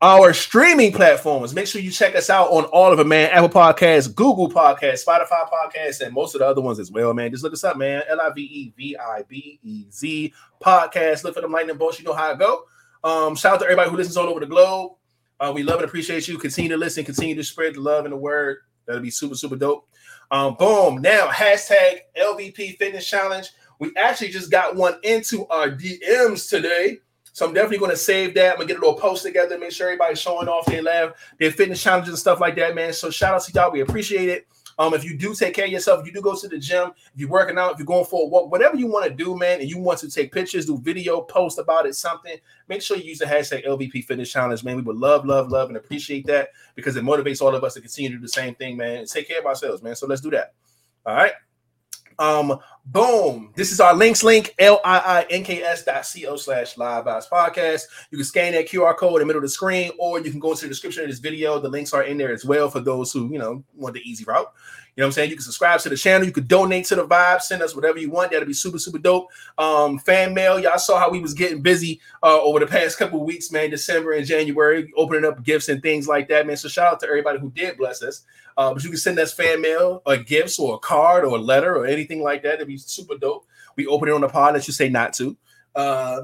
Speaker 1: Our streaming platforms. Make sure you check us out on all of them, man. Apple Podcasts, Google Podcasts, Spotify Podcasts, and most of the other ones as well, man. Just look us up, man. L I V E V I B E Z podcast. Look for them lightning bolts. You know how it go. Um, shout out to everybody who listens all over the globe. Uh, we love and appreciate you. Continue to listen. Continue to spread the love and the word. That'll be super, super dope. Um, boom. Now, hashtag LVP Fitness Challenge. We actually just got one into our DMs today. So I'm definitely going to save that. I'm going to get a little post together, make sure everybody's showing off their lab, their fitness challenges and stuff like that, man. So shout out to y'all. We appreciate it. Um, if you do take care of yourself, if you do go to the gym, if you're working out, if you're going for a walk, whatever you want to do, man, and you want to take pictures, do video, post about it, something, make sure you use the hashtag LVP Fitness Challenge, man. We would love, love, love, and appreciate that because it motivates all of us to continue to do the same thing, man. And take care of ourselves, man. So let's do that. All right. Um, Boom. This is our links link, L-I-I-N-K-S dot C-O slash live vibes podcast. You can scan that QR code in the middle of the screen, or you can go into the description of this video. The links are in there as well for those who, you know, want the easy route. You know what I'm saying? You can subscribe to the channel. You could donate to the vibe. Send us whatever you want. That'd be super, super dope. Um, fan mail. Y'all saw how we was getting busy uh, over the past couple weeks, man. December and January, opening up gifts and things like that, man. So shout out to everybody who did bless us. Uh, but you can send us fan mail or gifts or a card or a letter or anything like that. It'd be super dope. We open it on the pod that you say not to. Uh,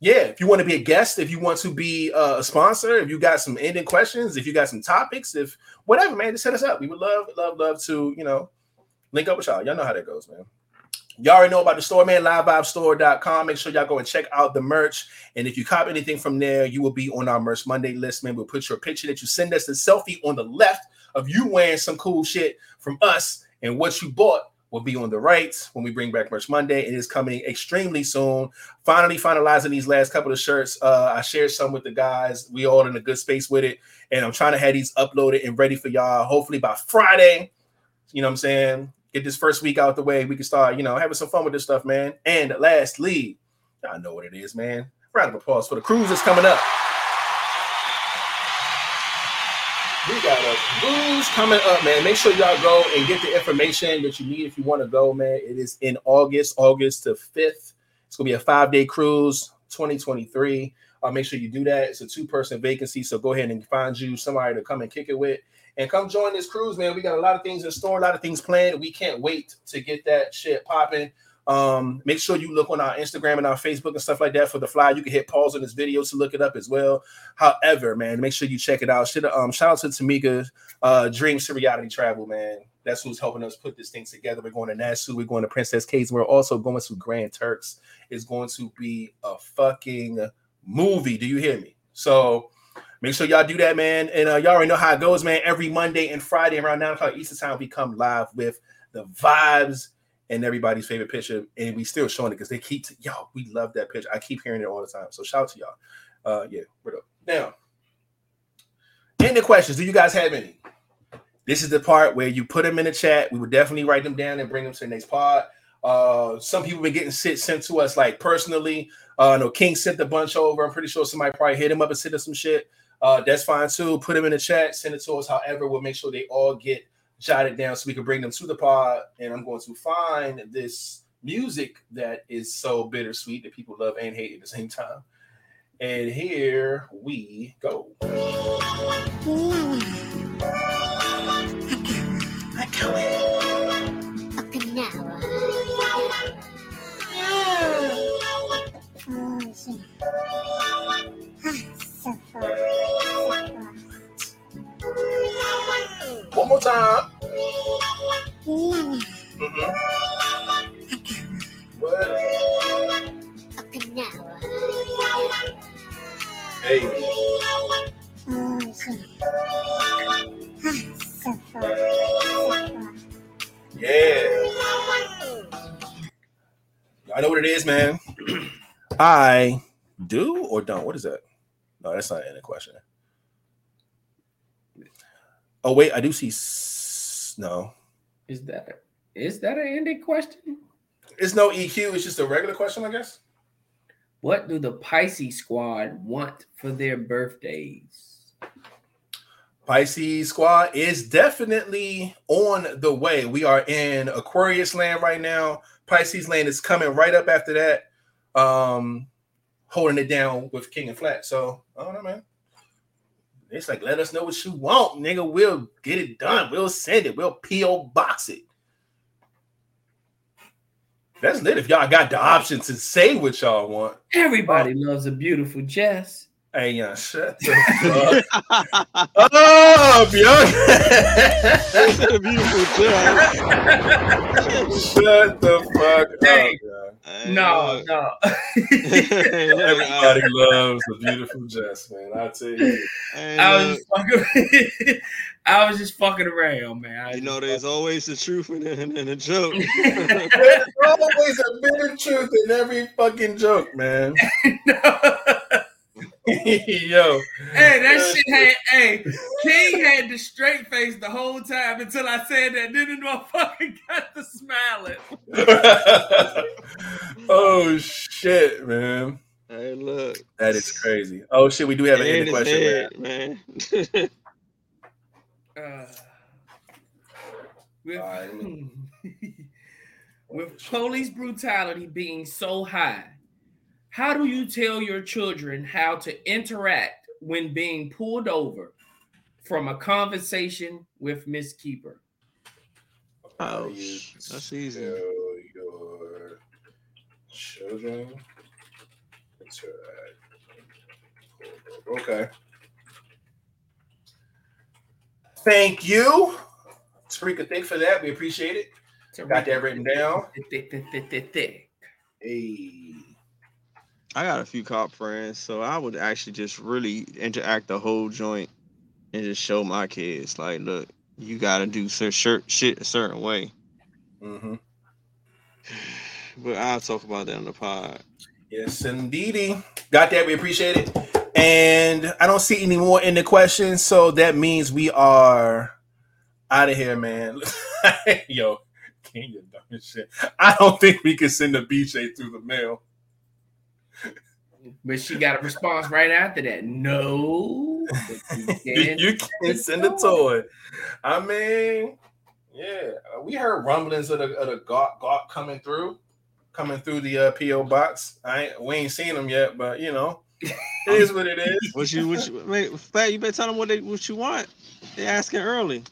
Speaker 1: yeah, if you want to be a guest, if you want to be uh, a sponsor, if you got some ending questions, if you got some topics, if whatever, man, just hit us up. We would love, love, love to, you know, link up with y'all. Y'all know how that goes, man. Y'all already know about the store, man. LiveVibeStore.com. Make sure y'all go and check out the merch. And if you cop anything from there, you will be on our merch Monday list, man. We'll put your picture that you send us the selfie on the left of you wearing some cool shit from us and what you bought will be on the right when we bring back merch Monday. It is coming extremely soon. Finally, finalizing these last couple of shirts. Uh, I shared some with the guys. We all in a good space with it, and I'm trying to have these uploaded and ready for y'all. Hopefully by Friday. You know what I'm saying? Get this first week out the way. We can start, you know, having some fun with this stuff, man. And lastly, y'all know what it is, man. Round of applause for the cruise that's coming up. Cruise coming up, man. Make sure y'all go and get the information that you need if you want to go, man. It is in August, August the 5th. It's gonna be a five-day cruise, 2023. Uh, make sure you do that. It's a two-person vacancy, so go ahead and find you somebody to come and kick it with. And come join this cruise, man. We got a lot of things in store, a lot of things planned. We can't wait to get that shit popping. Um, make sure you look on our Instagram and our Facebook and stuff like that for the fly. You can hit pause on this video to look it up as well. However, man, make sure you check it out. Um shout out to Tamika, uh, Dreams to Reality Travel, man. That's who's helping us put this thing together. We're going to Nassau, we're going to Princess Cays, we're also going to Grand Turks. It's going to be a fucking movie. Do you hear me? So make sure y'all do that, man. And uh, y'all already know how it goes, man. Every Monday and Friday around 9 o'clock Eastern time, we come live with the vibes and everybody's favorite picture, and we still showing it because they keep t- yo, we love that picture. I keep hearing it all the time. So shout out to y'all. Uh yeah, what up? Now, any questions? Do you guys have any? This is the part where you put them in the chat. We would definitely write them down and bring them to the next pod. Uh, some people been getting sit sent to us like personally. Uh, no, King sent a bunch over. I'm pretty sure somebody probably hit him up and sent us some shit. Uh, that's fine too. Put them in the chat, send it to us. However, we'll make sure they all get jotted down so we can bring them to the pod. And I'm going to find this music that is so bittersweet that people love and hate at the same time. And here we go. One more time. I know what it is, man. I do or don't. What is that? No, that's not in the question. Oh wait, I do see. No,
Speaker 5: Is that is that an ending question?
Speaker 1: it's no EQ. It's just a regular question, I guess.
Speaker 5: What do the Pisces squad want for their birthdays?
Speaker 1: Pisces squad is definitely on the way. We are in Aquarius land right now. Pisces land is coming right up after that. Um, holding it down with King and Flat. So I don't know, man. It's like let us know what you want, nigga. We'll get it done. We'll send it. We'll PO box it. That's lit. If y'all got the option to say what y'all want.
Speaker 5: Everybody loves a beautiful Jess.
Speaker 1: Hey, yeah, oh, shut the fuck up, yo.
Speaker 2: a beautiful job.
Speaker 1: Shut the fuck
Speaker 5: Hey.
Speaker 1: up, yo.
Speaker 5: No, no.
Speaker 1: Everybody loves a beautiful Jess, man. I tell you.
Speaker 5: I was just fucking. I was just fucking around, man. I
Speaker 2: you know,
Speaker 5: just
Speaker 2: there's always the truth in a, in a joke.
Speaker 1: There's always a bit of truth in every fucking joke, man. Yo,
Speaker 5: Hey, that shit had hey King had the straight face the whole time until I said that. Then the motherfucker got the smiling.
Speaker 1: oh shit, man,
Speaker 2: Hey, look.
Speaker 1: that is crazy. Oh shit, we do have an end question, man.
Speaker 2: head, man.
Speaker 5: Uh, with,
Speaker 1: All right,
Speaker 5: with police brutality being so high, how do you tell your children how to interact when being pulled over from a conversation with Miss Keeper?
Speaker 1: Oh, how
Speaker 2: Oh,
Speaker 1: you
Speaker 2: that's easy.
Speaker 1: tell your children interact. Okay. Thank you, Spreaker Thick, for that. We appreciate it. Got that written down. Hey.
Speaker 2: I got a few cop friends, so I would actually just really interact the whole joint and just show my kids, like, look, you gotta do cer- shirt shit a certain way.
Speaker 1: Mm-hmm.
Speaker 2: But I'll talk about that on the pod.
Speaker 1: Yes, indeedy. Got that. We appreciate it. And I don't see any more in the questions, so that means we are out of here, man. Yo, can you dumb shit? I don't think we can send a BJ through the mail.
Speaker 5: But she got a response right after that. No. you can.
Speaker 1: you can send a toy. I mean, yeah, we heard rumblings of the of the gawk, gawk coming through, coming through the uh, PO box. I ain't, we ain't seen them yet, but you know, it is what it is.
Speaker 2: What you, what you, wait, Flat, you better tell them what they, what you want. They asking early.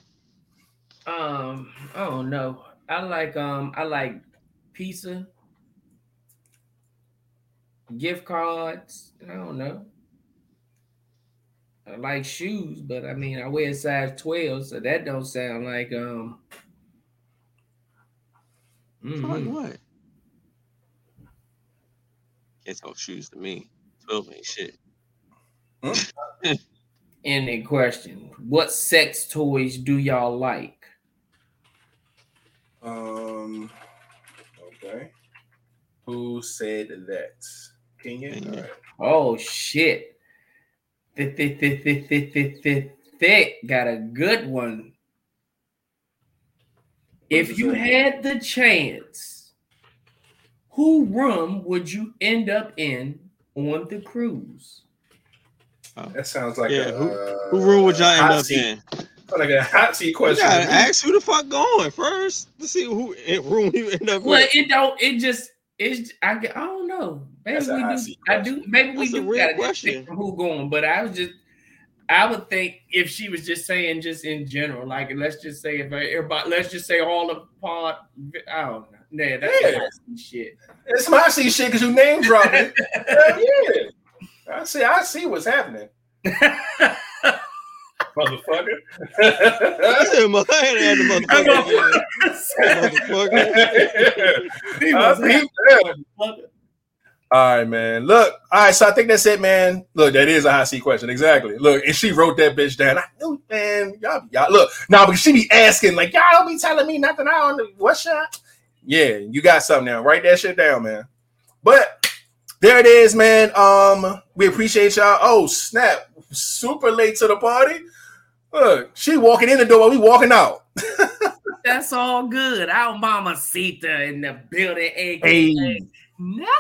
Speaker 5: Um, I don't know. I like um I like pizza, gift cards. I don't know. I like shoes, but I mean I wear a size 12, so that don't sound like um
Speaker 2: Like
Speaker 5: mhm.
Speaker 2: what? Can't talk shoes to me. Twelve ain't shit.
Speaker 5: ending question. What sex toys do y'all like?
Speaker 1: Um. Okay. Who said that? Kenya.
Speaker 2: Kenya.
Speaker 1: All right.
Speaker 5: Oh shit. Thick, thick, thick, thick, thick, thick, thick, thick. Got a good one. If you had the chance, who room would you end up in on the cruise?
Speaker 1: That sounds like
Speaker 2: Yeah,
Speaker 1: a
Speaker 2: who-
Speaker 1: uh,
Speaker 2: Who room would y'all end up
Speaker 1: seat-
Speaker 2: in?
Speaker 1: Like a hot seat question.
Speaker 2: You gotta ask who the fuck going first to see who in room you end up with.
Speaker 5: Well,
Speaker 2: with.
Speaker 5: it don't. It just. It's. I. I don't know. Maybe we do. I do. Maybe we
Speaker 2: That's
Speaker 5: do. Gotta
Speaker 2: question.
Speaker 5: pick from who going. But I was just. I would think if she was just saying just in general, like let's just say if everybody, let's just say all of pod. I don't know. Nah, that's
Speaker 1: Yeah.
Speaker 5: nasty shit.
Speaker 1: It's my seat shit because you name dropping. Yeah. I see. I see what's happening, motherfucker.
Speaker 2: That's in my head, and the motherfucker. Motherfucker.
Speaker 5: He was
Speaker 1: see-
Speaker 5: motherfucker.
Speaker 1: All right, man. Look, all right. So I think that's it, man. Look, that is a hot seat question. Exactly. Look, and she wrote that bitch down. I knew, man. Y'all, y'all look now because she be asking like, y'all don't be telling me nothing. I don't know what's that. Yeah, you got something now. Write that shit down, man. But there it is, man. Um, we appreciate y'all. Oh snap! Super late to the party. Look, she walking in the door we walking out.
Speaker 5: That's all good. Our mama Sita in the building. AKA
Speaker 1: Hey.
Speaker 5: Nessa.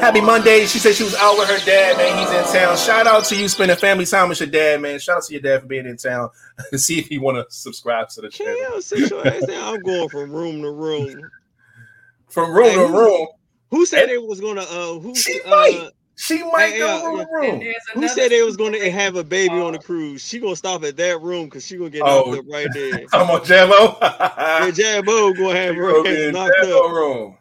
Speaker 1: Happy Monday. She said she was out with her dad, man. He's in town. Shout out to you spending family time with your dad, man. Shout out to your dad for being in town. See if he want to subscribe to the channel.
Speaker 2: you sit your ass down? I'm going from room to room.
Speaker 1: From room
Speaker 2: Hey,
Speaker 1: to
Speaker 2: who-
Speaker 1: room.
Speaker 2: Who said it was gonna? Uh, who?
Speaker 1: She
Speaker 2: uh,
Speaker 1: might. She might
Speaker 2: Hey,
Speaker 1: go room to
Speaker 5: And
Speaker 1: room.
Speaker 5: there's
Speaker 2: Who said they was gonna have a baby on the cruise? She gonna stop at that room because she gonna get
Speaker 1: Oh.
Speaker 2: knocked up right there.
Speaker 1: Come on, Jello.
Speaker 2: Yeah, Jabbo gonna have her ass knocked
Speaker 1: Jello
Speaker 2: up.
Speaker 1: room.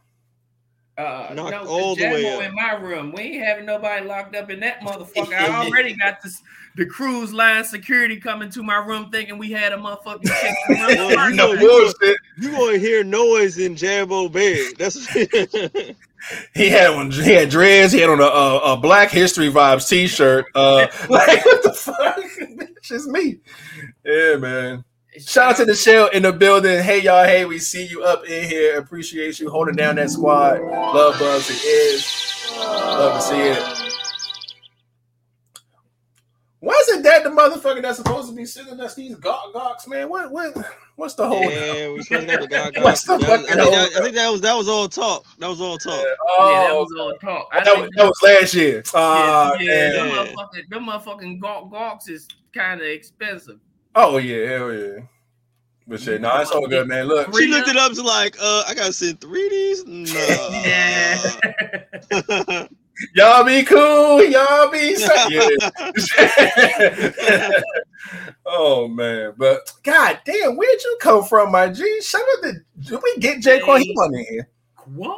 Speaker 5: Uh,
Speaker 2: Knocked
Speaker 5: no,
Speaker 2: all the way up.
Speaker 5: in my room. We ain't having nobody locked up in that motherfucker. I already got this the cruise line security coming to my room thinking we had a motherfucking chick in the room.
Speaker 2: Well, you
Speaker 1: No
Speaker 2: know,
Speaker 1: bullshit.
Speaker 2: You gonna hear noise in Jambo bed. That's
Speaker 1: He had on. He had dreads. He had on a, a, a Black History Vibes T-shirt. Uh, like what the fuck? Bitch, it's me. Yeah, man. Shout out to the shell in the building. Hey y'all, hey, we see you up in here. Appreciate you holding down that squad. Love Bugs, it is. Love to see it. Motherfucker that's supposed to be sitting us these gawk gawks, man. What what what's the whole
Speaker 2: Yeah, we supposed to go to God. God.
Speaker 1: What's the
Speaker 2: That was- I, think that, I think that was that was all talk. That was all talk.
Speaker 5: yeah, that
Speaker 1: Oh,
Speaker 5: was all talk. I
Speaker 1: that, was, that was last year. Uh,
Speaker 5: yeah, yeah, them
Speaker 2: yeah.
Speaker 5: motherfucking, them motherfucking gawk gawks is kind of expensive.
Speaker 1: Oh yeah, hell yeah. But shit, no, it's all good, man. Look,
Speaker 2: She looked it up to like, uh, I gotta send three Ds. No.
Speaker 1: Y'all be cool, y'all be yeah. oh man, but god damn, where'd you come from, my G? Shout out to did we get J. Cole? He on in here.
Speaker 5: Whoa.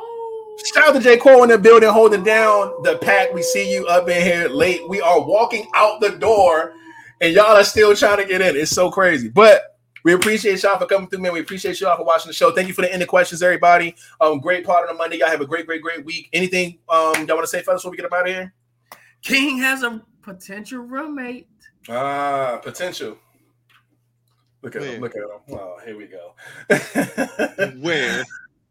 Speaker 1: Shout out to J. Cole in the building, holding down the pack. We see you up in here late. We are walking out the door, and y'all are still trying to get in. It's so crazy. But we appreciate y'all for coming through, man. We appreciate y'all for watching the show. Thank you for the ending questions, everybody. Um, great part of the Monday. Y'all have a great, great, great week. Anything um y'all want to say, fellas, before we get up out of here?
Speaker 5: King has a potential roommate.
Speaker 1: Ah, potential. Look at
Speaker 2: Where?
Speaker 1: him. Look at him. Oh, here we go.
Speaker 2: Where?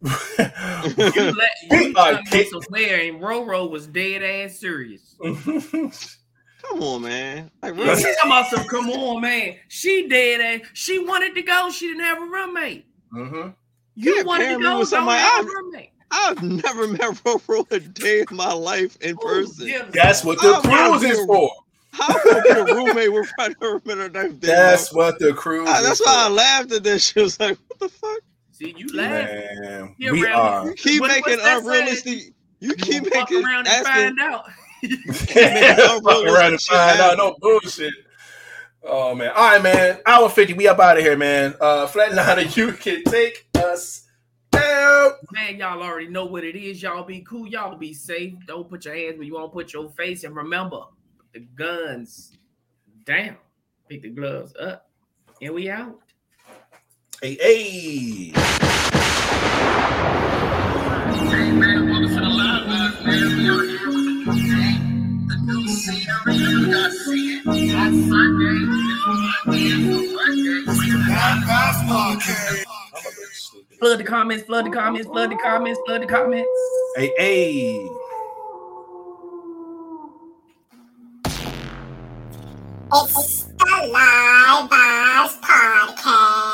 Speaker 5: You let
Speaker 1: We
Speaker 5: you
Speaker 1: are
Speaker 5: tell me where and Roro was dead ass serious.
Speaker 2: Come on, man. Like,
Speaker 5: You
Speaker 2: really?
Speaker 5: talking about some come on, man. She did ass. She wanted to go. She didn't have a roommate.
Speaker 1: Mhm.
Speaker 5: You
Speaker 2: can't
Speaker 5: wanted to
Speaker 2: me
Speaker 5: go.
Speaker 2: with
Speaker 5: Don't
Speaker 2: somebody
Speaker 5: have a roommate.
Speaker 2: I've never met Roro a day in my life in person.
Speaker 5: Yeah,
Speaker 1: That's what the cruise is for.
Speaker 2: How can I a roommate with I never met her a day? in
Speaker 1: That's
Speaker 2: life?
Speaker 1: what the cruise is
Speaker 2: that's why I laughed at this. She was like, "What the fuck?
Speaker 5: See, you laugh.
Speaker 1: Man, we
Speaker 5: around-
Speaker 1: are.
Speaker 2: You keep
Speaker 5: What-
Speaker 2: making unrealistic. You
Speaker 5: You
Speaker 2: keep
Speaker 5: gonna fuck
Speaker 2: making
Speaker 5: around and
Speaker 2: asking.
Speaker 5: find out.
Speaker 1: Fuck around and
Speaker 2: shit
Speaker 1: find out. No bullshit. Oh man. All right, man. Hour 50. We up out of here, man. Uh Flatliner, you can take us down.
Speaker 5: Man, y'all already know what it is. Y'all be cool. Y'all be safe. Don't put your hands where you won't put your face. And remember, the guns down. Pick the gloves up. And we out.
Speaker 1: Hey, hey. I'm a bit stupid.
Speaker 5: Flood the comments, flood the comments, flood the comments, flood the comments.
Speaker 1: Hey, hey.
Speaker 7: It's the Live Bars Podcast.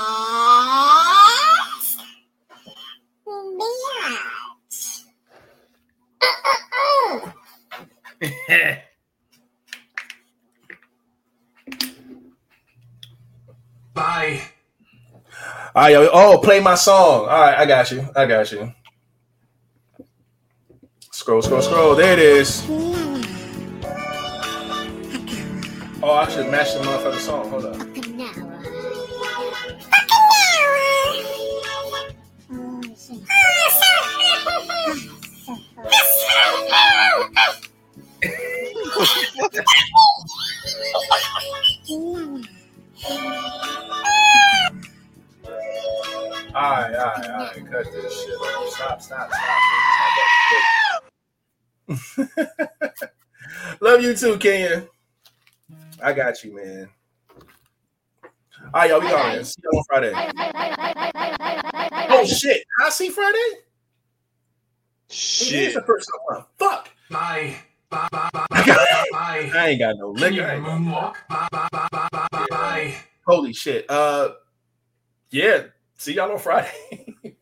Speaker 7: Biatch.
Speaker 4: Bye.
Speaker 1: All right, yo. Oh, play my song. All right, I got you. I got you. Scroll, scroll, scroll. There it is. Oh, I should match the motherfucking song. Hold up. All right, all right, all right. Cut this shit. Stop, stop, stop. Love you too, Kenya. I got you, man. All right, y'all. We going. See you on Friday. Oh shit! I see Friday. It is
Speaker 2: Shit.
Speaker 1: the first one. Fuck.
Speaker 4: Bye. Bye. Bye. Bye.
Speaker 1: I
Speaker 4: Bye.
Speaker 1: I ain't got no liquor. I ain't got-
Speaker 4: moonwalk? Bye. Bye. Bye. Bye. Bye. Bye. Bye.
Speaker 1: Holy shit. Uh, yeah. See y'all on Friday.